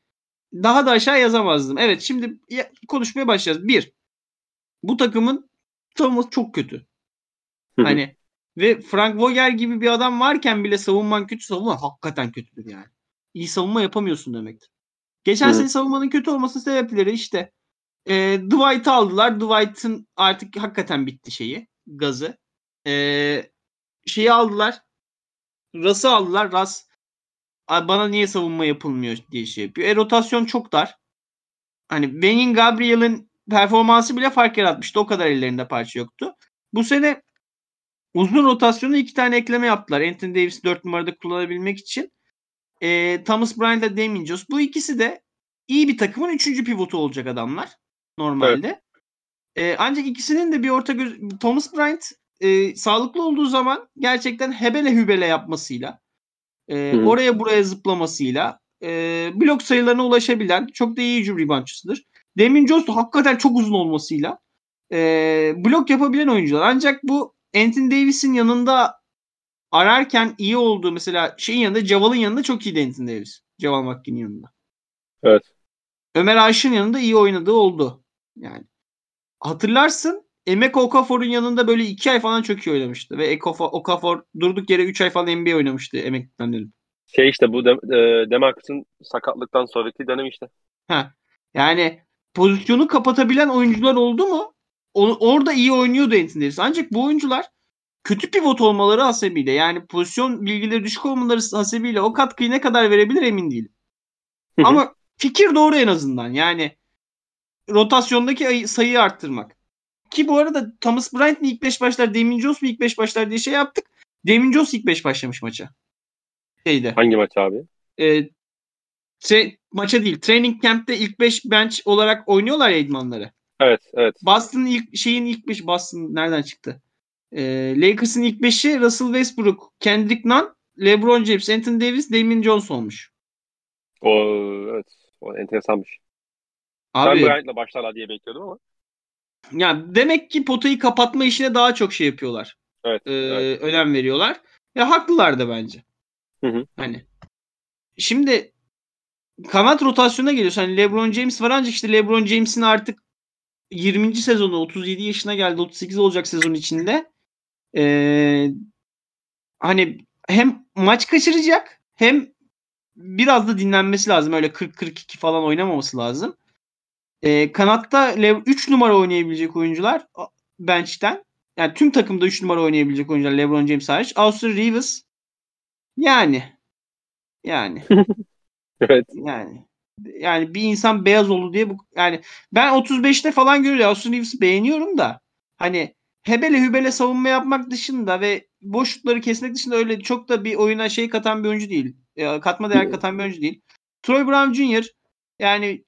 daha da aşağı yazamazdım. Evet şimdi ya- konuşmaya başlayacağız. Bir, bu takımın savunması çok kötü. Hani ve Frank Vogel gibi bir adam varken bile savunman kötü savunma hakikaten kötüdür yani. İyi savunma yapamıyorsun demektir. Geçen sene savunmanın kötü olmasının sebepleri işte e, Dwight'ı aldılar. Dwight'ın artık hakikaten bitti şeyi. Gazı. E, şeyi aldılar. Russ'ı aldılar. Russ "Ay, bana niye savunma yapılmıyor diye şey yapıyor. E, rotasyon çok dar. Hani Wayne Gabriel'in performansı bile fark yaratmıştı. O kadar ellerinde parça yoktu. Bu sene uzun rotasyonu iki tane ekleme yaptılar. Anthony Davis'i 4 numarada kullanabilmek için. E, Thomas Bryant ile Damien Jones. Bu ikisi de iyi bir takımın üçüncü pivotu olacak adamlar. Normalde. E, ancak ikisinin de bir orta göz... Thomas Bryant e, sağlıklı olduğu zaman gerçekten hebele hübele yapmasıyla e, oraya buraya zıplamasıyla e, blok sayılarına ulaşabilen çok da iyi hücum reboundçısıdır. Damien Jones hakikaten çok uzun olmasıyla e, blok yapabilen oyuncular. Ancak bu Anthony Davis'in yanında ararken iyi olduğu mesela şeyin yanında Javal'ın yanında çok iyiydi Anthony Davis. Javal McGee'nin yanında.
Evet.
Ömer Aşık'ın yanında iyi oynadığı oldu. Yani hatırlarsın Emek Okafor'un yanında böyle iki ay falan çok iyi oynamıştı. Ve Ekofa- Okafor durduk yere 3 ay falan NBA oynamıştı emeklilikten dönüp.
Şey işte bu de, e, Demarcus'un sakatlıktan sonraki dönem işte.
Ha. Yani pozisyonu kapatabilen oyuncular oldu mu? O- orada iyi oynuyordu Anthony. Ancak bu oyuncular kötü pivot olmaları hasebiyle yani pozisyon bilgileri düşük olmaları hasebiyle o katkıyı ne kadar verebilir emin değilim. Ama fikir doğru en azından. Yani rotasyondaki ayı- sayıyı arttırmak. Ki bu arada Thomas Bryant mi ilk 5 başlar, Damien Jones mu ilk 5 başlar diye şey yaptık. Damien Jones ilk 5 başlamış maça. Şeyde.
Hangi maç abi?
E, tra- maça değil. Training camp'te ilk 5 bench olarak oynuyorlar ya idmanları.
Evet, evet.
Boston'ın ilk şeyin ilk 5 Boston nereden çıktı? Ee, Lakers'ın ilk 5'i Russell Westbrook, Kendrick Nunn, LeBron James, Anthony Davis, Damien Jones olmuş.
O evet. O enteresanmış.
Abi
Ben Bryant'la başlarlar diye bekliyordum ama.
Ya demek ki potayı kapatma işine daha çok şey yapıyorlar.
Evet.
Ee,
evet.
önem veriyorlar. Ya haklılar da bence.
Hı hı.
Hani şimdi kanat rotasyonuna geliyorsun. Hani LeBron James var ancak işte LeBron James'in artık 20. sezonu 37 yaşına geldi. 38 olacak sezon içinde. Ee, hani hem maç kaçıracak hem biraz da dinlenmesi lazım. Öyle 40-42 falan oynamaması lazım. Ee, kanatta 3 numara oynayabilecek oyuncular bench'ten yani tüm takımda 3 numara oynayabilecek oyuncular LeBron James hariç. Austin Rivers yani yani
Evet.
yani yani bir insan beyaz oldu diye bu yani ben 35'te falan görüyorum. Austin Reeves'i beğeniyorum da hani hebele hübele savunma yapmak dışında ve boşlukları kesmek dışında öyle çok da bir oyuna şey katan bir oyuncu değil. E, katma değer katan bir oyuncu değil. Troy Brown Jr. yani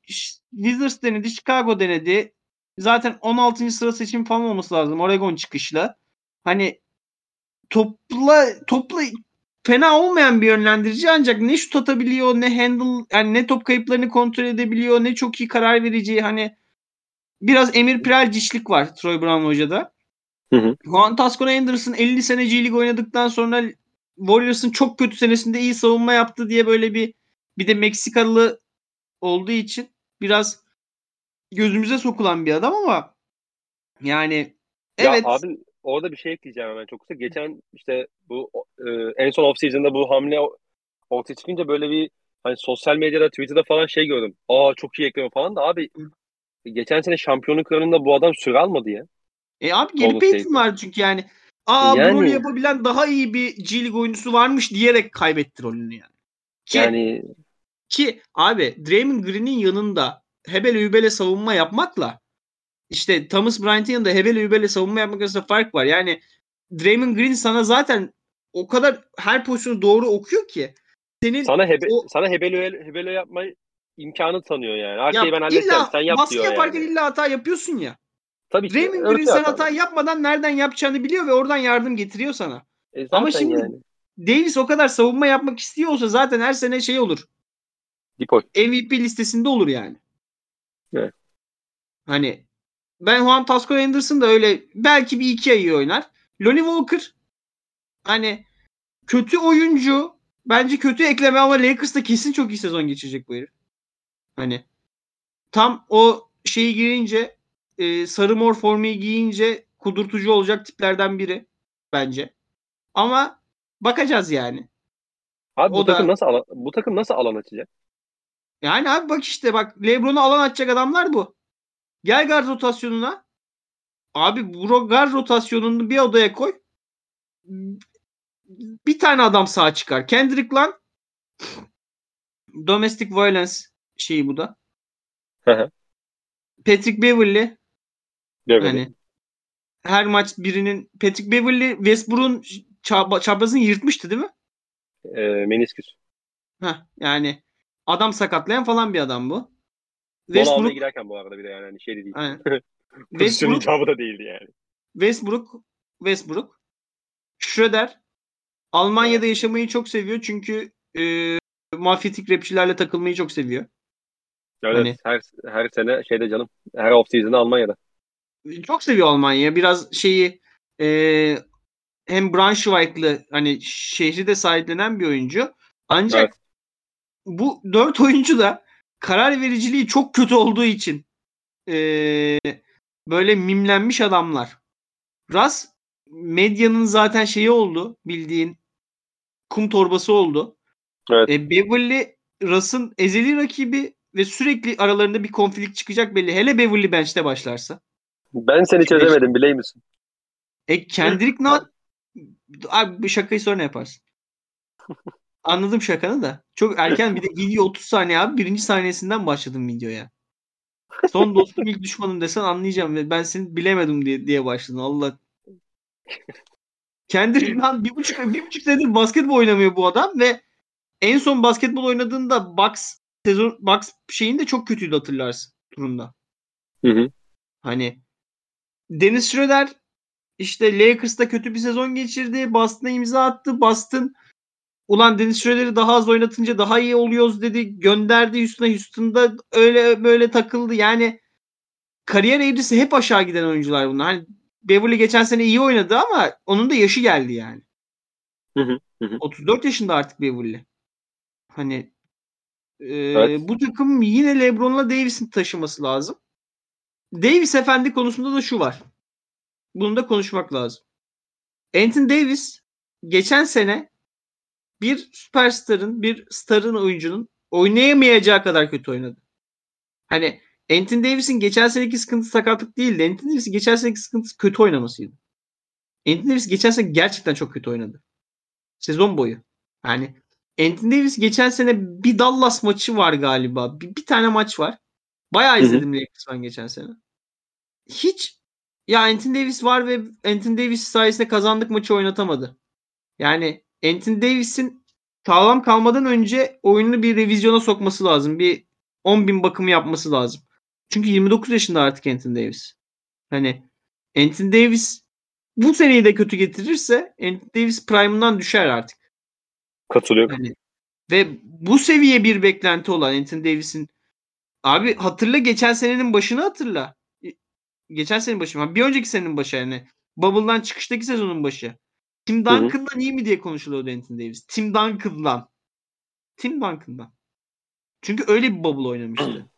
Wizards denedi, Chicago denedi. Zaten 16. sıra seçim falan olması lazım Oregon çıkışlı. Hani topla topla fena olmayan bir yönlendirici ancak ne şut atabiliyor ne handle yani ne top kayıplarını kontrol edebiliyor ne çok iyi karar verici hani biraz Emir Prelcişlik var Troy Brown hocada.
Hı hı.
Juan Tascon Anderson 50 sene G League oynadıktan sonra Warriors'ın çok kötü senesinde iyi savunma yaptı diye böyle bir bir de Meksikalı olduğu için biraz gözümüze sokulan bir adam ama yani evet
Ya abi orada bir şey ekleyeceğim hemen çok kısa. Geçen işte bu e, en son off season'da bu hamle ortaya çıkınca böyle bir hani sosyal medyada Twitter'da falan şey gördüm. Aa çok iyi ekleme falan da abi geçen sene şampiyonluk ranında bu adam süre almadı ya.
E abi
Golden
Payton var çünkü yani. Aa
Yani-
bu rolü yapabilen daha iyi bir G League oyuncusu varmış diyerek kaybetti rolünü yani. Ki,
Yani
ki abi Draymond Green'in yanında hebele hübele savunma yapmakla işte Thomas Bryant'in yanında hebele hübele savunma yapmak arasında fark var. Yani Draymond Green sana zaten o kadar her pozisyonu doğru okuyor ki senin
sana hebe,
o-
sana hebelo hebelo yapma imkanı tanıyor yani. Her
ya
şeyi ben halledeceğim
illa
sen yap
baskı
diyor
yaparken
yani.
illa hata yapıyorsun ya.
Tabii ki.
Draymond Green sen hata yapmadan nereden yapacağını biliyor ve oradan yardım getiriyor sana.
E
Ama şimdi
yani.
Davis o kadar savunma yapmak istiyor olsa zaten her sene şey olur.
Dipoy.
MVP listesinde olur yani.
Evet.
Hani ben Juan Tasco Anderson da öyle belki bir iki ayı oynar. Lonnie Walker hani kötü oyuncu bence kötü ekleme ama Lakers'ta kesin çok iyi sezon geçirecek bu herif. Hani tam o şeyi girince e, sarı mor formayı giyince kudurtucu olacak tiplerden biri bence. Ama bakacağız yani.
Abi bu
O da-
takım nasıl alan, bu takım nasıl alan açacak?
Yani abi bak işte bak LeBron'u alan atacak adamlar bu. Gel guard rotasyonuna. Abi bu guard rotasyonunu bir odaya koy. Bir tane adam sağ çıkar. Kendrick lan domestic violence şeyi bu da. Patrick Beverly
Beverly.
hani her maç birinin Patrick Beverly Westbrook'un çaprazını yırtmıştı değil mi?
Ee, menisküs.
Heh, yani adam sakatlayan falan bir adam bu. Westbrook,
giderken bu arada bir de yani hani şey de değil.
Aynen.
Pozisyon
Westbrook,
icabı da değildi yani.
Westbrook, Westbrook, Schroeder Almanya'da yaşamayı çok seviyor çünkü e, mafyatik rapçilerle takılmayı çok seviyor.
Evet,
Hani-
her her sene şeyde canım. Her off season'da Almanya'da.
Çok seviyor Almanya. Biraz şeyi e, hem Braunschweig'lı hani şehri de sahiplenen bir oyuncu. Ancak
Evet.
Bu dört oyuncu da karar vericiliği çok kötü olduğu için e, böyle mimlenmiş adamlar. Ras medyanın zaten şeyi oldu bildiğin kum torbası oldu.
Evet.
E, Beverly Russ'ın ezeli rakibi ve sürekli aralarında bir konflikt çıkacak belli. Hele Beverly bench'te başlarsa.
Ben seni çözemedim biliyor musun?
E Kendrick Nunn abi bu şakayı sonra yaparsın. Anladım şakanı da. Çok erken bir de video 30 saniye abi. Birinci saniyesinden başladım videoya. Son dostum ilk düşmanım desen anlayacağım ve ben seni bilemedim diye, diye başladın. Allah. Kendrick Nunn bir buçuk, bir buçuk senedir basketbol oynamıyor bu adam ve en son basketbol oynadığında Bucks sezon Bucks şeyinde çok kötüydü hatırlarsın turunda.
Hı hı.
Hani Dennis Schroeder işte Lakers'ta kötü bir sezon geçirdi. Boston'a imza attı. Boston ulan Dennis Schroeder'i daha az oynatınca daha iyi oluyoruz dedi. Gönderdi Houston'a. Houston'da öyle böyle takıldı. Yani kariyer eğrisi hep aşağı giden oyuncular bunlar. Hani Beverly geçen sene iyi oynadı ama onun da yaşı geldi yani.
Hı hı, hı hı.
34 yaşında artık Beverly. Hani e,
Evet.
bu takım yine LeBron'la Davis'in taşıması lazım. Davis efendi konusunda da şu var. Bunu da konuşmak lazım. Anthony Davis geçen sene bir süperstarın, bir starın oyuncunun oynayamayacağı kadar kötü oynadı. Hani Anthony Davis'in geçen seneki sıkıntısı sakatlık değildi. Anthony Davis'in geçen seneki sıkıntısı kötü oynamasıydı. Anthony Davis geçen sene gerçekten çok kötü oynadı. Sezon boyu. Yani Anthony Davis geçen sene bir Dallas maçı var galiba. Bir, bir tane maç var. Bayağı izledim Lakers ben geçen sene. Hiç ya Anthony Davis var ve Anthony Davis sayesinde kazandık maçı oynatamadı. Yani Anthony Davis'in sağlam kalmadan önce oyununu bir revizyona sokması lazım. Bir 10 bin bakımı yapması lazım. Çünkü 29 yaşında artık Anthony Davis. Hani Anthony Davis bu seneyi de kötü getirirse Anthony Davis prime'ından düşer artık.
Katılıyorum.
Hani ve bu seviye bir beklenti olan Anthony Davis'in abi hatırla geçen senenin başını hatırla. Geçen senenin başı. Bir önceki senenin başı yani. Bubble'dan çıkıştaki sezonun başı. Tim. Duncan'dan iyi mi diye konuşuluyordu Anthony Davis. Tim Duncan'dan. Tim Duncan'dan. Çünkü öyle bir bubble oynamıştı.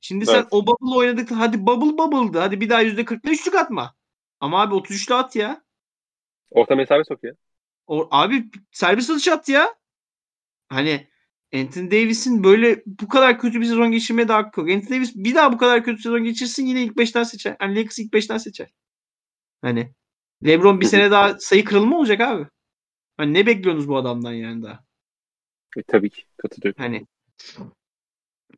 Şimdi sen
Evet.
o bubble oynadık. Hadi bubble bubble'dı. Hadi bir daha %40'la üçlük atma. Ama abi 33'lü at ya.
Orta mesafe sokuyor.
O, abi servis atışı at ya. Hani Anthony Davis'in böyle bu kadar kötü bir sezon geçirmeye de hakkı yok. Anthony Davis bir daha bu kadar kötü sezon geçirsin yine ilk 5'ten seçer. Yani Lakers ilk 5'ten seçer. Hani LeBron bir sene daha sayı kırılma olacak abi. Hani ne bekliyorsunuz bu adamdan yani daha?
E, tabii ki katılıyorum.
Hani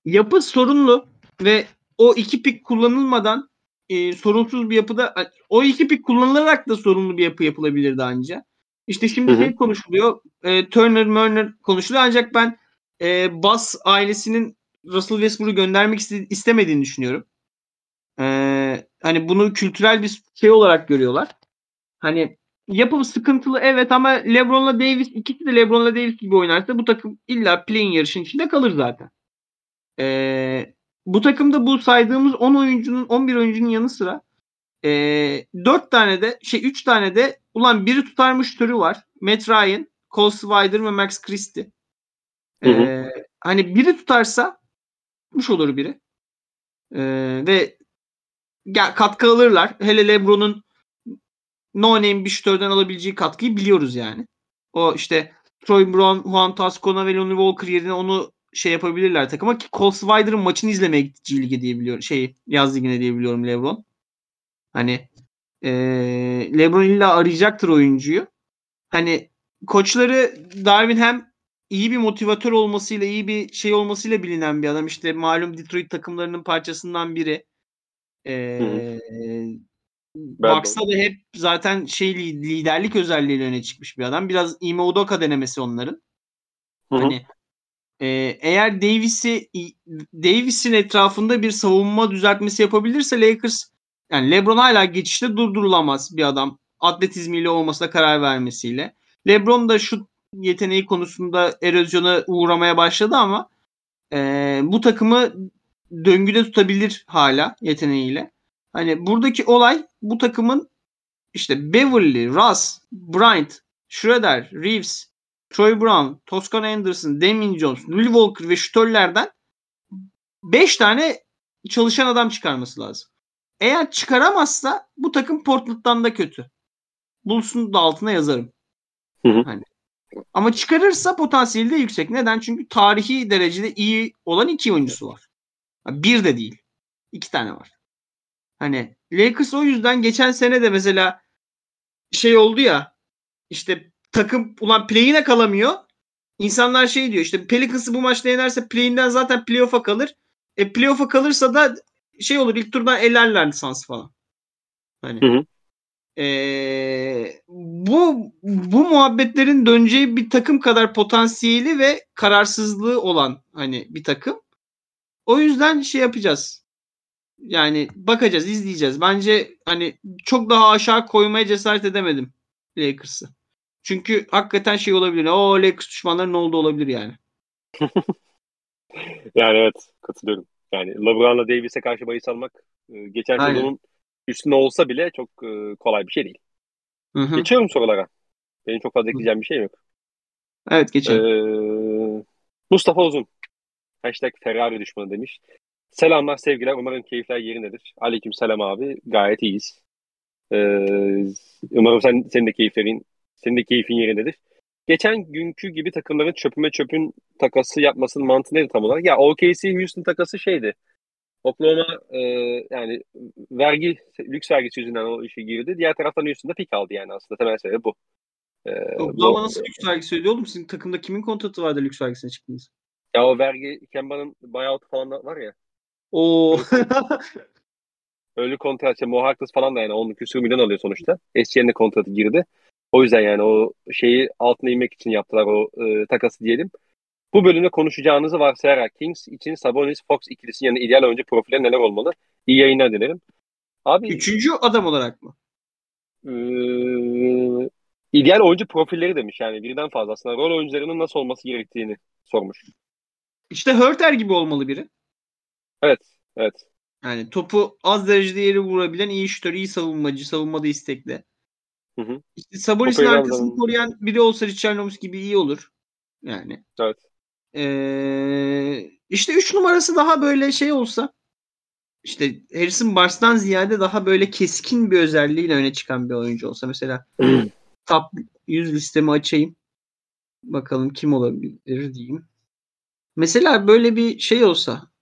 yapı sorunlu ve o iki pik kullanılmadan e, sorunsuz bir yapıda o iki pik kullanılarak da sorunlu bir yapı yapılabilirdi anca. İşte şimdi
Hı hı.
şey konuşuluyor. E, Turner, Murner konuşuluyor ancak ben e, Bas ailesinin Russell Westbrook'u göndermek iste- istemediğini düşünüyorum. E, hani bunu kültürel bir şey olarak görüyorlar. Hani yapım sıkıntılı evet ama LeBron'la Davis ikisi de LeBron'la Davis gibi oynarsa bu takım illa play'in yarışın içinde kalır zaten. Ee, bu takımda bu saydığımız 10 oyuncunun 11 oyuncunun yanı sıra e, 4 tane de şey 3 tane de ulan biri tutarmış türü var. Matt Ryan, Cole Swider ve Max Christie. Ee, hı hı. Hani biri tutarsa tutmuş olur biri. Ee, ve ya, katkı alırlar. Hele LeBron'un no name bir şütörden alabileceği katkıyı biliyoruz yani. O işte Troy Brown, Juan Tascona ve Lonnie Walker yerine onu şey yapabilirler takıma ki Cole Swider'ın maçını izlemeye gitti Lig'e diyebiliyorum. Şey yaz ligine diyebiliyorum LeBron. Hani ee, LeBron illa arayacaktır oyuncuyu. Hani koçları Darwin hem iyi bir motivatör olmasıyla, iyi bir şey olmasıyla bilinen bir adam. İşte malum Detroit takımlarının parçasından biri. Ee, Bucks'ta da hep zaten şey liderlik özelliğiyle öne çıkmış bir adam. Biraz Ime Udoka denemesi onların. Hı hı. Hani e, eğer Davis'i Davis'in etrafında bir savunma düzeltmesi yapabilirse Lakers yani LeBron hala geçişte durdurulamaz bir adam. Atletizmiyle olmasına karar vermesiyle. LeBron da şu yeteneği konusunda erozyona uğramaya başladı ama e, bu takımı döngüde tutabilir hala yeteneğiyle. Hani buradaki olay bu takımın işte Beverly, Russ, Bryant, Schroeder, Reeves, Troy Brown, Toscan Anderson, Damien Jones, Will Walker ve şütörlerden 5 tane çalışan adam çıkarması lazım. Eğer çıkaramazsa bu takım Portland'dan da kötü. Bulls'un da altına yazarım. Hı hı. Hani. Ama çıkarırsa potansiyeli de yüksek. Neden? Çünkü tarihi derecede iyi olan iki oyuncusu var. Bir de değil. İki tane var. Hani Lakers o yüzden geçen sene de mesela şey oldu ya işte takım ulan play'ine kalamıyor. İnsanlar şey diyor işte Pelicans'ı bu maçta yenerse play'inden zaten playoff'a kalır. E playoff'a kalırsa da şey olur ilk turdan elerler lisans falan. Hani. Hı hı. E, bu bu muhabbetlerin döneceği bir takım kadar potansiyeli ve kararsızlığı olan hani bir takım. O yüzden şey yapacağız. Yani bakacağız, izleyeceğiz. Bence hani çok daha aşağı koymaya cesaret edemedim Lakers'ı. Çünkü hakikaten şey olabilir. O Lakers düşmanları ne oldu olabilir yani.
yani evet katılıyorum. Yani LeBron'la Davis'e karşı bahis almak e, geçen sezonun üstüne olsa bile çok e, kolay bir şey değil. Hı hı. Geçiyorum sorulara. Benim çok fazla ekleyeceğim bir şey yok.
Evet geçelim. Ee,
Mustafa Uzun. Hashtag Ferrari düşmanı demiş. Selamlar sevgiler. Umarım keyifler yerindedir. Aleyküm selam abi. Gayet iyiyiz. Ee, umarım sen, senin de keyiflerin, senin de keyfin yerindedir. Geçen günkü gibi takımların çöpüme çöpün takası yapmasının mantığı neydi tam olarak? Ya OKC Houston takası şeydi. Oklahoma e, yani vergi, lüks vergisi yüzünden o işe girdi. Diğer taraftan Houston'da pik aldı yani aslında temel sebebi bu.
Ee, Oklahoma nasıl lüks vergisi ödüyor oğlum? Sizin takımda kimin kontratı vardı lüks vergisine çıktınız?
Ya o vergi Kemba'nın buyout falan var ya.
Oo.
Öyle kontrat işte Mo Harkless falan da yani 10 küsur milyon alıyor sonuçta. SGN'de kontratı girdi. O yüzden yani o şeyi altına inmek için yaptılar o e, takası diyelim. Bu bölümde konuşacağınızı varsayarak Kings için Sabonis Fox ikilisinin yanında ideal oyuncu profili neler olmalı? İyi yayınlar dilerim.
Abi Üçüncü adam olarak mı?
E, ideal oyuncu profilleri demiş yani birden fazla aslında rol oyuncularının nasıl olması gerektiğini sormuş.
İşte Hörter gibi olmalı biri.
Evet, evet.
Yani topu az derecede yere vurabilen iyi şütör, iyi savunmacı, savunmada istekli. Hı hı. İşte Sabonis'in arkasını adam. koruyan biri olsa Richard gibi iyi olur. Yani.
Evet.
Ee, işte 3 numarası daha böyle şey olsa işte Harrison Barnes'tan ziyade daha böyle keskin bir özelliğiyle öne çıkan bir oyuncu olsa mesela top 100 listemi açayım. Bakalım kim olabilir diyeyim. Mesela böyle bir şey olsa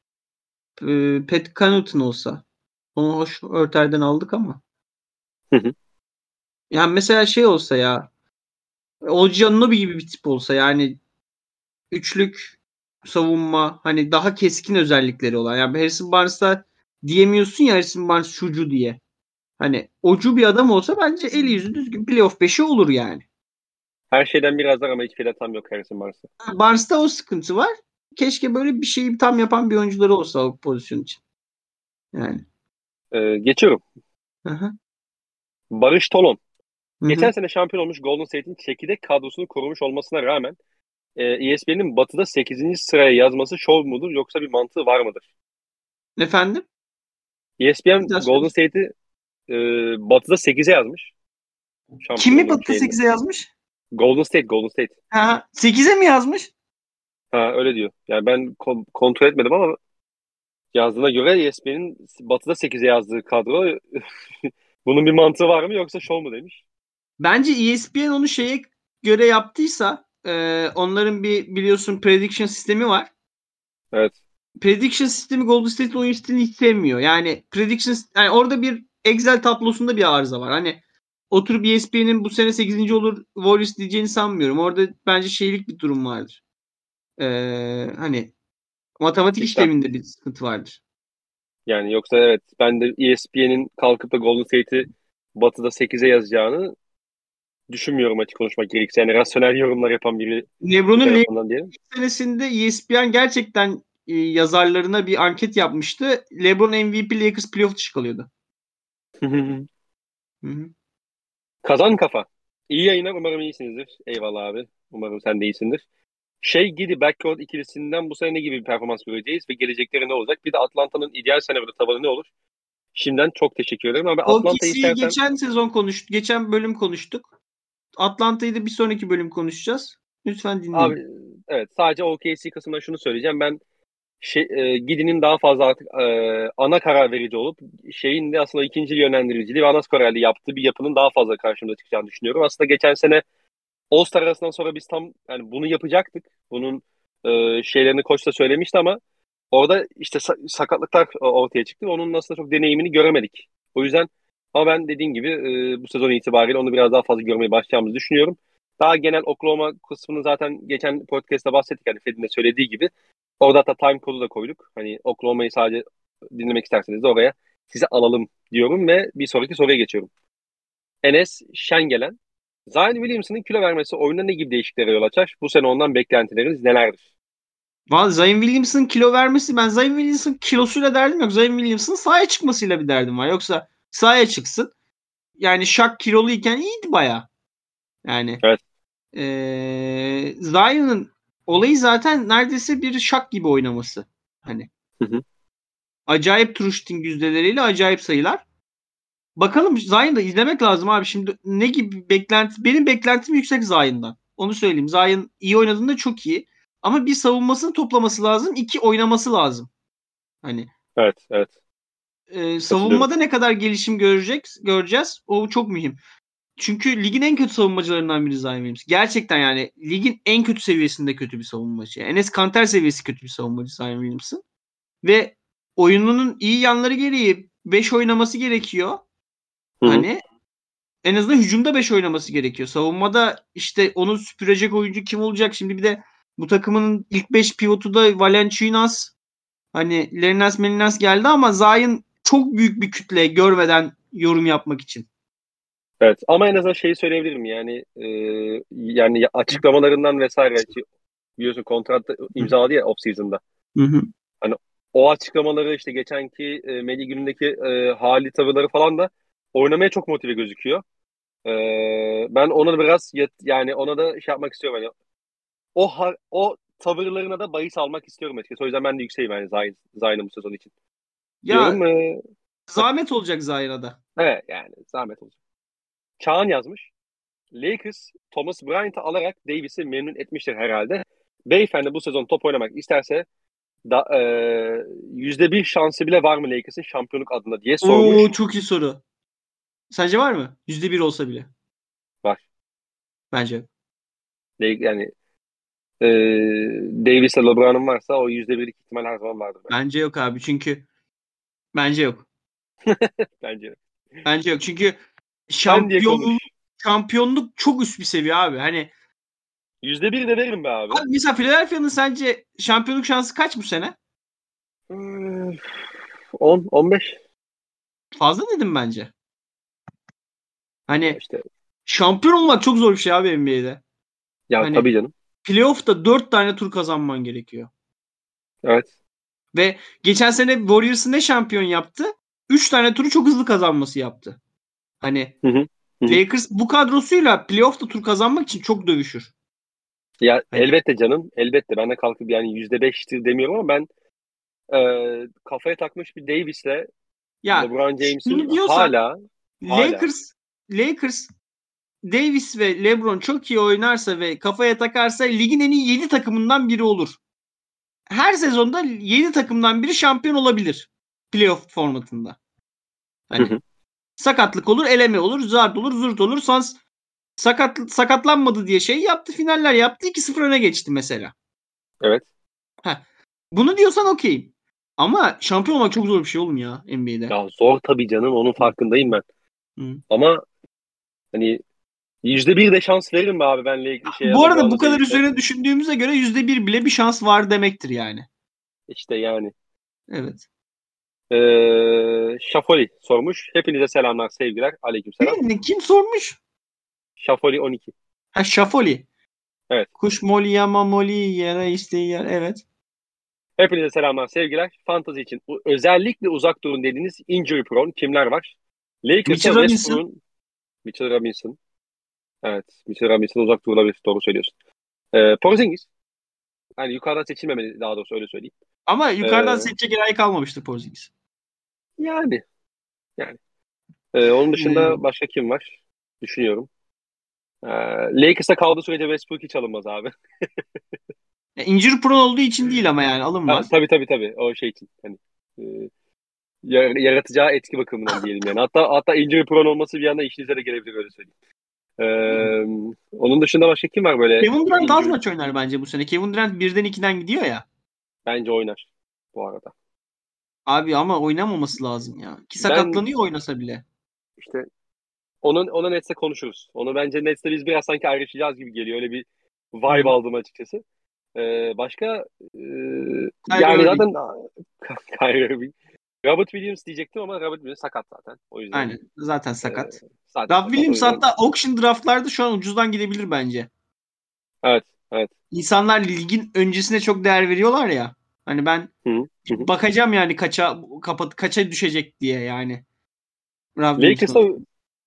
e, Pat Connaughton olsa onu hoş örterden aldık ama. Hı hı. Yani mesela şey olsa ya Olcanlıbi gibi bir tip olsa yani üçlük savunma hani daha keskin özellikleri olan. Yani Harrison Barnes'ta diyemiyorsun ya Harrison Barnes şucu diye. Hani ocu bir adam olsa bence eli yüzü düzgün playoff 5'i olur yani.
Her şeyden biraz daha ama hiçbir tam yok Harrison Barnes'ta.
Barnes'ta o sıkıntı var. Keşke böyle bir şeyi tam yapan bir oyuncuları olsa o pozisyon için. Yani.
Ee, geçiyorum. Hı hı. Barış Tolon. Hı-hı. Geçen sene şampiyon olmuş Golden State'in çekirdek kadrosunu korumuş olmasına rağmen e, ESPN'in batıda 8. sıraya yazması şov mudur yoksa bir mantığı var mıdır?
Efendim?
ESPN Golden State'i e, batıda 8'e yazmış.
Kimi batıda 8'e yazmış?
Golden State, Golden State.
Ha, 8'e mi yazmış?
Ha öyle diyor. Yani ben kon- kontrol etmedim ama yazdığına göre ESPN'in batıda 8'e yazdığı kadro bunun bir mantığı var mı yoksa şov mu demiş.
Bence ESPN onu şeye göre yaptıysa e, onların bir biliyorsun prediction sistemi var.
Evet.
Prediction sistemi Golden State oyun stilini hiç sevmiyor. Yani prediction yani orada bir Excel tablosunda bir arıza var. Hani oturup ESPN'in bu sene 8. olur Warriors diyeceğini sanmıyorum. Orada bence şeylik bir durum vardır. Ee, hani matematik işte. işleminde bir sıkıntı vardır.
Yani yoksa evet ben de ESPN'in kalkıp da Golden State'i batıda 8'e yazacağını düşünmüyorum açık konuşmak gerekirse. Yani rasyonel yorumlar yapan biri
LeBron'un ilk senesinde ESPN gerçekten e, yazarlarına bir anket yapmıştı. LeBron MVP Lakers playoff dışı kalıyordu.
Kazan kafa. İyi yayınlar. Umarım iyisinizdir. Eyvallah abi. Umarım sen de iyisindir. Şey Gidi backcourt ikilisinden bu sene ne gibi bir performans göreceğiz ve gelecekleri ne olacak? Bir de Atlanta'nın ideal senaryoda tavanı ne olur? Şimdiden çok teşekkür ederim. Ama
Atlanta'yı istersen... geçen sezon konuştuk. Geçen bölüm konuştuk. Atlanta'yı da bir sonraki bölüm konuşacağız. Lütfen dinleyin. Abi,
evet sadece OKC kısmında şunu söyleyeceğim. Ben şey, e, Gidi'nin daha fazla artık e, ana karar verici olup şeyin de aslında ikinci yönlendiriciliği ve ana skorerli yaptığı bir yapının daha fazla karşımda çıkacağını düşünüyorum. Aslında geçen sene All-Star arasından sonra biz tam yani bunu yapacaktık. Bunun e, şeylerini koç da söylemişti ama orada işte sakatlıklar ortaya çıktı. Onun aslında çok deneyimini göremedik. O yüzden ama ben dediğim gibi e, bu sezon itibariyle onu biraz daha fazla görmeye başlayacağımızı düşünüyorum. Daha genel Oklahoma kısmını zaten geçen podcast'ta bahsettik. Hani Fed'in de söylediği gibi. Orada hatta time kodu da koyduk. Hani Oklahoma'yı sadece dinlemek isterseniz de oraya size alalım diyorum ve bir sonraki soruya geçiyorum. Enes Şengelen. Zion Williamson'ın kilo vermesi oyunda ne gibi değişikliklere yol açar? Bu sene ondan beklentileriniz nelerdir?
Vallahi Zion Williamson'ın kilo vermesi ben Zion Williamson'ın kilosuyla derdim yok. Zion Williamson'ın sahaya çıkmasıyla bir derdim var. Yoksa sahaya çıksın. Yani Shaq kiloluyken iyiydi baya. Yani
evet.
ee, Zion'ın olayı zaten neredeyse bir Shaq gibi oynaması. Hani. Hı hı. Acayip turuşting yüzdeleriyle acayip sayılar. Bakalım Zion'da izlemek lazım abi. Şimdi ne gibi beklenti benim beklentim yüksek Zion'dan. Onu söyleyeyim. Zion iyi oynadığında çok iyi. Ama bir savunmasını toplaması lazım. iki oynaması lazım. Hani.
Evet, evet.
Ee, savunmada ne kadar gelişim görecek göreceğiz. O çok mühim. Çünkü ligin en kötü savunmacılarından biri Zion Williams. Gerçekten yani ligin en kötü seviyesinde kötü bir savunmacı. Enes Kanter seviyesi kötü bir savunmacı Zion Williams'ın. Ve oyununun iyi yanları gereği 5 oynaması gerekiyor. Hı. Hani en azından hücumda 5 oynaması gerekiyor. Savunmada işte onu süpürecek oyuncu kim olacak? Şimdi bir de bu takımın ilk 5 pivotu da Valenciunas. Hani Lernas Melinas geldi ama Zayn çok büyük bir kütle görmeden yorum yapmak için.
Evet ama en azından şeyi söyleyebilirim yani e, yani açıklamalarından vesaire biliyorsun kontrat imzaladı ya off season'da. Hı hı. Hani o açıklamaları işte geçenki e, Melih günündeki e, hali tavırları falan da oynamaya çok motive gözüküyor. E, ben ona da biraz yet, yani ona da şey yapmak istiyorum hani o o tavırlarına da bahis almak istiyorum açıkçası. O yüzden ben de yükseğim yani Zayn, Zayn'ın bu sezon için.
Ya Diyorum, e, zahmet olacak Zayn'a da.
Evet yani zahmet olacak. Çağan yazmış. Lakers Thomas Bryant'ı alarak Davis'i memnun etmiştir herhalde. Beyefendi bu sezon top oynamak isterse da e, yüzde bir şansı bile var mı Lakers'ın şampiyonluk adına diye sormuş. Oo,
çok iyi soru. Sence var mı? Yüzde bir olsa bile.
Var.
Bence.
Yani e, Davis'le LeBron'un varsa o yüzde birlik ihtimal her zaman vardır.
Bence yok abi çünkü bence yok.
bence yok.
Bence yok çünkü şampiyonluk, şampiyonluk çok üst bir seviye abi. Hani
Yüzde bir de veririm be abi. abi
mesela Philadelphia'nın sence şampiyonluk şansı kaç bu sene?
10, 15.
Fazla dedim bence. Hani işte. şampiyon olmak çok zor bir şey abi NBA'de.
Ya hani, tabii canım.
Playoff'ta 4 tane tur kazanman gerekiyor.
Evet.
Ve geçen sene Warriors'ı ne şampiyon yaptı? 3 tane turu çok hızlı kazanması yaptı. Hani
hı hı.
Hı. Lakers bu kadrosuyla playoff'ta tur kazanmak için çok dövüşür.
Ya evet. elbette canım. Elbette. Ben de kalkıp yani %5'tir demiyorum ama ben e, kafaya takmış bir Davis'le ya, LeBron James'in hala,
Lakers hala. Lakers Davis ve LeBron çok iyi oynarsa ve kafaya takarsa ligin en iyi 7 takımından biri olur. Her sezonda 7 takımdan biri şampiyon olabilir. Playoff formatında. Hani sakatlık olur, eleme olur, zart olur, zurt olur. Sans sakat sakatlanmadı diye şey yaptı. Finaller yaptı. 2-0 öne geçti mesela.
Evet.
Heh. Bunu diyorsan okeyim. Ama şampiyon olmak çok zor bir şey oğlum ya NBA'de.
Ya zor tabii canım. Onun farkındayım ben. Hı. Ama hani yüzde bir de şans veririm be abi ben Lake
şey Bu arada bu kadar işte. üzerine düşündüğümüze göre yüzde bir bile bir şans var demektir yani.
İşte yani.
Evet.
Ee, Şafoli sormuş. Hepinize selamlar, sevgiler. Aleyküm selam.
Ne, kim sormuş?
Şafoli 12.
Ha Şafoli.
Evet.
Kuş moli yama moli yere isteği yer. Evet.
Hepinize selamlar, sevgiler. Fantasy için özellikle uzak durun dediğiniz injury prone kimler var?
Lakers'a Westbrook'un
Mitchell Robinson. Evet. Mitchell Robinson uzak durulabilir. Doğru söylüyorsun. Ee, Porzingis. Yani yukarıdan seçilmemeli daha doğrusu öyle söyleyeyim.
Ama yukarıdan ee, seçecek enayi kalmamıştır Porzingis.
Yani. Yani. Ee, onun dışında hmm. başka kim var? Düşünüyorum. Ee, Lakers'a kaldığı sürece Westbrook hiç alınmaz abi.
ya, injury prone olduğu için değil ama yani alınmaz.
Ha, tabii tabii tabii. O şey için. Hani, e, yaratacağı etki bakımından diyelim yani. Hatta hatta injury prone olması bir anda işinize de gelebilir öyle söyleyeyim. Ee, onun dışında başka kim var böyle?
Kevin Durant az maç oynar bence bu sene. Kevin Durant birden ikiden gidiyor ya.
Bence oynar bu arada.
Abi ama oynamaması lazım ya. Ki sakatlanıyor ben, oynasa bile.
İşte onun ona Nets'e konuşuruz. Onu bence Nets'te biz biraz sanki ayrışacağız gibi geliyor. Öyle bir vibe aldım açıkçası. Ee, başka e, yani zaten Kyrie Irving. Robert Williams diyecektim ama Robert Williams sakat zaten. O yüzden.
Aynen. Zaten sakat. E, zaten Rob Williams hatta auction draftlarda şu an ucuzdan gidebilir bence.
Evet. Evet.
İnsanlar ligin öncesine çok değer veriyorlar ya. Hani ben hı hı. bakacağım yani kaça kapat kaça düşecek diye yani.
Lakers'a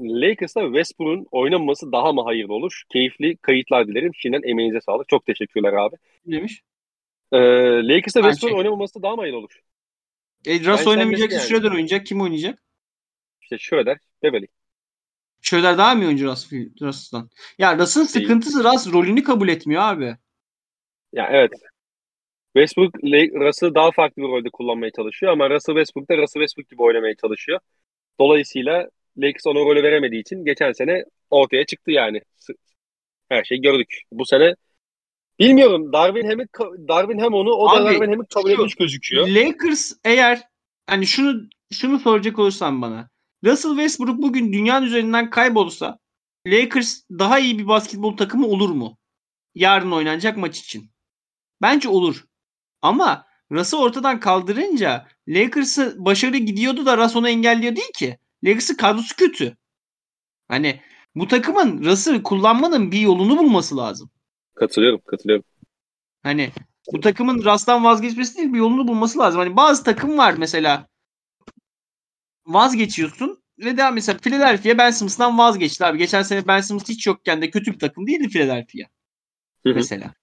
Lakers'ta Westbrook'un oynamaması daha mı hayırlı olur? Keyifli kayıtlar dilerim. Şimdiden emeğinize sağlık. Çok teşekkürler abi.
Demiş.
Ee, Lakers'ta Westbrook'un oynamaması daha mı hayırlı olur?
E, Russ oynamayacak, yani. Schroeder oynayacak. Kim oynayacak?
İşte Schroeder, Beverly.
Schroeder daha mı oyuncu Russ, Russ'tan? Ya Russ'ın sıkıntısı Russ rolünü kabul etmiyor abi.
Ya evet. Westbrook Russ'ı daha farklı bir rolde kullanmaya çalışıyor ama Russell Westbrook da Russell Westbrook gibi oynamaya çalışıyor. Dolayısıyla Lakers ona rolü veremediği için geçen sene ortaya çıktı yani. Her şeyi gördük. Bu sene bilmiyorum Darwin hem Darwin hem onu o da Darwin hem kabul etmiş gözüküyor.
Lakers eğer hani şunu şunu soracak olursan bana. Russell Westbrook bugün dünyanın üzerinden kaybolsa Lakers daha iyi bir basketbol takımı olur mu? Yarın oynanacak maç için. Bence olur. Ama Russ'ı ortadan kaldırınca Lakers'ı başarı gidiyordu da Russ onu engelliyor değil ki. Lakers'ın kadrosu kötü. Hani bu takımın Russ'ı kullanmanın bir yolunu bulması lazım.
Katılıyorum, katılıyorum.
Hani bu takımın Russ'tan vazgeçmesi değil bir yolunu bulması lazım. Hani bazı takım var mesela vazgeçiyorsun ve devam mesela Philadelphia Ben Simmons'dan vazgeçti abi. Geçen sene Ben Simmons hiç yokken de kötü bir takım değildi Philadelphia. Mesela.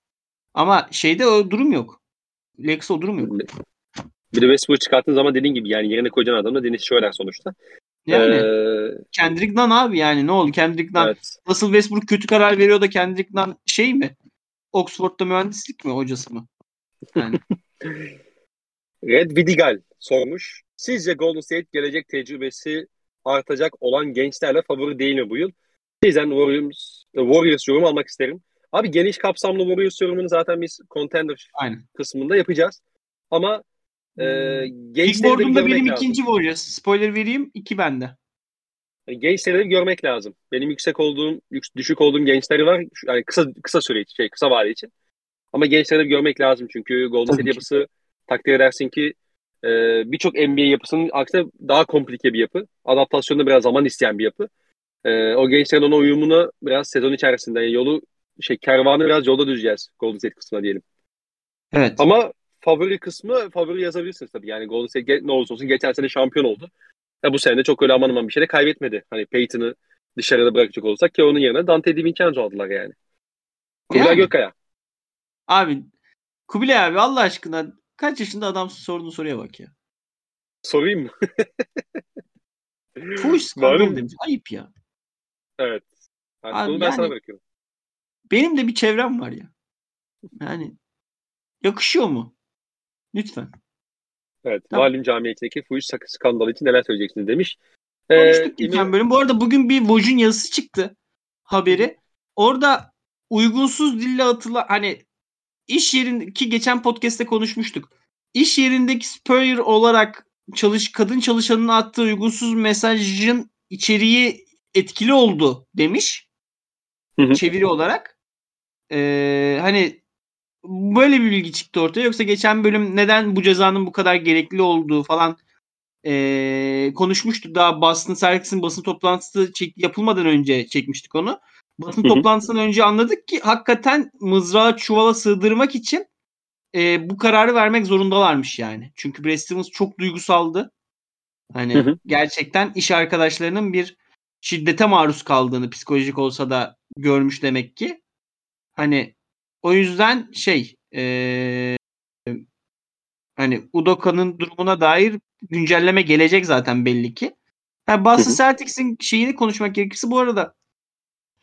Ama şeyde o durum yok. Lakers o durum yok.
Bir de Westbrook çıkarttığın zaman dediğin gibi yani yerine koyacağın adam da Dennis Schroeder sonuçta.
Yani ee, Kendrick Nunn abi yani ne oldu Kendrick Nunn evet. Russell Westbrook kötü karar veriyor da Kendrick Nunn şey mi? Oxford'da mühendislik mi hocası mı? Yani.
Red Vidigal sormuş. Sizce Golden State gelecek tecrübesi artacak olan gençlerle favori değil mi bu yıl? Sizden Warriors, Warriors yorum almak isterim. Abi geniş kapsamlı Warriors yorumunu zaten biz contender Aynen. kısmında yapacağız. Ama e,
hmm. gençleri de benim lazım. ikinci Warriors. Spoiler vereyim. iki bende.
Yani gençleri de görmek lazım. Benim yüksek olduğum, düşük olduğum gençleri var. Yani kısa kısa süre için, şey, kısa vade için. Ama gençleri görmek lazım çünkü Golden State yapısı takdir edersin ki e, birçok NBA yapısının aksine daha komplike bir yapı. Adaptasyonda biraz zaman isteyen bir yapı. E, o gençlerin ona uyumunu biraz sezon içerisinde yolu şey kervanı biraz yolda düzeceğiz Golden State kısmına diyelim.
Evet.
Ama favori kısmı favori yazabilirsiniz tabii. Yani Golden State ne olursa olsun geçen sene şampiyon oldu. Ya bu sene de çok öyle aman aman bir şey de kaybetmedi. Hani Peyton'ı dışarıda bırakacak olsak ki onun yerine Dante Di Vincenzo aldılar yani. Kubilay
Yani.
Gökkaya.
Abi Kubilay abi Allah aşkına kaç yaşında adam sorduğun soruya bak ya.
Sorayım mı?
Fuhuş skandalı
Malum.
demiş. Ayıp ya.
Evet. Yani
Abi
bunu ben sana
yani-
bırakıyorum.
Benim de bir çevrem var ya. Yani yakışıyor mu? Lütfen.
Evet.
Tamam.
Malum camiiyetindeki fuhuş skandalı için neler söyleyeceksiniz demiş. Ee,
Konuştuk
İmi-
geçen bölüm. Bu arada bugün bir Voj'un yazısı çıktı. Haberi. Orada uygunsuz dille atılan hani iş yerindeki geçen podcast'te konuşmuştuk. İş yerindeki spur olarak çalış kadın çalışanın attığı uygunsuz mesajın içeriği etkili oldu demiş.
Hı hı.
Çeviri olarak. Ee, hani böyle bir bilgi çıktı ortaya. Yoksa geçen bölüm neden bu cezanın bu kadar gerekli olduğu falan ee, konuşmuştuk. Daha Boston Celtics'in basın toplantısı çek- yapılmadan önce çekmiştik onu. Basın toplantısından önce anladık ki hakikaten mızrağı çuvala sığdırmak için ee, bu kararı vermek zorundalarmış yani. Çünkü Brad Stevens çok duygusaldı. Hani
Hı hı.
gerçekten iş arkadaşlarının bir şiddete maruz kaldığını psikolojik olsa da görmüş demek ki. Hani o yüzden şey ee, hani Udoka'nın durumuna dair güncelleme gelecek zaten belli ki. Ha, Boston. Celtics'in şeyini konuşmak gerekirse bu arada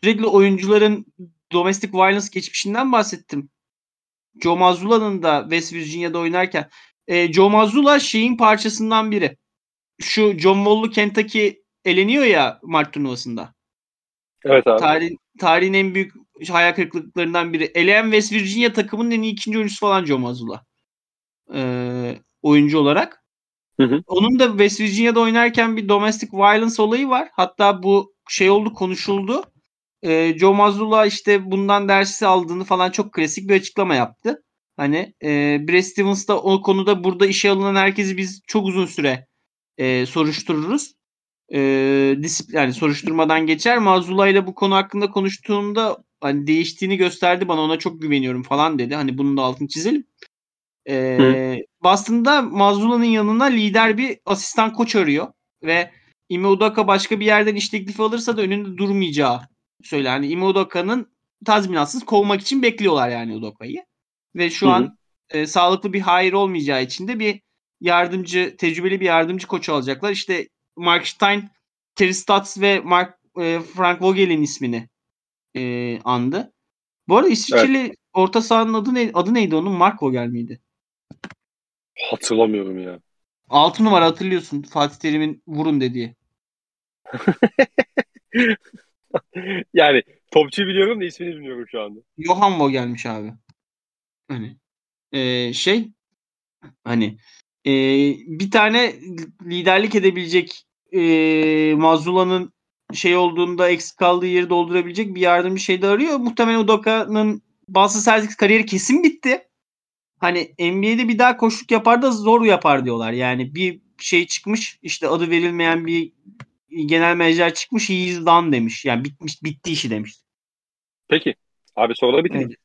sürekli oyuncuların domestic violence geçmişinden bahsettim. Joe Mazzulla'nın da West Virginia'da oynarken e, Joe Mazzulla şeyin parçasından biri. Şu John Wall'lu Kentucky eleniyor ya Mart turnuvasında.
Evet abi.
Tarih, tarihin en büyük hayal kırıklıklarından biri. Eleyen West Virginia takımının en iyi ikinci oyuncusu falan Joe Mazzulla. Ee, oyuncu olarak.
Hı hı.
Onun da West Virginia'da oynarken bir domestic violence olayı var. Hatta bu şey oldu konuşuldu. Ee, Joe Mazzulla işte bundan dersi aldığını falan çok klasik bir açıklama yaptı. Hani e, Brad Stevens da o konuda burada işe alınan herkesi biz çok uzun süre e, soruştururuz. E, disiplin yani soruşturmadan geçer. Mazzulla ile bu konu hakkında konuştuğumda hani değiştiğini gösterdi bana ona çok güveniyorum falan dedi. Hani bunun da altını çizelim. E, Boston'da Mazzulla'nın yanına lider bir asistan koç arıyor ve Ime Udoka başka bir yerden iş teklifi alırsa da önünde durmayacağı söyle. Hani Ime Udoka'nın tazminatsız kovmak için bekliyorlar yani Udoka'yı. Ve şu
Hı hı.
an e, sağlıklı bir hayır olmayacağı için de bir yardımcı, tecrübeli bir yardımcı koç alacaklar. İşte Mark Stein, Terry Stotts ve Mark e, Frank Vogel'in ismini e, andı. Bu arada İsviçreli orta sahanın adı, ne, adı neydi onun? Mark Vogel miydi?
Hatırlamıyorum ya.
6 numara hatırlıyorsun Fatih Terim'in vurun dediği.
Yani topçu biliyorum da ismini bilmiyorum şu anda.
Johan Vogel'miş abi. Hani e, şey hani e, bir tane liderlik edebilecek e, Mazula'nın şey olduğunda eksik kaldığı yeri doldurabilecek bir yardımcı şey de arıyor. Muhtemelen Udoka'nın Boston Celtics kariyeri kesin bitti. Hani NBA'de bir daha koşluk yapar da zor yapar diyorlar. Yani bir şey çıkmış işte adı verilmeyen bir genel menajer çıkmış he is done demiş. Yani bitmiş bitti işi demiş.
Peki. Abi soruları bitirdik.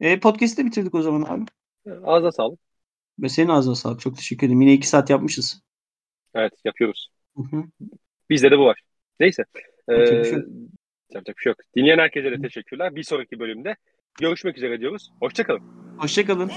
E, podcast'ı da bitirdik o zaman abi.
Ağzına sağlık.
Ve senin ağzına sağlık. Çok teşekkür ederim. Yine iki saat yapmışız.
Evet yapıyoruz.
Hı hı.
Bizde de bu var. Neyse.
Şey
Ee,
yok.
yapacak bir şey yok. Dinleyen herkese de teşekkürler. Bir sonraki bölümde görüşmek üzere diyoruz. Hoşçakalın.
Hoşçakalın.